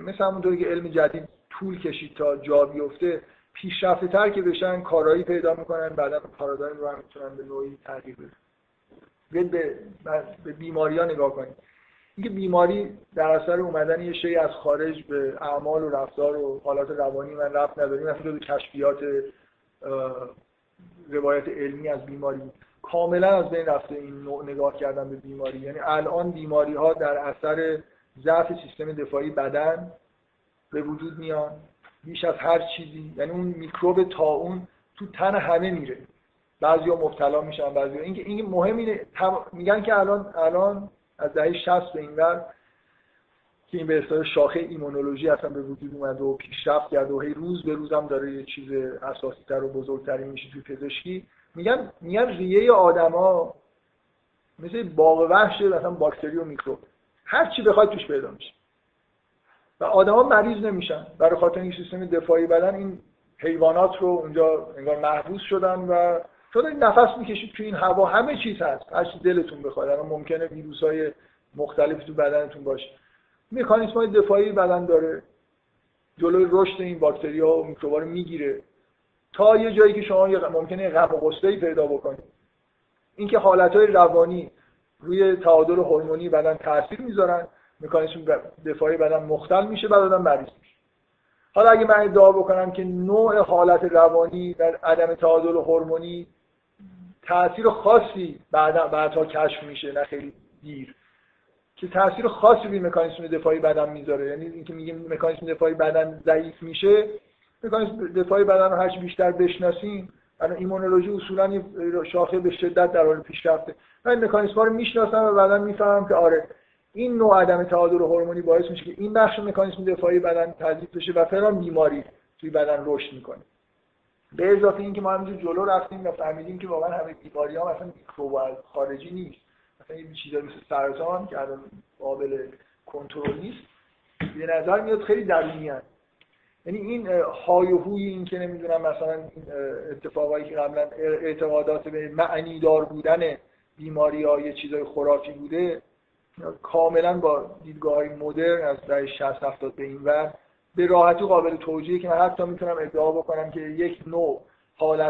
مثل همونطوری که علم جدید طول کشید تا جا بیفته پیشرفته تر که بشن کارایی پیدا می‌کنن بعدا پارادایم رو هم می‌تونن به نوعی تغییر بدن. به, به بیماری ها نگاه کنید اینکه بیماری در اثر اومدن یه شی از خارج به اعمال و رفتار و حالات روانی من رفت نداریم مثلا به کشفیات روایت علمی از بیماری کاملا از بین رفته این نوع نگاه کردن به بیماری. یعنی الان بیماری ها در اثر ضعف سیستم دفاعی بدن به وجود میان. بیش از هر چیزی یعنی اون میکروب تا اون تو تن همه میره. بعضیا مبتلا میشن بعضیا. اینکه این مهم اینه میگن که الان الان از دهه 60 به این ور که این به اصطلاح شاخه ایمونولوژی اصلا به وجود اومده و پیشرفت کرده و هی روز به روزم داره یه چیز اساسی تر و بزرگتری میشه توی پزشکی. میگن میگن ریه آدما مثل باغ وحش مثلا باکتری و میکروب. هر چی بخواد توش پیدا میشه. و آدما مریض نمیشن. برای خاطر این سیستم دفاعی بدن این حیوانات رو اونجا انگار محبوس شدن و شما نفس می‌کشید تو این هوا. همه چیز هست. هر دلتون بخواد. الان ممکنه ویروس های مختلف تو بدنتون باشه. مکانیسم های دفاعی بدن داره. جلوی رشد این باکتری ها و میکروبا رو می‌گیره. تا یه جایی که شما ممکنه غم و پیدا بکنید. اینکه حالت های روانی روی تعادل هورمونی بدن تاثیر می‌ذارن. مکانیسم دفاعی بدن مختل میشه بعد آدم مریض میشه. حالا اگه من ادعا بکنم که نوع حالت روانی در عدم تعادل هورمونی تاثیر خاصی بعد بعدها کشف میشه نه خیلی دیر. که تاثیر خاصی روی مکانیسم دفاعی بدن می‌ذاره. یعنی اینکه میگیم مکانیسم دفاعی بدن ضعیف میشه مکانیسم دفاعی بدن رو بیشتر بشناسیم الان ایمونولوژی اصولا شاخه به شدت در حال پیشرفته. من این مکانیسم رو می‌شناسم و بعدا می‌فهمم که آره این نوع عدم تعادل هورمونی باعث میشه که این بخش مکانیسم دفاعی بدن تضعیف بشه و فلان بیماری توی بدن رشد می‌کنه به اضافه اینکه ما همینجور جلو رفتیم و فهمیدیم که واقعا همه بیماری ها مثلا میکروب خارجی نیست مثلا این چیزا مثل سرطان که الان قابل کنترل نیست به نظر میاد خیلی درونی. یعنی این های و هوی این که نمی‌دونم مثلا این اتفاقایی که قبلا اعتقادات به معنی دار بودن بیماری ها یه چیزای خرافی بوده کاملا با دیدگاه های مدرن از دهه 60 70 به این ور به راحتی قابل توجیه که من حتی می‌تونم ادعا بکنم که یک نوع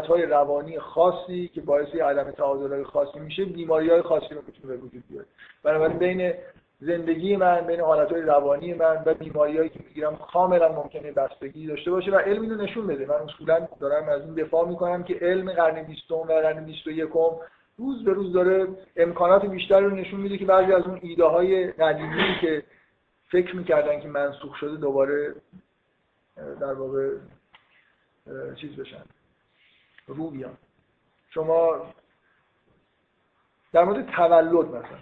های روانی خاصی که باعث عدم تعادل خاصی میشه بیماری های خاصی رو می‌تونه به وجود بیاره. بنابراین بین زندگی من بین حالتهای روانی من و بیماریایی که می‌گیرم کاملا ممکنه بستگی داشته باشه و علم اینو نشون بده. من اصولا دارم از این دفاع می‌کنم که علم قرن بیستم و قرن بیست و یکم روز به روز داره امکانات بیشتر رو نشون میده که بعضی از اون ایده های قدیمی که فکر می‌کردن که منسوخ شده دوباره در واقع چیز بشن رو بیان. شما در مورد تولد مثلا.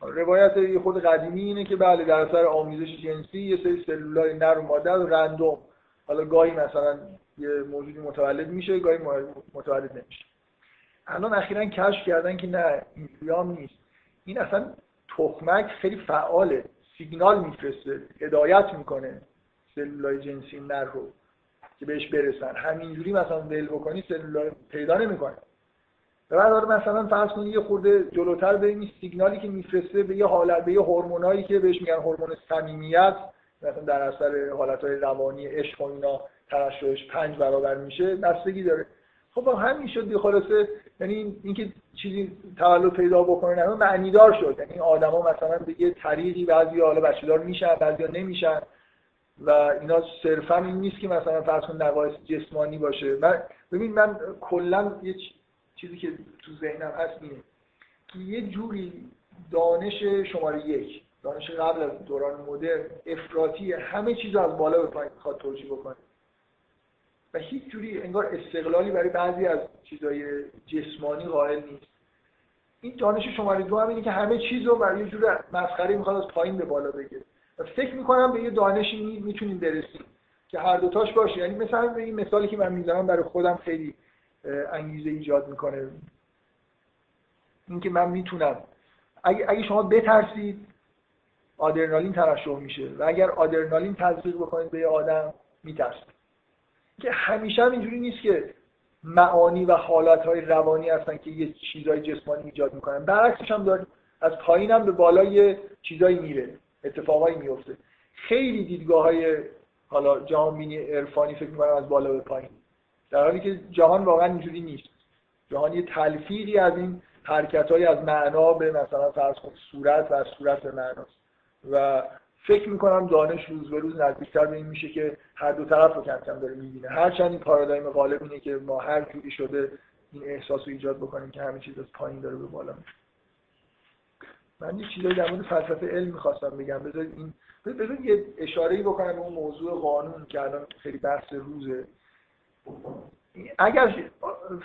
روایت خود قدیمی اینه که بله در اثر آمیزش جنسی یه سری سلولای نر و ماده و رندوم. حالا گاهی مثلا یه موجودی متولد میشه گاهی متولد نمیشه. الان اخیرا کشف کردن که نه اینجوری نیست. این اصلا تخمک خیلی فعاله. سیگنال میفرسته هدایت می‌کنه سلولای جنسی نر رو که بهش برسن. همینجوری مثلا ول بکنی سلولای پیدا نمی‌کنه. و بعد مثلا فرض کنید یه خورده جلوتر به این سیگنالی که میفرسته به یه حالت به یه هورمونایی که بهش میگن هورمون صمیمیت مثلا در اثر حالتهای روانی عشق و اینا ترشحش پنج برابر میشه بستگی داره. خب همین شد دی خلاصه. یعنی اینکه چیزی تولد پیدا بکنه نه معنی دار شد. یعنی آدما مثلا به یه طریقی بعضی حالا بچه‌دار میشن بعضیا نمیشن و اینا صرفا این نیست که مثلا فرض کن نقایص جسمانی باشه. من ببین من کلا یه چیزی که تو ذهنم هست اینه که یه جوری دانش شماره یک دانش قبل از دوران مدرن افراطی همه چیز از بالا به پایین می‌خواد بکنه. و هیچ جوری انگار استقلالی برای بعضی از چیزهای جسمانی قائل نیست. این دانش شماره دو هم اینه که همه چیز رو برای یه جور مسخره می‌خواد از پایین به بالا بگیره و فکر می‌کنم به یه دانشی می‌تونیم برسیم که هر دوتاش باشه. یعنی مثلا این مثالی که من می‌زنم برای خودم خیلی انگیزه ایجاد می‌کنه. اینکه من می‌تونم. اگه, اگه شما بترسید آدرنالین ترشح میشه. و اگر آدرنالین تزریق بکنید به یه آدم میترسید. که همیشه هم اینجوری نیست که معانی و حالتهای روانی هستن که یه چیزای جسمانی ایجاد می‌کنن. برعکسش هم داریم. از پایین هم به بالا یه چیزایی میره. اتفاقایی میفته خیلی دیدگاه های حالا جهان بینی عرفانی فکر می‌کنم از بالا به پایین. در حالی که جهان واقعا اینجوری نیست. جهان یه تلفیقی از این حرکت های از معنا به مثلا فرض کن صورت و از صورت به معناست. و فکر می‌کنم دانش روز به روز نزدیکتر به این میشه که هر دو طرف رو کم کم داره می‌بینه. هرچند این پارادایم غالب اینه که ما هر جوری شده این احساس رو ایجاد بکنیم که همه چیز از پایین داره به بالا میشه من یه چیزایی در مورد فلسفه علم می‌خواستم بگم. بذارید این بذارید یه اشاره بکنم به اون موضوع قانون که الان خیلی بحث روزه. اگر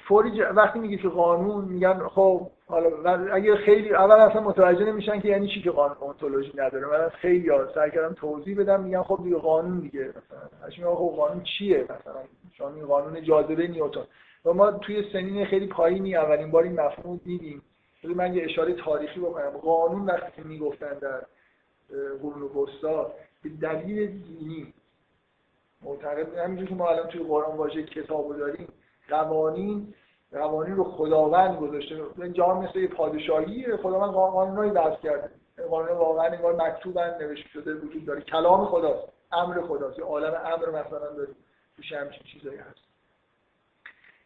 فوری وقتی میگی که قانون میگن خب حالا اگه خیلی اول اصلا متوجه نمیشن که یعنی چی که قانون اونتولوژی نداره. من خیلی ها سعی کردم توضیح بدم میگن خب دیگه قانون دیگه. مثلا خب قانون چیه؟ مثلا شما این قانون جاذبه نیوتن. و ما توی سنین خیلی پایینی اولین بار این مفهوم دیدیم. من یه اشاره تاریخی بکنم. قانون وقتی می‌گفتن در قرون وسطا به دلیل دینی. معتقد همینجور که ما الان توی قرآن واژه کتابو داریم قوانین قوانین رو خداوند گذاشته. جهان مثل یه پادشاهی خداوند قانونایی وضع کرده. قانون واقعا انگار مکتوبن نوشته شده وجود داره. کلام خداست. امر خداست. یه عالم امر مثلا داریم توش همچین چیزایی هست.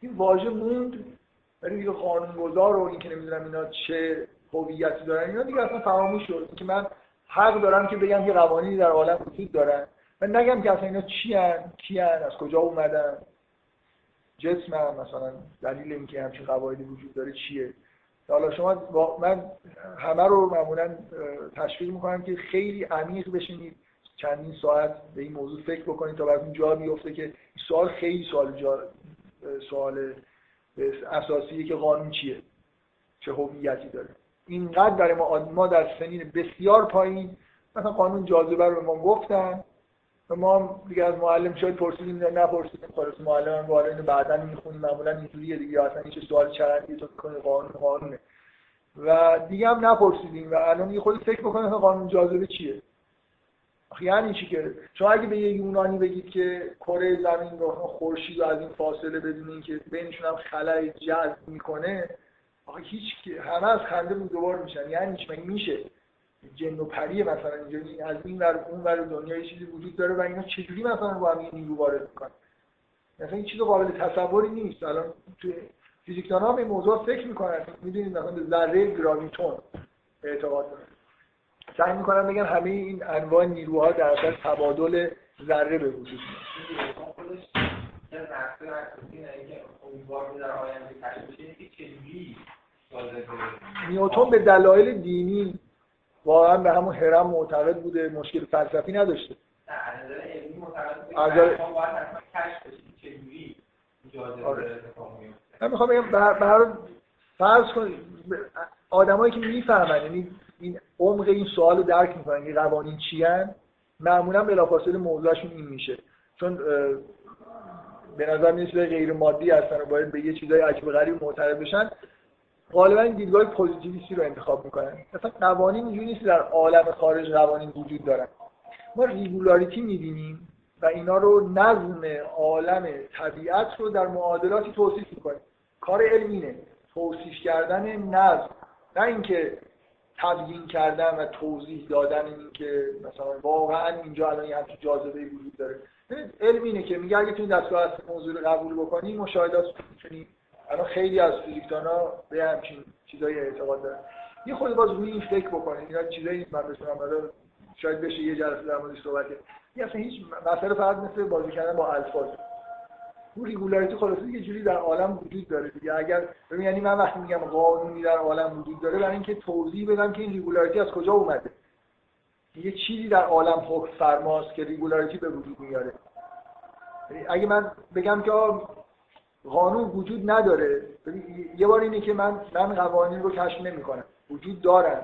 این واژه موند. ولی دیگه قانونگذار و این که نمی‌دونم اینا چه هویتی دارن اینا دیگه اصلا فراموش شد. که من حق دارم که بگم که قوانینی در عالم وجود دارن. من نگم که اصلا اینا چی هن کی هن از کجا اومدن. جسم هم مثلا دلیل اینکه همچین قواعدی وجود داره چیه؟ حالا شما من همه رو معمولا تشویق می‌کنم که خیلی عمیق بشینید چندین ساعت به این موضوع فکر بکنید تا بعد جا میفته که سوال خیلی سوال جا سوال اساسیه که قانون چیه؟ چه هویتی داره؟ اینقدر برای ما ما در سنین بسیار پایین. مثلا قانون جاذبه رو به ما گفتن. ما دیگه از معلم شاید پرسیدیم یا نپرسیدیم. خلاص معلم هم اینو بعدا می‌خونیم. معمولا اینجوریه دیگه. اصلا هیچ سوال چرندی تو می‌کنی؟ قانون قانونه. و دیگه هم نپرسیدیم. و الان یه خودی فکر بکنید قانون جاذبه چیه؟ یعنی چی که؟ شما اگه به یه یونانی بگید که کره زمین رو خورشید از این فاصله بدونین که بینشون هم خلای جذب می‌کنه آخه هیچ همه از خنده دوبار میشن. یعنی چی؟ میشه؟ جن و پری مثلا اینجا از این ور اون ور دنیا چیزی وجود داره و اینا چجوری مثلا با هم نیرو وارد می‌کنن؟ مثلا این چیز قابل تصوری نیست. الان تو فیزیکدان ها به موضوع فکر می‌کنن. می‌دونید مثلا به ذره گراویتون اعتقاد دارن. سعی می‌کنن بگن همه این انواع نیروها در اصل تبادل ذره به وجود نیوتون به دلایل دینی واقعا به همون هرم معتقد بوده مشکل فلسفی نداشته. آره. من می‌خوام بگم به فرض کنید آدمایی که می‌فهمن یعنی این عمق این سوال رو درک می‌کنن که قوانین چی هن معمولا بلافاصله موضوعشون این میشه. چون به نظر میاد چیزای غیر مادی هستن و باید به یه چیزای عجیب غریب معترض بشن. غالبا دیدگاه پوزیتیویستی رو انتخاب می‌کنن. مثلا قوانین اینجوری نیست در عالم خارج قوانین وجود دارن. ما ریگولاریتی می‌بینیم و اینا رو نظم عالم طبیعت رو در معادلاتی توصیف می‌کنیم. کار علمینه توصیف کردن نظم. نه اینکه تبیین کردن و توضیح دادن این که مثلا واقعا اینجا الان یه همچین جاذبه وجود داره. علم اینه که میگه اگه تو این دستگاه موضوع رو قبول بکنی مشاهدات می‌تونی الان خیلی از فیزیکدان ها به همچین چیزایی اعتقاد دارن. یه خود باز روی این فکر بکنید اینا چیزایی من بتونم شاید بشه یه جلسه در موردش صحبت کرد. اصلا هیچ مسئله فقط مثل بازی کردن با الفاظ. اون regularity خلاصه یه جوری در عالم وجود داره دیگه. اگر ببین یعنی من وقتی میگم قانونی در عالم وجود داره برای اینکه توضیح بدم که این regularity از کجا اومده. یه چیزی در عالم حکم فرماست که regularity به وجود میاره. یعنی اگه من بگم که قانون وجود نداره. یه بار اینه که من من قوانین رو کشف نمی‌کنم. وجود دارن.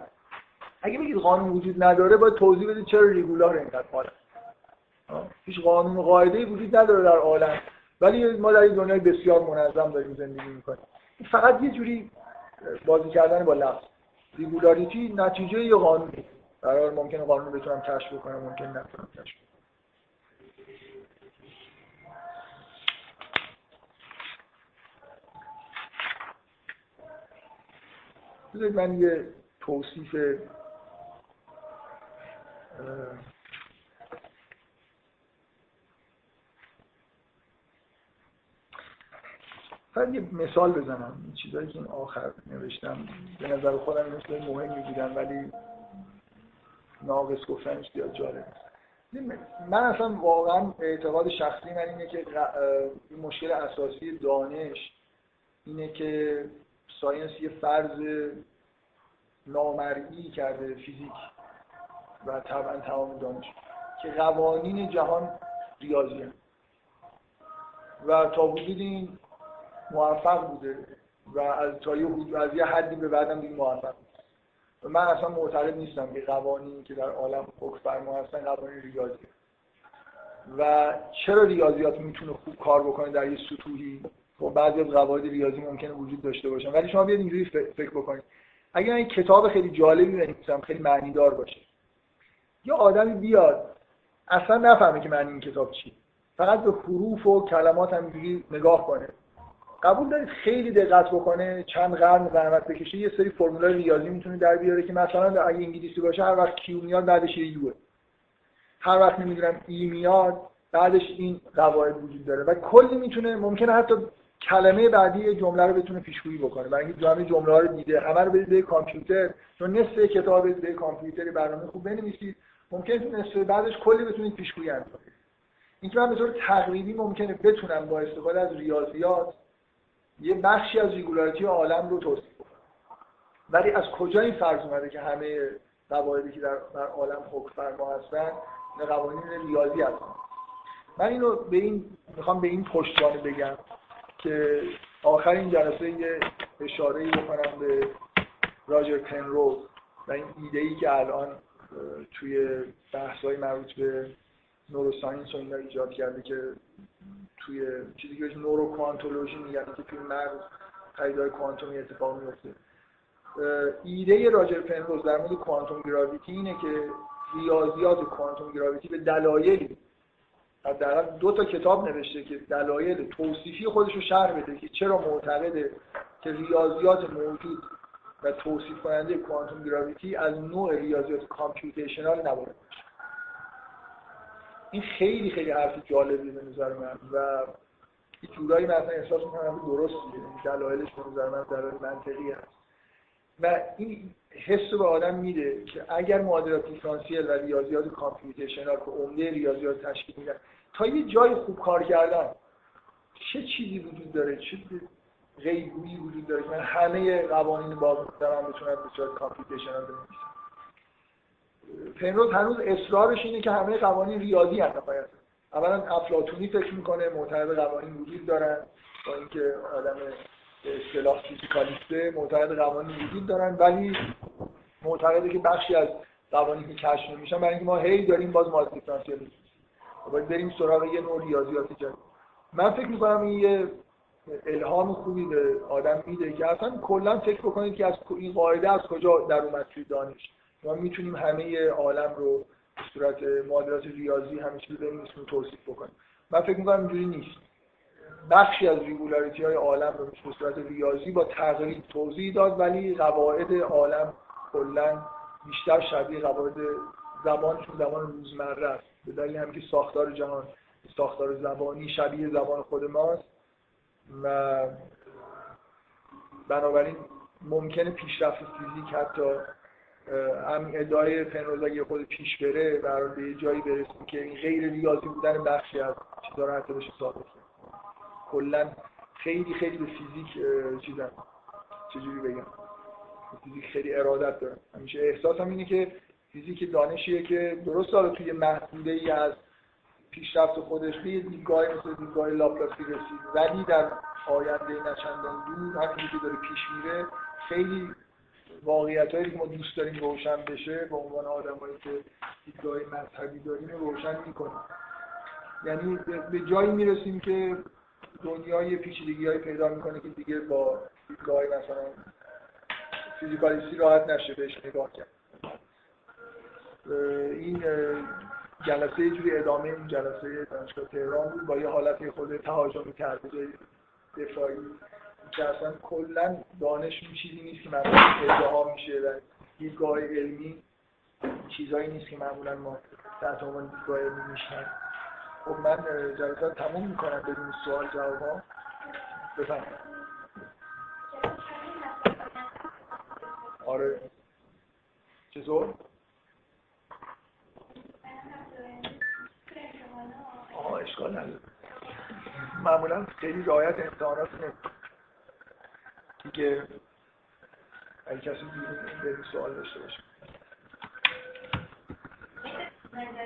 اگه بگید قانون وجود نداره باید توضیح بدید چرا ریگولار اینقدر عالم هیچ قانون و قاعده وجود نداره در عالم. ولی ما در این دنیای بسیار منظم داریم زندگی می‌کنیم. فقط یه جوری بازی کردن با لفظ. ریگولاریتی نتیجه یه قانونی قرار ممکنه قانون بتونم کشف بکنم ممکن نتونم کشف بذارید من یه توصیف فقط یه مثال بزنم. این چیزایی که این آخر نوشتم به نظر خودم مثل مهمی بودن ولی ناقص گفتنش زیاد جالب من اصلا واقعا اعتقاد شخصی من اینه که این مشکل اساسی دانش اینه که ساینس یه فرض نامرئی کرده فیزیک و طبعا تمام دانش که قوانین جهان ریاضی و تا وجود این موفق بوده و از تا یه از یه حدی به بعدم دیگه موفق و من اصلا معتقد نیستم که قوانینی که در عالم حکم فرما هستن قوانین ریاضی و چرا ریاضیات می‌تونه خوب کار بکنه در یه سطوحی؟ خب بعضی از قواعد ریاضی ممکنه وجود داشته باشن. ولی شما بیاید اینجوری فکر بکنید. اگر این کتاب خیلی جالبی بنویسم خیلی معنی دار باشه. یه آدمی بیاد اصلا نفهمه که معنی این کتاب چی فقط به حروف و کلمات همینجوری نگاه کنه. قبول دارید خیلی دقت بکنه چند قرن زحمت بکشه. یه سری فرمولای ریاضی می‌تونه در بیاره که مثلا اگه انگلیسی باشه هر وقت کیو میاد بعدش یه یوه. هر وقت نمی‌دونم ای میاد بعدش این قواعد وجود داره. و کلی می‌تونه ممکنه حتی کلمه بعدی جمله رو بتونه پیشگویی بکنه. برای اینکه جمله ها رو دیده همه رو بدید به کامپیوتر. چون نصف کتاب به کامپیوتر برنامه خوب بنویسید. ممکنه تو نصف بعدش کلی بتونید پیشگویی انجام بدید. اینکه من به طور تقریبی ممکنه بتونم با استفاده از ریاضیات یه بخشی از ریگولاریتی عالم رو توصیف کنم ولی از کجا این فرض اومده که همه قواعدی که در, در عالم حکم فرما هستن قوانین ریاضی هستن؟ من اینو به این می‌خوام به این پشتوانه بگم. که آخر این جلسه یه اشاره بکنم به راجر پنروز و این ایده ای که الان توی بحث های مربوط به نوروساینس و ایجاد کرده که توی چیزی که نورو کوانتولوژی میگن که توی مغز پدیده‌های کوانتومی اتفاق میفته ایده راجر پنروز در مورد کوانتوم گراویتی اینه که ریاضیات کوانتوم گراویتی به دلایلی حداقل دو تا کتاب نوشته که دلایل توصیفی خودش رو شرح بده که چرا معتقده که ریاضیات موجود و توصیف کننده کوانتوم گراویتی از نوع ریاضیات کامپیوتیشنال نباید این خیلی خیلی حرف جالبی به نظر من و یه جورایی مثلا احساس می‌کنم درست دلایلش به نظر من دلایل منطقی هست و این حس به آدم میده که اگر معادلات دیفرانسیل و ریاضیات کامپیوتیشنال که عمده ریاضیات تشکیل میدن تا یه جای خوب کار کردن چه چیزی وجود داره؟ چه غیبویی وجود داره؟ من همه قوانین با دارم بتونم به صورت کامپیوتیشنال بنویسم. پنروز هنوز اصرارش اینه که همه قوانین ریاضی هستن باید. اولا افلاطونی فکر می‌کنه معتقد قوانین وجود دارن. با اینکه آدم اصطلاح فیزیکالیسته معتقد قوانین وجود دارن ولی معتقده که بخشی از قوانین که کشف نمیشن. برای اینکه ما هی داریم باز ماز دیفرانسیل باید بریم سراغ یه نوع ریاضیات جدید. من فکر می‌کنم این یه الهام خوبی به آدم میده که اصلا کلا فکر بکنید که از این قاعده از کجا در اومد توی دانش. ما می‌تونیم همه عالم رو به صورت معادلات ریاضی همه چیز بریم توصیف بکنیم. من فکر می‌کنم اینجوری نیست. بخشی از ریگولاریتی های عالم رو به صورت ریاضی با تقریب توضیح داد ولی قواعد عالم کلا بیشتر شبیه قواعد زبانشون زبان روزمره است. به دلیل همین که ساختار جهان ساختار زبانی شبیه زبان خود ماست و بنابراین ممکنه پیشرفت فیزیک حتی هم ادعای پنروز اگه خود پیش بره برای به جایی برسیم که این غیر ریاضی بودن بخشی از چیزا رو حتی بشه ثابت کلا خیلی خیلی به فیزیک چیزن چجوری بگم؟ فیزیک خیلی ارادت دارم. همیشه احساسم اینه که فیزیک دانشیه که درست داره توی محدوده ای از پیشرفت خودش به دیدگاه مثل دیدگاه لاپلاسی رسید. ولی در آینده نچندان دور همینی که داره پیش میره خیلی واقعیت هایی که ما دوست داریم روشن بشه به عنوان آدمایی که دیدگاه مذهبی داریم روشن می‌کنیم یعنی به جایی می‌رسیم که دنیای پیچیدگی های پیدا می‌کنه که دیگه با دیدگاه مثلا فیزیکالیستی راحت نشه بهش نگاه کرد. این جلسه یه جوری ادامه این جلسه دانشگاه تهران بود با یه حالت خود تهاجمی کرده دفاعی. که اصلا کلا دانش چیزی نیست که معمولا ادعا میشه و دیدگاه علمی چیزایی نیست که معمولا ما تحت عنوان دیدگاه علمی میشنن خب من جلسه تموم می‌کنم بدون سوال جواب ها بفهم آره. چطور؟ اشکال نداره معمولا خیلی رعایت امتحانات دیگه اگه کسی بیرون سوال داشته باشه